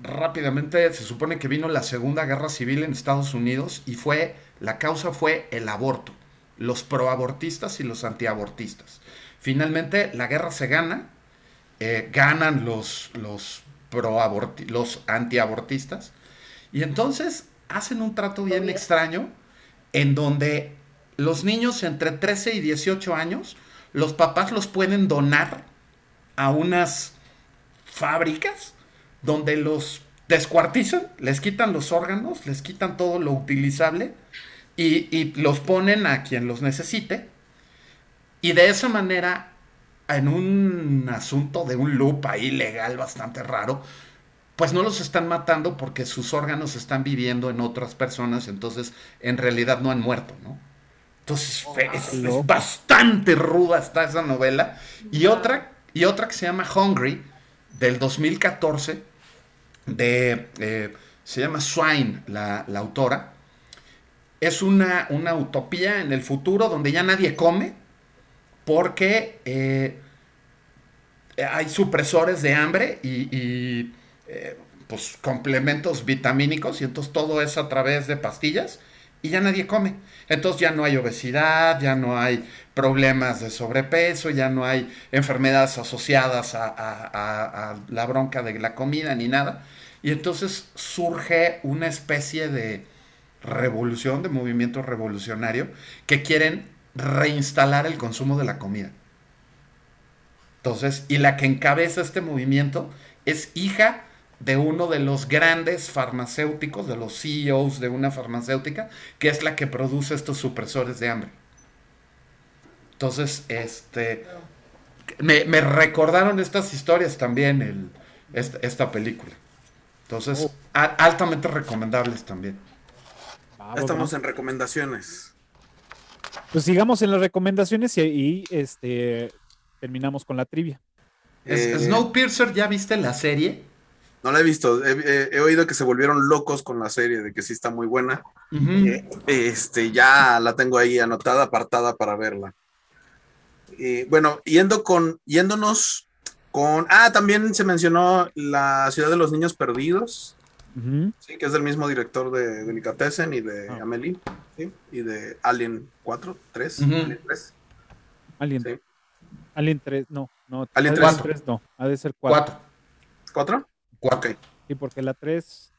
S3: Rápidamente se supone que vino la Segunda Guerra Civil en Estados Unidos y fue, la causa fue el aborto los proabortistas y los antiabortistas. Finalmente, la guerra se gana, eh, ganan los, los, los antiabortistas, y entonces hacen un trato bien extraño en donde los niños entre 13 y 18 años, los papás los pueden donar a unas fábricas donde los descuartizan, les quitan los órganos, les quitan todo lo utilizable y, los ponen a quien los necesite. Y de esa manera, en un asunto de un loop ahí legal bastante raro, pues no los están matando porque sus órganos están viviendo en otras personas, entonces en realidad no han muerto, ¿no? Entonces oh, es, bastante ruda está esa novela. Y otra, y otra que se llama Hungry, del 2014, de, eh, se llama Swine, la, la autora es una, una, utopía en el futuro donde ya nadie come porque eh, hay supresores de hambre y, eh, pues, complementos vitamínicos y entonces todo es a través de pastillas y ya nadie come. Entonces ya no hay obesidad, ya no hay problemas de sobrepeso, ya no hay enfermedades asociadas a, a la bronca de la comida ni nada. Y entonces surge una especie de revolución, de movimiento revolucionario, que quieren reinstalar el consumo de la comida. Entonces, y la que encabeza este movimiento es hija de uno de los grandes farmacéuticos, de los CEOs de una farmacéutica, que es la que produce estos supresores de hambre. Entonces, este, me, recordaron estas historias también, el, esta, película. Entonces, oh. altamente recomendables también.
S2: Estamos en recomendaciones.
S1: Pues sigamos en las recomendaciones y, este terminamos con la trivia.
S3: Eh, Snowpiercer, ¿ya viste la serie?
S2: No la he visto. He, oído que se volvieron locos con la serie, de que sí está muy buena. Eh, este, ya la tengo ahí anotada, apartada para verla. Eh, bueno, yendo con, yéndonos con. Ah, también se mencionó la ciudad de los niños perdidos. Sí, que es del mismo director de Delicatessen y de ah. Amelie, ¿sí? y de Alien 4, 3, Alien 3.
S1: Alien, Alien 3, no, no.
S2: Alien
S1: 3. no, ha de ser 4.
S2: 4. 4.
S1: Sí, porque la 3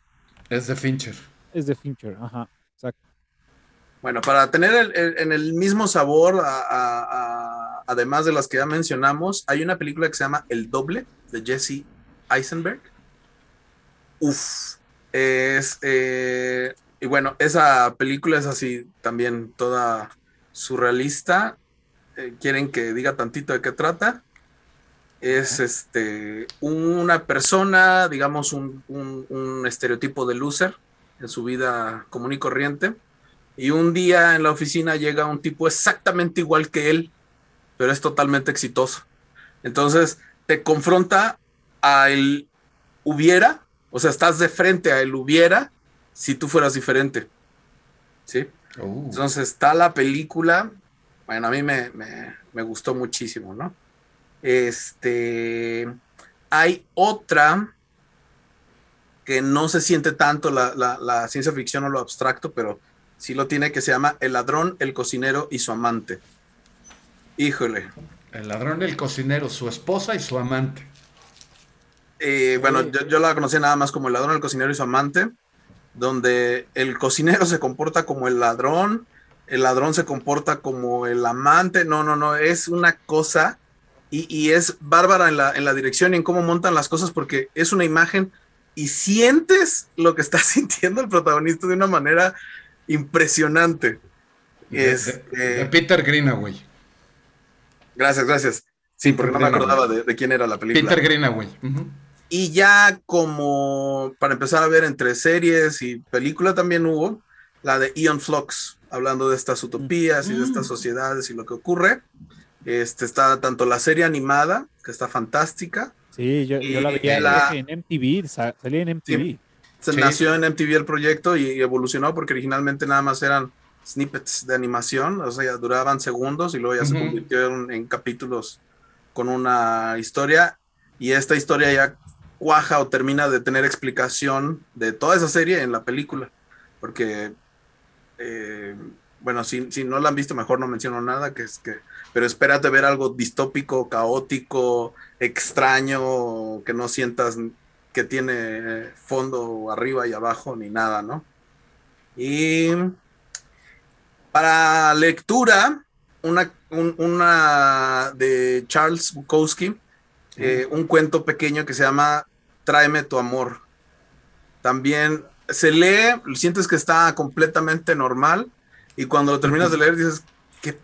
S3: es de Fincher.
S1: Es de Fincher, ajá, exacto.
S2: Bueno, para tener el, en el mismo sabor, además de las que ya mencionamos, hay una película que se llama El Doble de Jesse Eisenberg. Uf, es, eh, y bueno, esa película es así también toda surrealista. Eh, quieren que diga tantito de qué trata. Es este, una persona, digamos, un, un, estereotipo de loser en su vida común y corriente. Y un día en la oficina llega un tipo exactamente igual que él, pero es totalmente exitoso. Entonces te confronta a el hubiera o sea, estás de frente a él hubiera si tú fueras diferente. ¿Sí? Oh. Entonces está la película. Bueno, a mí me, gustó muchísimo, ¿no? Este. Hay otra que no se siente tanto la, ciencia ficción o lo abstracto, pero sí lo tiene, que se llama El ladrón, el cocinero y su amante. Híjole.
S3: El ladrón, el cocinero, su esposa y su amante.
S2: Eh, bueno, yo, la conocí nada más como el ladrón, el cocinero y su amante, donde el cocinero se comporta como el ladrón, el ladrón se comporta como el amante, no, no, no, es una cosa y, es bárbara en la, en la dirección y en cómo montan las cosas porque es una imagen y sientes lo que está sintiendo el protagonista de una manera impresionante.
S3: Es, de, Peter Greenaway.
S2: Gracias, gracias. Sí, porque no me acordaba de, quién era la película.
S3: Peter Greenaway.
S2: Y ya como para empezar a ver entre series y película también hubo la de Ion Flux, hablando de estas utopías y de estas mm. sociedades y lo que ocurre. Este está tanto la serie animada, que está fantástica.
S1: Sí, yo, la veía en MTV, salía en MTV.
S2: se nació en MTV el proyecto y evolucionó porque originalmente nada más eran snippets de animación, o sea, duraban segundos y luego ya se convirtieron en capítulos con una historia y esta historia ya cuaja o termina de tener explicación de toda esa serie en la película, porque eh, bueno, si, si, no la han visto, mejor no menciono nada, que es que, pero espérate ver algo distópico, caótico, extraño, que no sientas que tiene fondo arriba y abajo ni nada, ¿no? Y para lectura, una, una de Charles Bukowski, eh, un cuento pequeño que se llama Tráeme tu amor. También se lee, sientes que está completamente normal y cuando lo terminas de leer dices, ¿qué,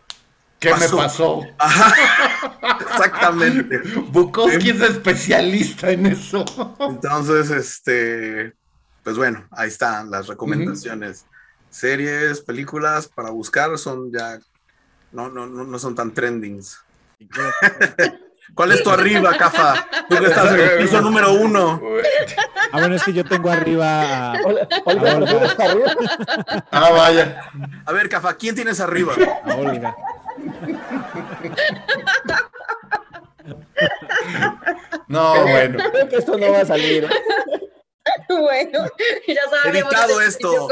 S3: ¿Qué me pasó?
S2: exactamente.
S3: Bukowski es especialista en eso.
S2: Entonces, este, pues bueno, ahí están las recomendaciones. Series, películas para buscar son ya, no, no, no son tan trendings. ¿Cuál es tu arriba, Cafa? Tú que estás en el piso número uno.
S1: Ah, bueno, es que yo tengo arriba a.
S3: Olga, arriba? Ah, vaya.
S2: A ver, Cafa, ¿quién tienes arriba? A Olga.
S3: No, bueno.
S5: Creo que esto no va a salir.
S4: Bueno, ya sabemos.
S2: Editado esto.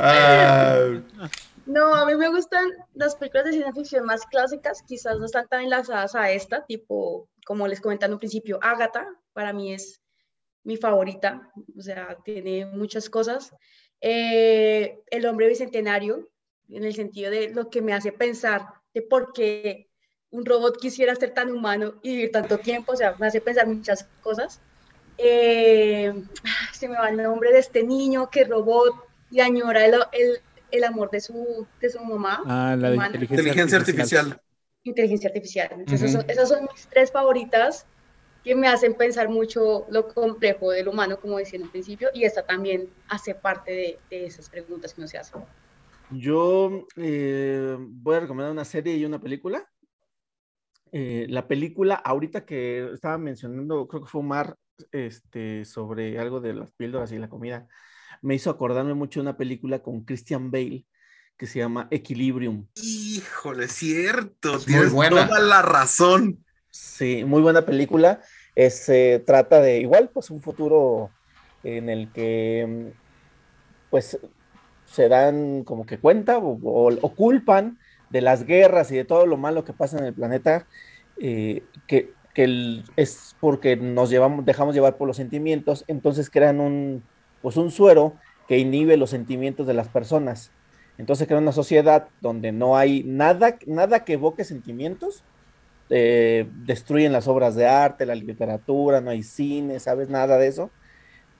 S4: ah. No, a mí me gustan las películas de ciencia ficción más clásicas, quizás no están tan enlazadas a esta, tipo, como les comenté en un principio, Agatha, para mí es mi favorita, o sea, tiene muchas cosas. Eh, el hombre bicentenario, en el sentido de lo que me hace pensar de por qué un robot quisiera ser tan humano y vivir tanto tiempo, o sea, me hace pensar muchas cosas. Eh, se me va el nombre de este niño que robot y añora el amor de su, de su mamá.
S1: Ah, la
S2: inteligencia, artificial.
S4: Inteligencia artificial. esas, son, mis tres favoritas que me hacen pensar mucho lo complejo del humano, como decía en un principio, y esta también hace parte de, de esas preguntas que uno se hace.
S5: Yo eh, voy a recomendar una serie y una película. Eh, la película, ahorita que estaba mencionando, creo que fue Omar, este, sobre algo de las píldoras y la comida me hizo acordarme mucho de una película con Christian Bale que se llama Equilibrium.
S2: Híjole, cierto, tienes toda la razón.
S5: Sí, muy buena película. Se trata de igual, pues un futuro en el que pues se dan como que cuenta o, culpan de las guerras y de todo lo malo que pasa en el planeta, eh, que, que es porque nos llevamos, dejamos llevar por los sentimientos, entonces crean un, pues un suero que inhibe los sentimientos de las personas. Entonces crea una sociedad donde no hay nada, nada que evoque sentimientos, eh, destruyen las obras de arte, la literatura, no hay cine, ¿sabes? Nada de eso.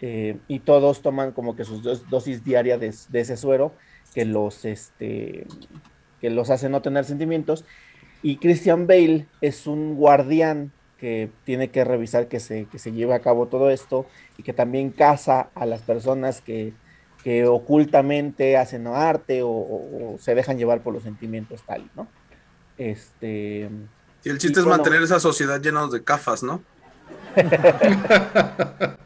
S5: Eh, y todos toman como que sus dosis diarias de, ese suero que los, este, que los hace no tener sentimientos. Y Christian Bale es un guardián que tiene que revisar que se, que se lleve a cabo todo esto y que también casa a las personas que, que ocultamente hacen arte o, se dejan llevar por los sentimientos tal, ¿no? Este.
S2: Y el chiste es mantener esa sociedad llena de cafas, ¿no?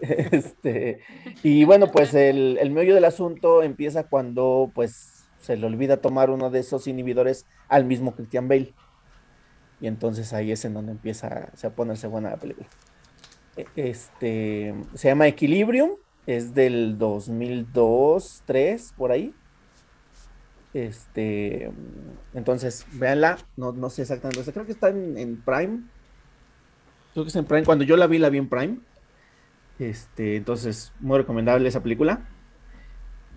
S5: este, y bueno, pues el, el meollo del asunto empieza cuando pues se le olvida tomar uno de esos inhibidores al mismo Christian Bale. Y entonces ahí es en donde empieza a ponerse buena la película. E, este, se llama Equilibrium, es del 2002, 3, por ahí. Este, entonces, véanla, no, no sé exactamente, creo que está en, Prime. Creo que está en Prime, cuando yo la vi, la vi en Prime. Este, entonces, muy recomendable esa película.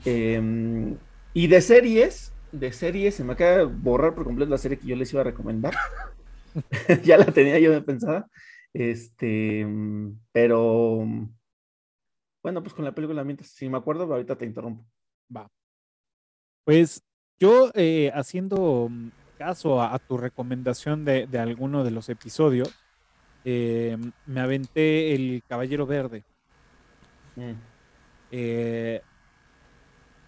S5: Em, Y de series, de series, se me acaba de borrar por completo la serie que yo les iba a recomendar. ya la tenía yo pensada. Este, pero bueno, pues con la película mientras, si me acuerdo, ahorita te interrumpo.
S1: Va. Pues yo eh, haciendo caso a, tu recomendación de, alguno de los episodios, eh, me aventé el Caballero Verde. Mm. Eh,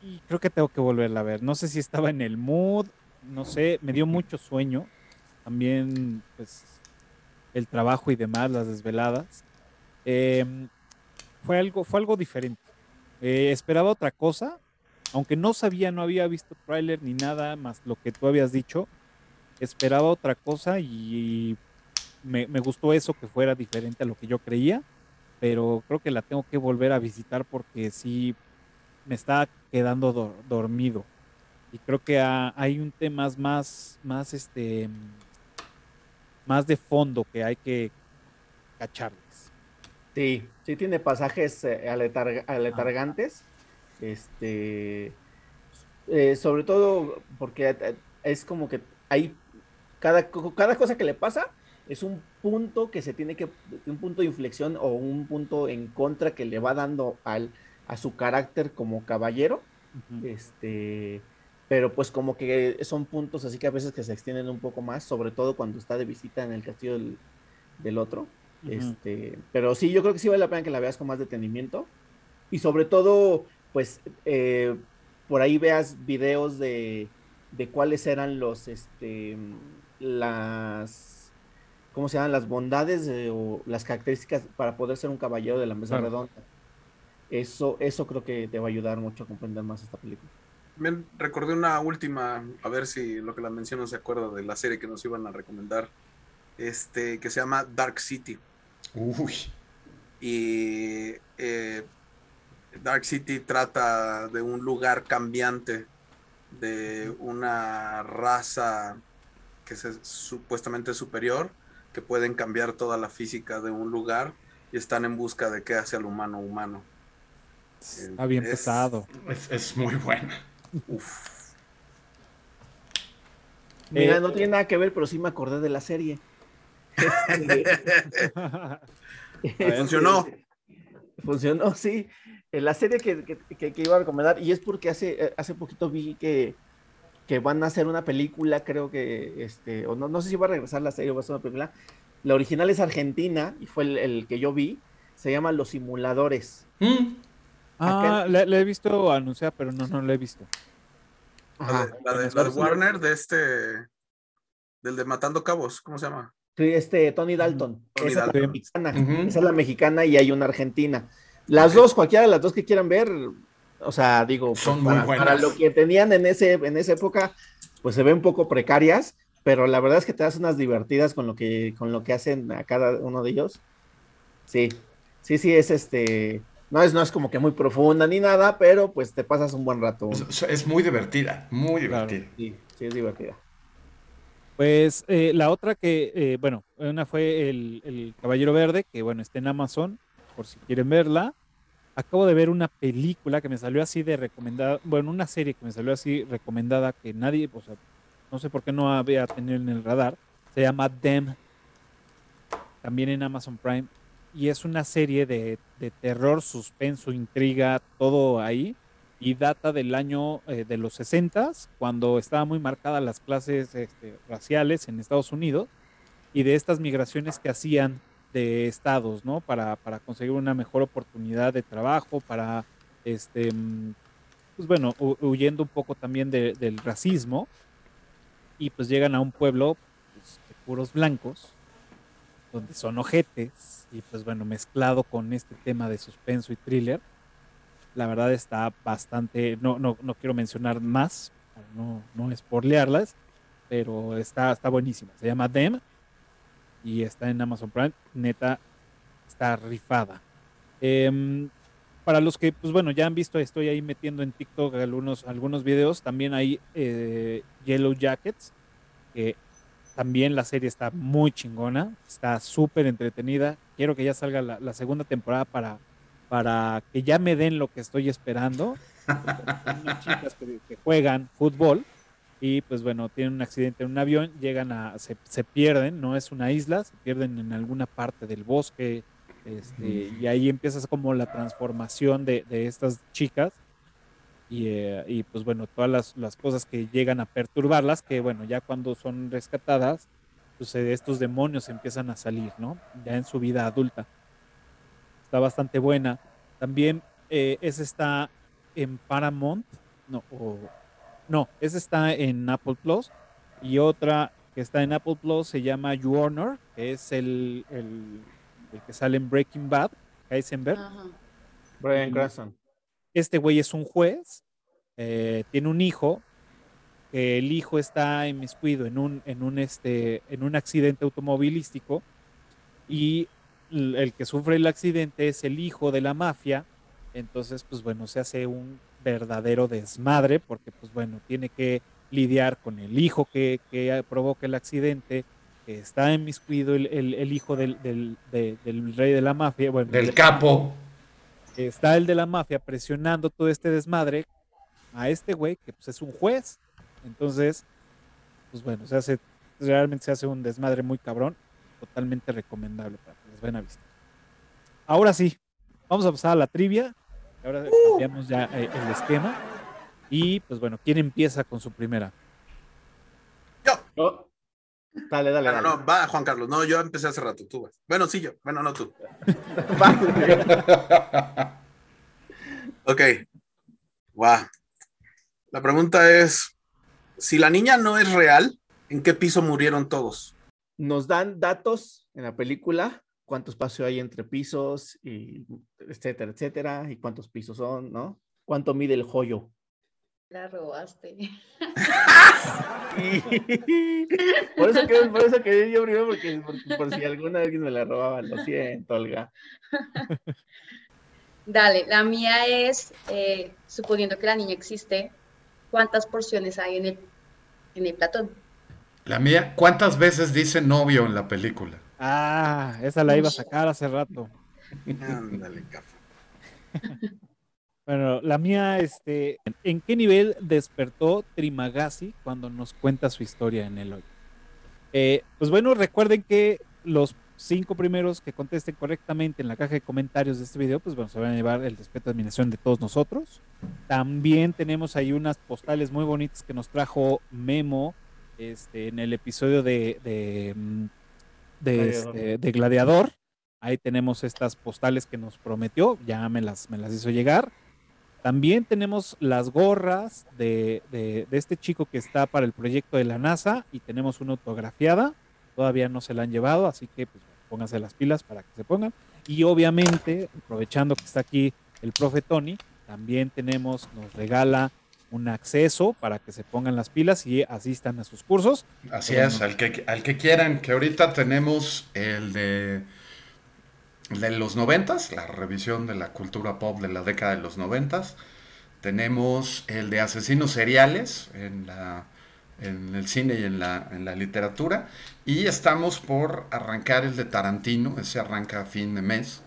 S1: y creo que tengo que volverla a ver. No sé si estaba en el mood, no sé, me dio mucho sueño. También, pues, el trabajo y demás, las desveladas. Em, fue, algo, fue algo diferente. Eh, esperaba otra cosa, aunque no sabía, no había visto trailer ni nada más lo que tú habías dicho. Esperaba otra cosa y me, me gustó eso que fuera diferente a lo que yo creía pero creo que la tengo que volver a visitar porque sí me está quedando dormido. Y creo que hay un tema más, más, este, más de fondo que hay que cacharles.
S5: Sí, sí tiene pasajes eh, aletargantes. Este, eh, sobre todo porque eh, es como que hay cada, cada cosa que le pasa es un punto que se tiene que, un punto de inflexión o un punto en contra que le va dando al, a su carácter como caballero. Este, pero pues como que son puntos así que a veces que se extienden un poco más, sobre todo cuando está de visita en el castillo del, otro. Este, pero sí, yo creo que sí vale la pena que la veas con más detenimiento. Y sobre todo, pues, eh, por ahí veas videos de, de cuáles eran los, este, las ¿cómo se llaman? Las bondades o las características para poder ser un caballero de la mesa redonda. Eso, eso creo que te va a ayudar mucho a comprender más esta película.
S2: También recordé una última, a ver si lo que la menciono se acuerda de la serie que nos iban a recomendar, este, que se llama Dark City.
S3: Uy.
S2: Y eh, Dark City trata de un lugar cambiante, de una raza que es supuestamente superior, que pueden cambiar toda la física de un lugar y están en busca de qué hace al humano humano.
S1: Está bien pesado.
S3: Es, muy bueno.
S5: Mira, no tiene nada que ver, pero sí me acordé de la serie.
S2: Funcionó.
S5: Funcionó, sí. La serie que, iba a recomendar, y es porque hace, eh, hace poquito vi que, que van a hacer una película, creo que, este, o no, no sé si va a regresar la serie o va a ser una película. La original es argentina y fue el, que yo vi. Se llama Los Simuladores.
S1: Mm. Ah, la, he visto anunciar, pero no, no la he visto.
S2: La, de, la, de, Warner, de este, del de Matando Cabos, ¿cómo se llama?
S5: Sí, este, Tony Dalton. esa, Es la mexicana, esa es la mexicana y hay una argentina. Las dos, cualquiera de las dos que quieran ver, o sea, digo, pues, para, lo que tenían en, ese, en esa época, pues se ven un poco precarias, pero la verdad es que te das unas divertidas con lo que, con lo que hacen a cada uno de ellos. Sí, sí, sí, es este, no es, no es como que muy profunda ni nada, pero pues te pasas un buen rato.
S3: Es, muy divertida, muy divertida.
S5: sí, sí, es divertida.
S1: Pues eh, la otra que, eh, bueno, una fue el, el, Caballero Verde, que bueno, está en Amazon, por si quieren verla acabo de ver una película que me salió así de recomendada, bueno, una serie que me salió así recomendada que nadie, o sea, no sé por qué no había tenido en el radar, se llama Them, también en Amazon Prime, y es una serie de, terror, suspenso, intriga, todo ahí, y data del año eh, de los 60, cuando estaban muy marcadas las clases este, raciales en Estados Unidos, y de estas migraciones que hacían de estados, ¿no? Para, para conseguir una mejor oportunidad de trabajo, para, este, pues bueno, huyendo un poco también del racismo, y pues llegan a un pueblo pues, de puros blancos, donde son ojetes, y pues bueno, mezclado con este tema de suspenso y thriller, la verdad está bastante, no, no, no quiero mencionar más, no, no esporlearlas, pero está, está buenísima. Se llama Dem y está en Amazon Prime. Neta, está rifada. Em, para los que, pues bueno, ya han visto, estoy ahí metiendo en TikTok algunos, algunos videos. También hay eh, Yellow Jackets, que también la serie está muy chingona, está súper entretenida. Quiero que ya salga la, segunda temporada para para que ya me den lo que estoy esperando. Son unas chicas que, que juegan fútbol y pues bueno, tienen un accidente en un avión, llegan a, se, se pierden, no es una isla, se pierden en alguna parte del bosque, este, y ahí empiezas como la transformación de, de estas chicas y, eh, y, pues bueno, todas las, las, cosas que llegan a perturbarlas, que bueno, ya cuando son rescatadas, pues eh, estos demonios empiezan a salir, ¿no? Ya en su vida adulta. Está bastante buena. También eh, esa está en Paramount, no, o, no, esa está en Apple Plus, y otra que está en Apple Plus se llama You Honor, que es el, el, el que sale en Breaking Bad, Heisenberg.
S5: Brian Cranston
S1: este güey es un juez, eh, tiene un hijo, que el hijo está inmiscuido en un, en un, este, en un accidente automovilístico y el que sufre el accidente es el hijo de la mafia, entonces pues bueno, se hace un verdadero desmadre porque pues bueno, tiene que lidiar con el hijo que, que provoca el accidente, que está inmiscuido el, el, el hijo del, del, de, del, rey de la mafia,
S3: del capo
S1: está el de la mafia presionando todo este desmadre a este güey, que pues es un juez. Entonces, pues bueno, se hace, realmente se hace un desmadre muy cabrón, totalmente recomendable para que les vayan a visitar. Ahora sí, vamos a pasar a la trivia. Ahora uh. cambiamos ya eh, el esquema. Y pues bueno, ¿quién empieza con su primera?
S2: Yo.
S5: Dale, dale,
S2: no,
S5: dale.
S2: No, va Juan Carlos. No, yo empecé hace rato. Tú vas. Bueno, sí, yo. Bueno, no tú. ok. Va. La pregunta es: si la niña no es real, ¿en qué piso murieron todos?
S5: Nos dan datos en la película, cuánto espacio hay entre pisos, y etcétera, etcétera, y cuántos pisos son, ¿no? ¿Cuánto mide el joyo?
S4: La robaste.
S5: por, eso quedé, por eso quedé yo primero, porque, por, por si alguna vez me la robaba, lo siento, Olga.
S4: Dale, la mía es, eh, suponiendo que la niña existe, ¿cuántas porciones hay en el, en el platón?
S3: La mía, ¿cuántas veces dice novio en la película?
S1: Ah, esa la iba a sacar hace rato.
S2: Ándale, cafa.
S1: Bueno, la mía, este, ¿en qué nivel despertó Trimagasi cuando nos cuenta su historia en el hoy? Eh, pues bueno, recuerden que los cinco primeros que contesten correctamente en la caja de comentarios de este video, pues bueno, se van a llevar el respeto de admiración de todos nosotros. También tenemos ahí unas postales muy bonitas que nos trajo Memo este, en el episodio de, de, de,
S5: Gladiador.
S1: este, de Gladiador. Ahí tenemos estas postales que nos prometió, ya me las, me las hizo llegar. También tenemos las gorras de, de, de, este chico que está para el proyecto de la NASA y tenemos una autografiada. Todavía no se la han llevado, así que pues, pónganse las pilas para que se pongan. Y obviamente, aprovechando que está aquí el profe Tony, también tenemos, nos regala un acceso para que se pongan las pilas y asistan a sus cursos.
S3: Así Pero es, al, que, al que quieran, que ahorita tenemos el de de los noventas, la revisión de la cultura pop de la década de los noventas. Tenemos el de asesinos seriales en, la, en el cine y en la, en la, literatura. Y estamos por arrancar el de Tarantino, ese arranca a fin de mes.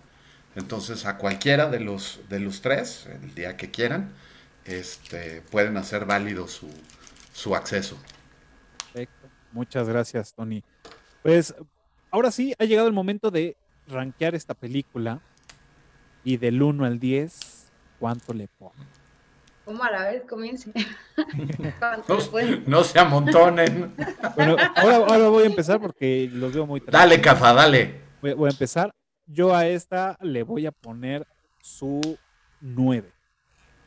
S3: Entonces a cualquiera de los, de los tres, el día que quieran, este, pueden hacer válido su, su acceso.
S1: Perfecto. Muchas gracias, Tony. Pues ahora sí, ha llegado el momento de rankear esta película y del 1 al 10, ¿cuánto le pongo?
S4: Omar, a ver, comience.
S3: no, no, se amontonen.
S1: Bueno, ahora, ahora, voy a empezar porque los veo muy
S3: Dale, Cafa, dale.
S1: Voy, voy, a empezar. Yo a esta le voy a poner su 9.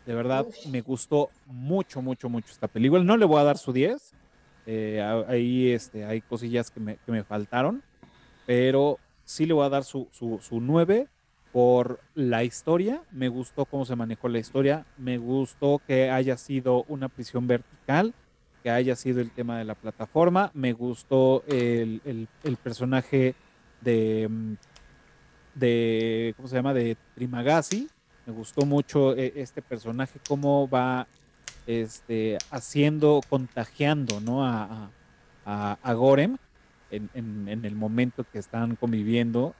S1: De verdad, Uf. me gustó mucho, mucho, mucho esta película. No le voy a dar su 10. Eh, ahí este, hay cosillas que me, que me faltaron. Pero sí le voy a dar su, su, su 9 por la historia. Me gustó cómo se manejó la historia. Me gustó que haya sido una prisión vertical, que haya sido el tema de la plataforma. Me gustó el, el, personaje de, de, ¿cómo se llama? De Trimagasi. Me gustó mucho este personaje, cómo va este, haciendo, contagiando ¿no? a, a, a Gorem en, el momento que están conviviendo.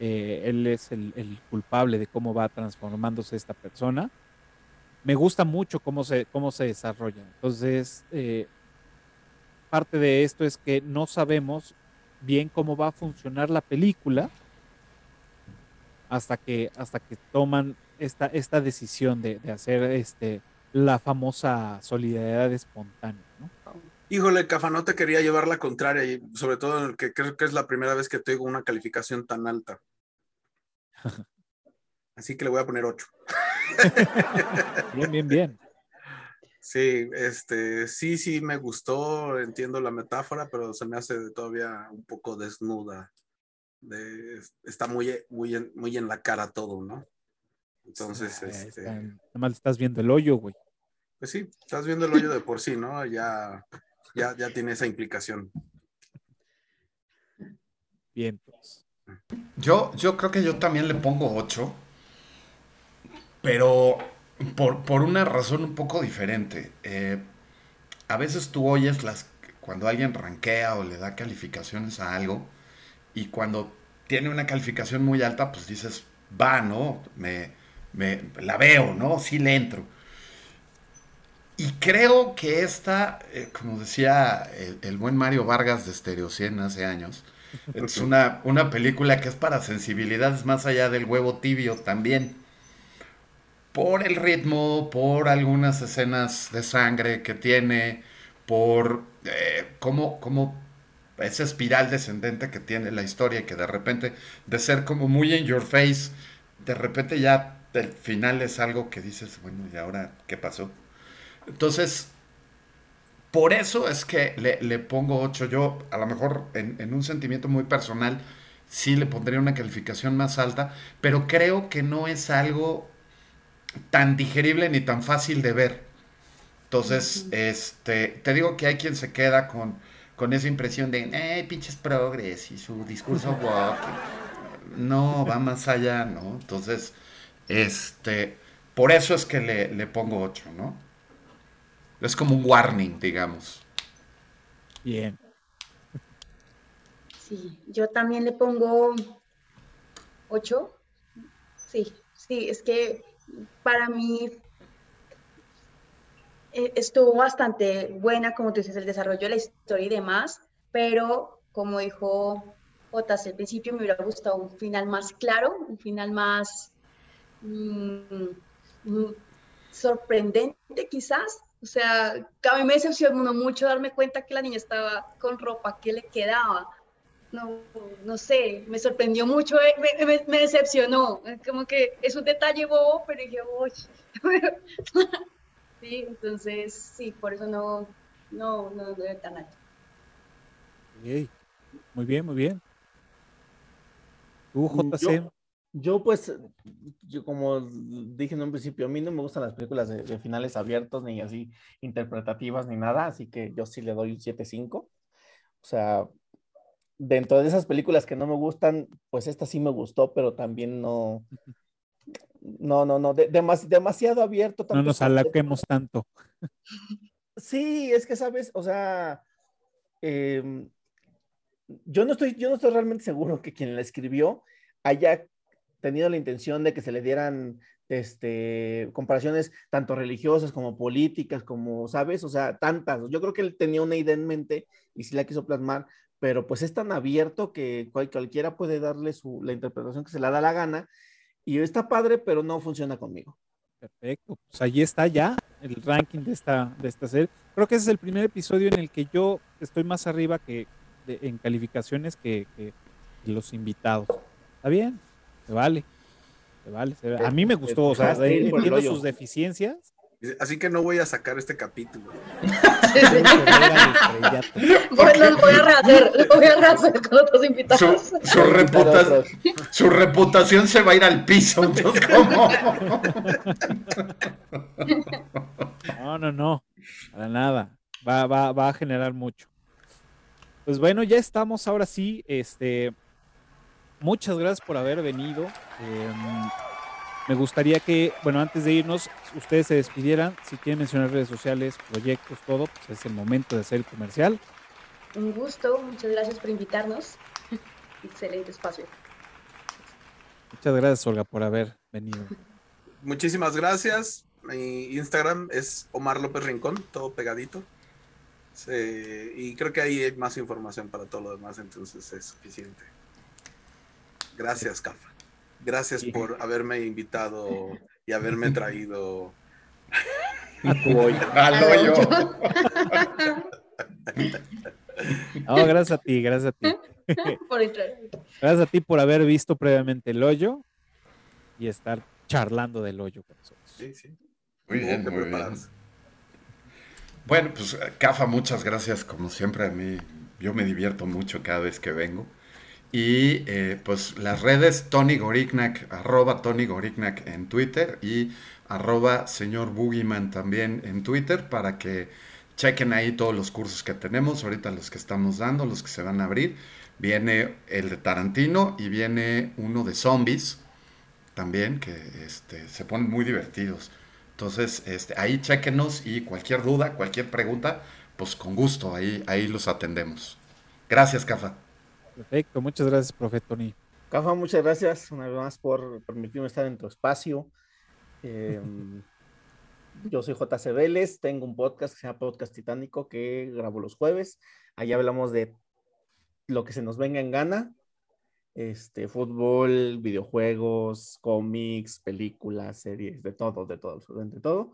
S1: eh, él es el, culpable de cómo va transformándose esta persona. Me gusta mucho cómo se, cómo se desarrolla. Entonces, eh, parte de esto es que no sabemos bien cómo va a funcionar la película hasta que, hasta que toman esta, esta decisión de, hacer este, la famosa solidaridad espontánea.
S2: Híjole, Cafa, no te quería llevar la contraria, y sobre todo en el que creo que es la primera vez que tengo una calificación tan alta. Así que le voy a poner 8.
S1: bien, bien, bien.
S2: Sí, este, sí, sí me gustó, entiendo la metáfora, pero se me hace todavía un poco desnuda. está muy, muy, en, muy en la cara todo, ¿no? Entonces, este.
S1: Nada más estás viendo el hoyo, güey.
S2: Pues sí, estás viendo el hoyo de por sí, ¿no? Ya ya, ya tiene esa implicación.
S1: Bien, pues.
S3: Yo, yo creo que yo también le pongo 8, pero por, una razón un poco diferente. Eh, a veces tú oyes las cuando alguien rankea o le da calificaciones a algo y cuando tiene una calificación muy alta, pues dices, va, ¿no? Me, me la veo, ¿no? Sí le entro. Y creo que esta, eh, como decía el, buen Mario Vargas de Estereocien hace años, es una, una película que es para sensibilidades más allá del huevo tibio también. Por el ritmo, por algunas escenas de sangre que tiene, por eh, cómo, cómo esa espiral descendente que tiene la historia, que de repente, de ser como muy in your face, de repente ya el final es algo que dices, bueno, ¿y ahora qué pasó? Entonces, por eso es que le, pongo 8. Yo, a lo mejor en, un sentimiento muy personal, sí le pondría una calificación más alta, pero creo que no es algo tan digerible ni tan fácil de ver. Entonces, este, te digo que hay quien se queda con, con esa impresión de, eh, pinches progres y su discurso walk. No, va más allá, ¿no? Entonces, este, por eso es que le, le pongo 8, ¿no? Es como un warning, digamos.
S1: Bien.
S4: Sí, yo también le pongo 8. Sí, sí, es que para mí eh, estuvo bastante buena, como tú dices, el desarrollo de la historia y demás, pero como dijo Otas al principio, me hubiera gustado un final más claro, un final más mm, mm, sorprendente quizás, o sea, a mí me decepcionó mucho darme cuenta que la niña estaba con ropa que le quedaba. No, no sé, me sorprendió mucho, eh, me, decepcionó. Como que es un detalle bobo, pero dije, uy. sí, entonces, sí, por eso no, no, no debe tan alto.
S1: Muy bien, muy bien. ¿Tú, JC?
S5: Yo, pues, yo como dije en un principio, a mí no me gustan las películas de, finales abiertos, ni así interpretativas, ni nada, así que yo sí le doy un 7-5. O sea, dentro de esas películas que no me gustan, pues esta sí me gustó, pero también no, no, no, no, demasiado abierto.
S1: No nos alaquemos tanto.
S5: Sí, es que sabes, o sea, em, yo no estoy, yo no estoy realmente seguro que quien la escribió haya tenido la intención de que se le dieran este, comparaciones tanto religiosas como políticas, como, ¿sabes? O sea, tantas. Yo creo que él tenía una idea en mente y sí la quiso plasmar, pero pues es tan abierto que cualquiera puede darle su, la interpretación que se le da la gana. Y está padre, pero no funciona conmigo.
S1: Perfecto, pues ahí está ya el ranking de esta, de esta serie. Creo que ese es el primer episodio en el que yo estoy más arriba que en calificaciones que, que los invitados. ¿Está bien? Se vale. Se vale. A mí me gustó, o sea, entiendo sus deficiencias.
S2: Así que no voy a sacar este capítulo.
S4: bueno, lo voy a rehacer, lo voy a rehacer con otros invitados.
S3: Su, reputación se va a ir al piso. Entonces, ¿cómo?
S1: No, no, no. Para nada. Va, va, va a generar mucho. Pues bueno, ya estamos ahora sí. Este muchas gracias por haber venido. Em, me gustaría que, bueno, antes de irnos, ustedes se despidieran. Si quieren mencionar redes sociales, proyectos, todo, pues es el momento de hacer el comercial.
S4: Un gusto, muchas gracias por invitarnos. Excelente espacio.
S1: Muchas gracias, Olga, por haber venido.
S2: Muchísimas gracias. Mi Instagram es Omar López Rincón, todo pegadito. y creo que ahí hay más información para todo lo demás, entonces es suficiente. Gracias, Cafa. Gracias por haberme invitado y haberme traído
S1: a tu hoyo.
S3: Al hoyo.
S1: No, gracias a ti, gracias a ti.
S4: Por entrar.
S1: Gracias a ti por haber visto previamente el hoyo y estar charlando del hoyo con nosotros.
S2: Sí, sí.
S3: Muy bien, muy bien. Bueno, pues Cafa, muchas gracias como siempre a mí. Yo me divierto mucho cada vez que vengo. Y eh, pues las redes Tony Gorignac, arroba Tony Gorignac en Twitter y arroba señor Boogeyman también en Twitter para que chequen ahí todos los cursos que tenemos, ahorita los que estamos dando, los que se van a abrir. Viene el de Tarantino y viene uno de zombies también, que este, se ponen muy divertidos. Entonces, este, ahí chequenos y cualquier duda, cualquier pregunta, pues con gusto, ahí, ahí los atendemos. Gracias, Cafa.
S1: Perfecto, muchas gracias, profe Tony.
S5: Cafa, muchas gracias una vez más por permitirme estar en tu espacio. Em, yo soy JC Vélez, tengo un podcast que se llama Podcast Titánico que grabo los jueves. Ahí hablamos de lo que se nos venga en gana. Este, fútbol, videojuegos, cómics, películas, series, de todo, de todo, absolutamente todo.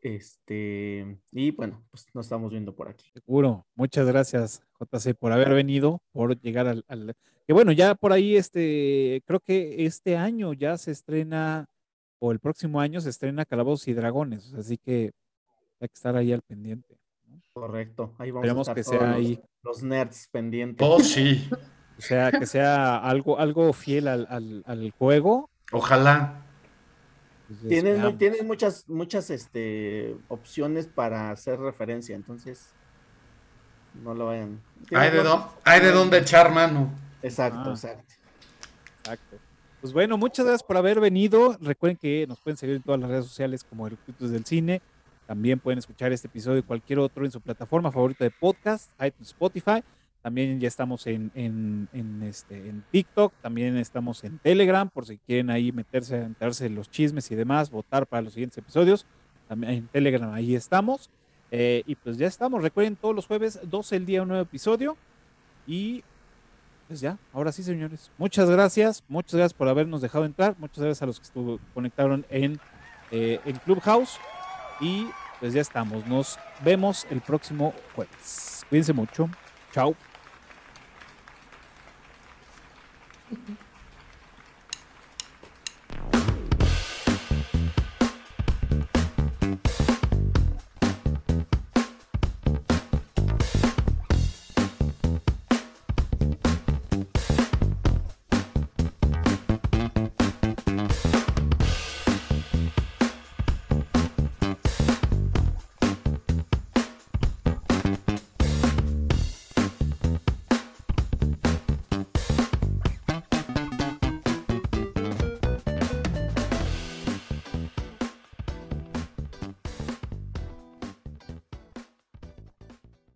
S5: Este, y bueno, pues nos estamos viendo por aquí.
S1: Seguro. Muchas gracias, JC, por haber venido, por llegar al, que bueno, ya por ahí, este, creo que este año ya se estrena, o el próximo año se estrena Calabozos y Dragones, así que hay que estar ahí al pendiente.
S5: Correcto, ahí vamos a estar
S1: que sea
S5: los,
S1: ahí.
S5: los nerds pendientes.
S3: Oh, sí.
S1: O sea, que sea algo, algo fiel al, al, al juego.
S3: Ojalá.
S5: Tienes, tienes muchas, muchas este, opciones para hacer referencia, entonces no lo vayan.
S3: Hay de, hay de dónde echar mano.
S5: Exacto, exacto.
S1: Exacto. Pues bueno, muchas gracias por haber venido. Recuerden que nos pueden seguir en todas las redes sociales como Eructitos del Cine. También pueden escuchar este episodio y cualquier otro en su plataforma favorita de podcast, iTunes, Spotify. También ya estamos en, en, en, este, en TikTok, también estamos en Telegram, por si quieren ahí meterse enterarse de los chismes y demás, votar para los siguientes episodios. También en Telegram ahí estamos. Eh, y pues ya estamos. Recuerden, todos los jueves, 12 el día, un nuevo episodio. Y pues ya, ahora sí, señores. Muchas gracias. Muchas gracias por habernos dejado entrar. Muchas gracias a los que estuvo, conectaron en, eh, en Clubhouse. Y pues ya estamos. Nos vemos el próximo jueves. Cuídense mucho. Chao.
S4: Mm-hmm.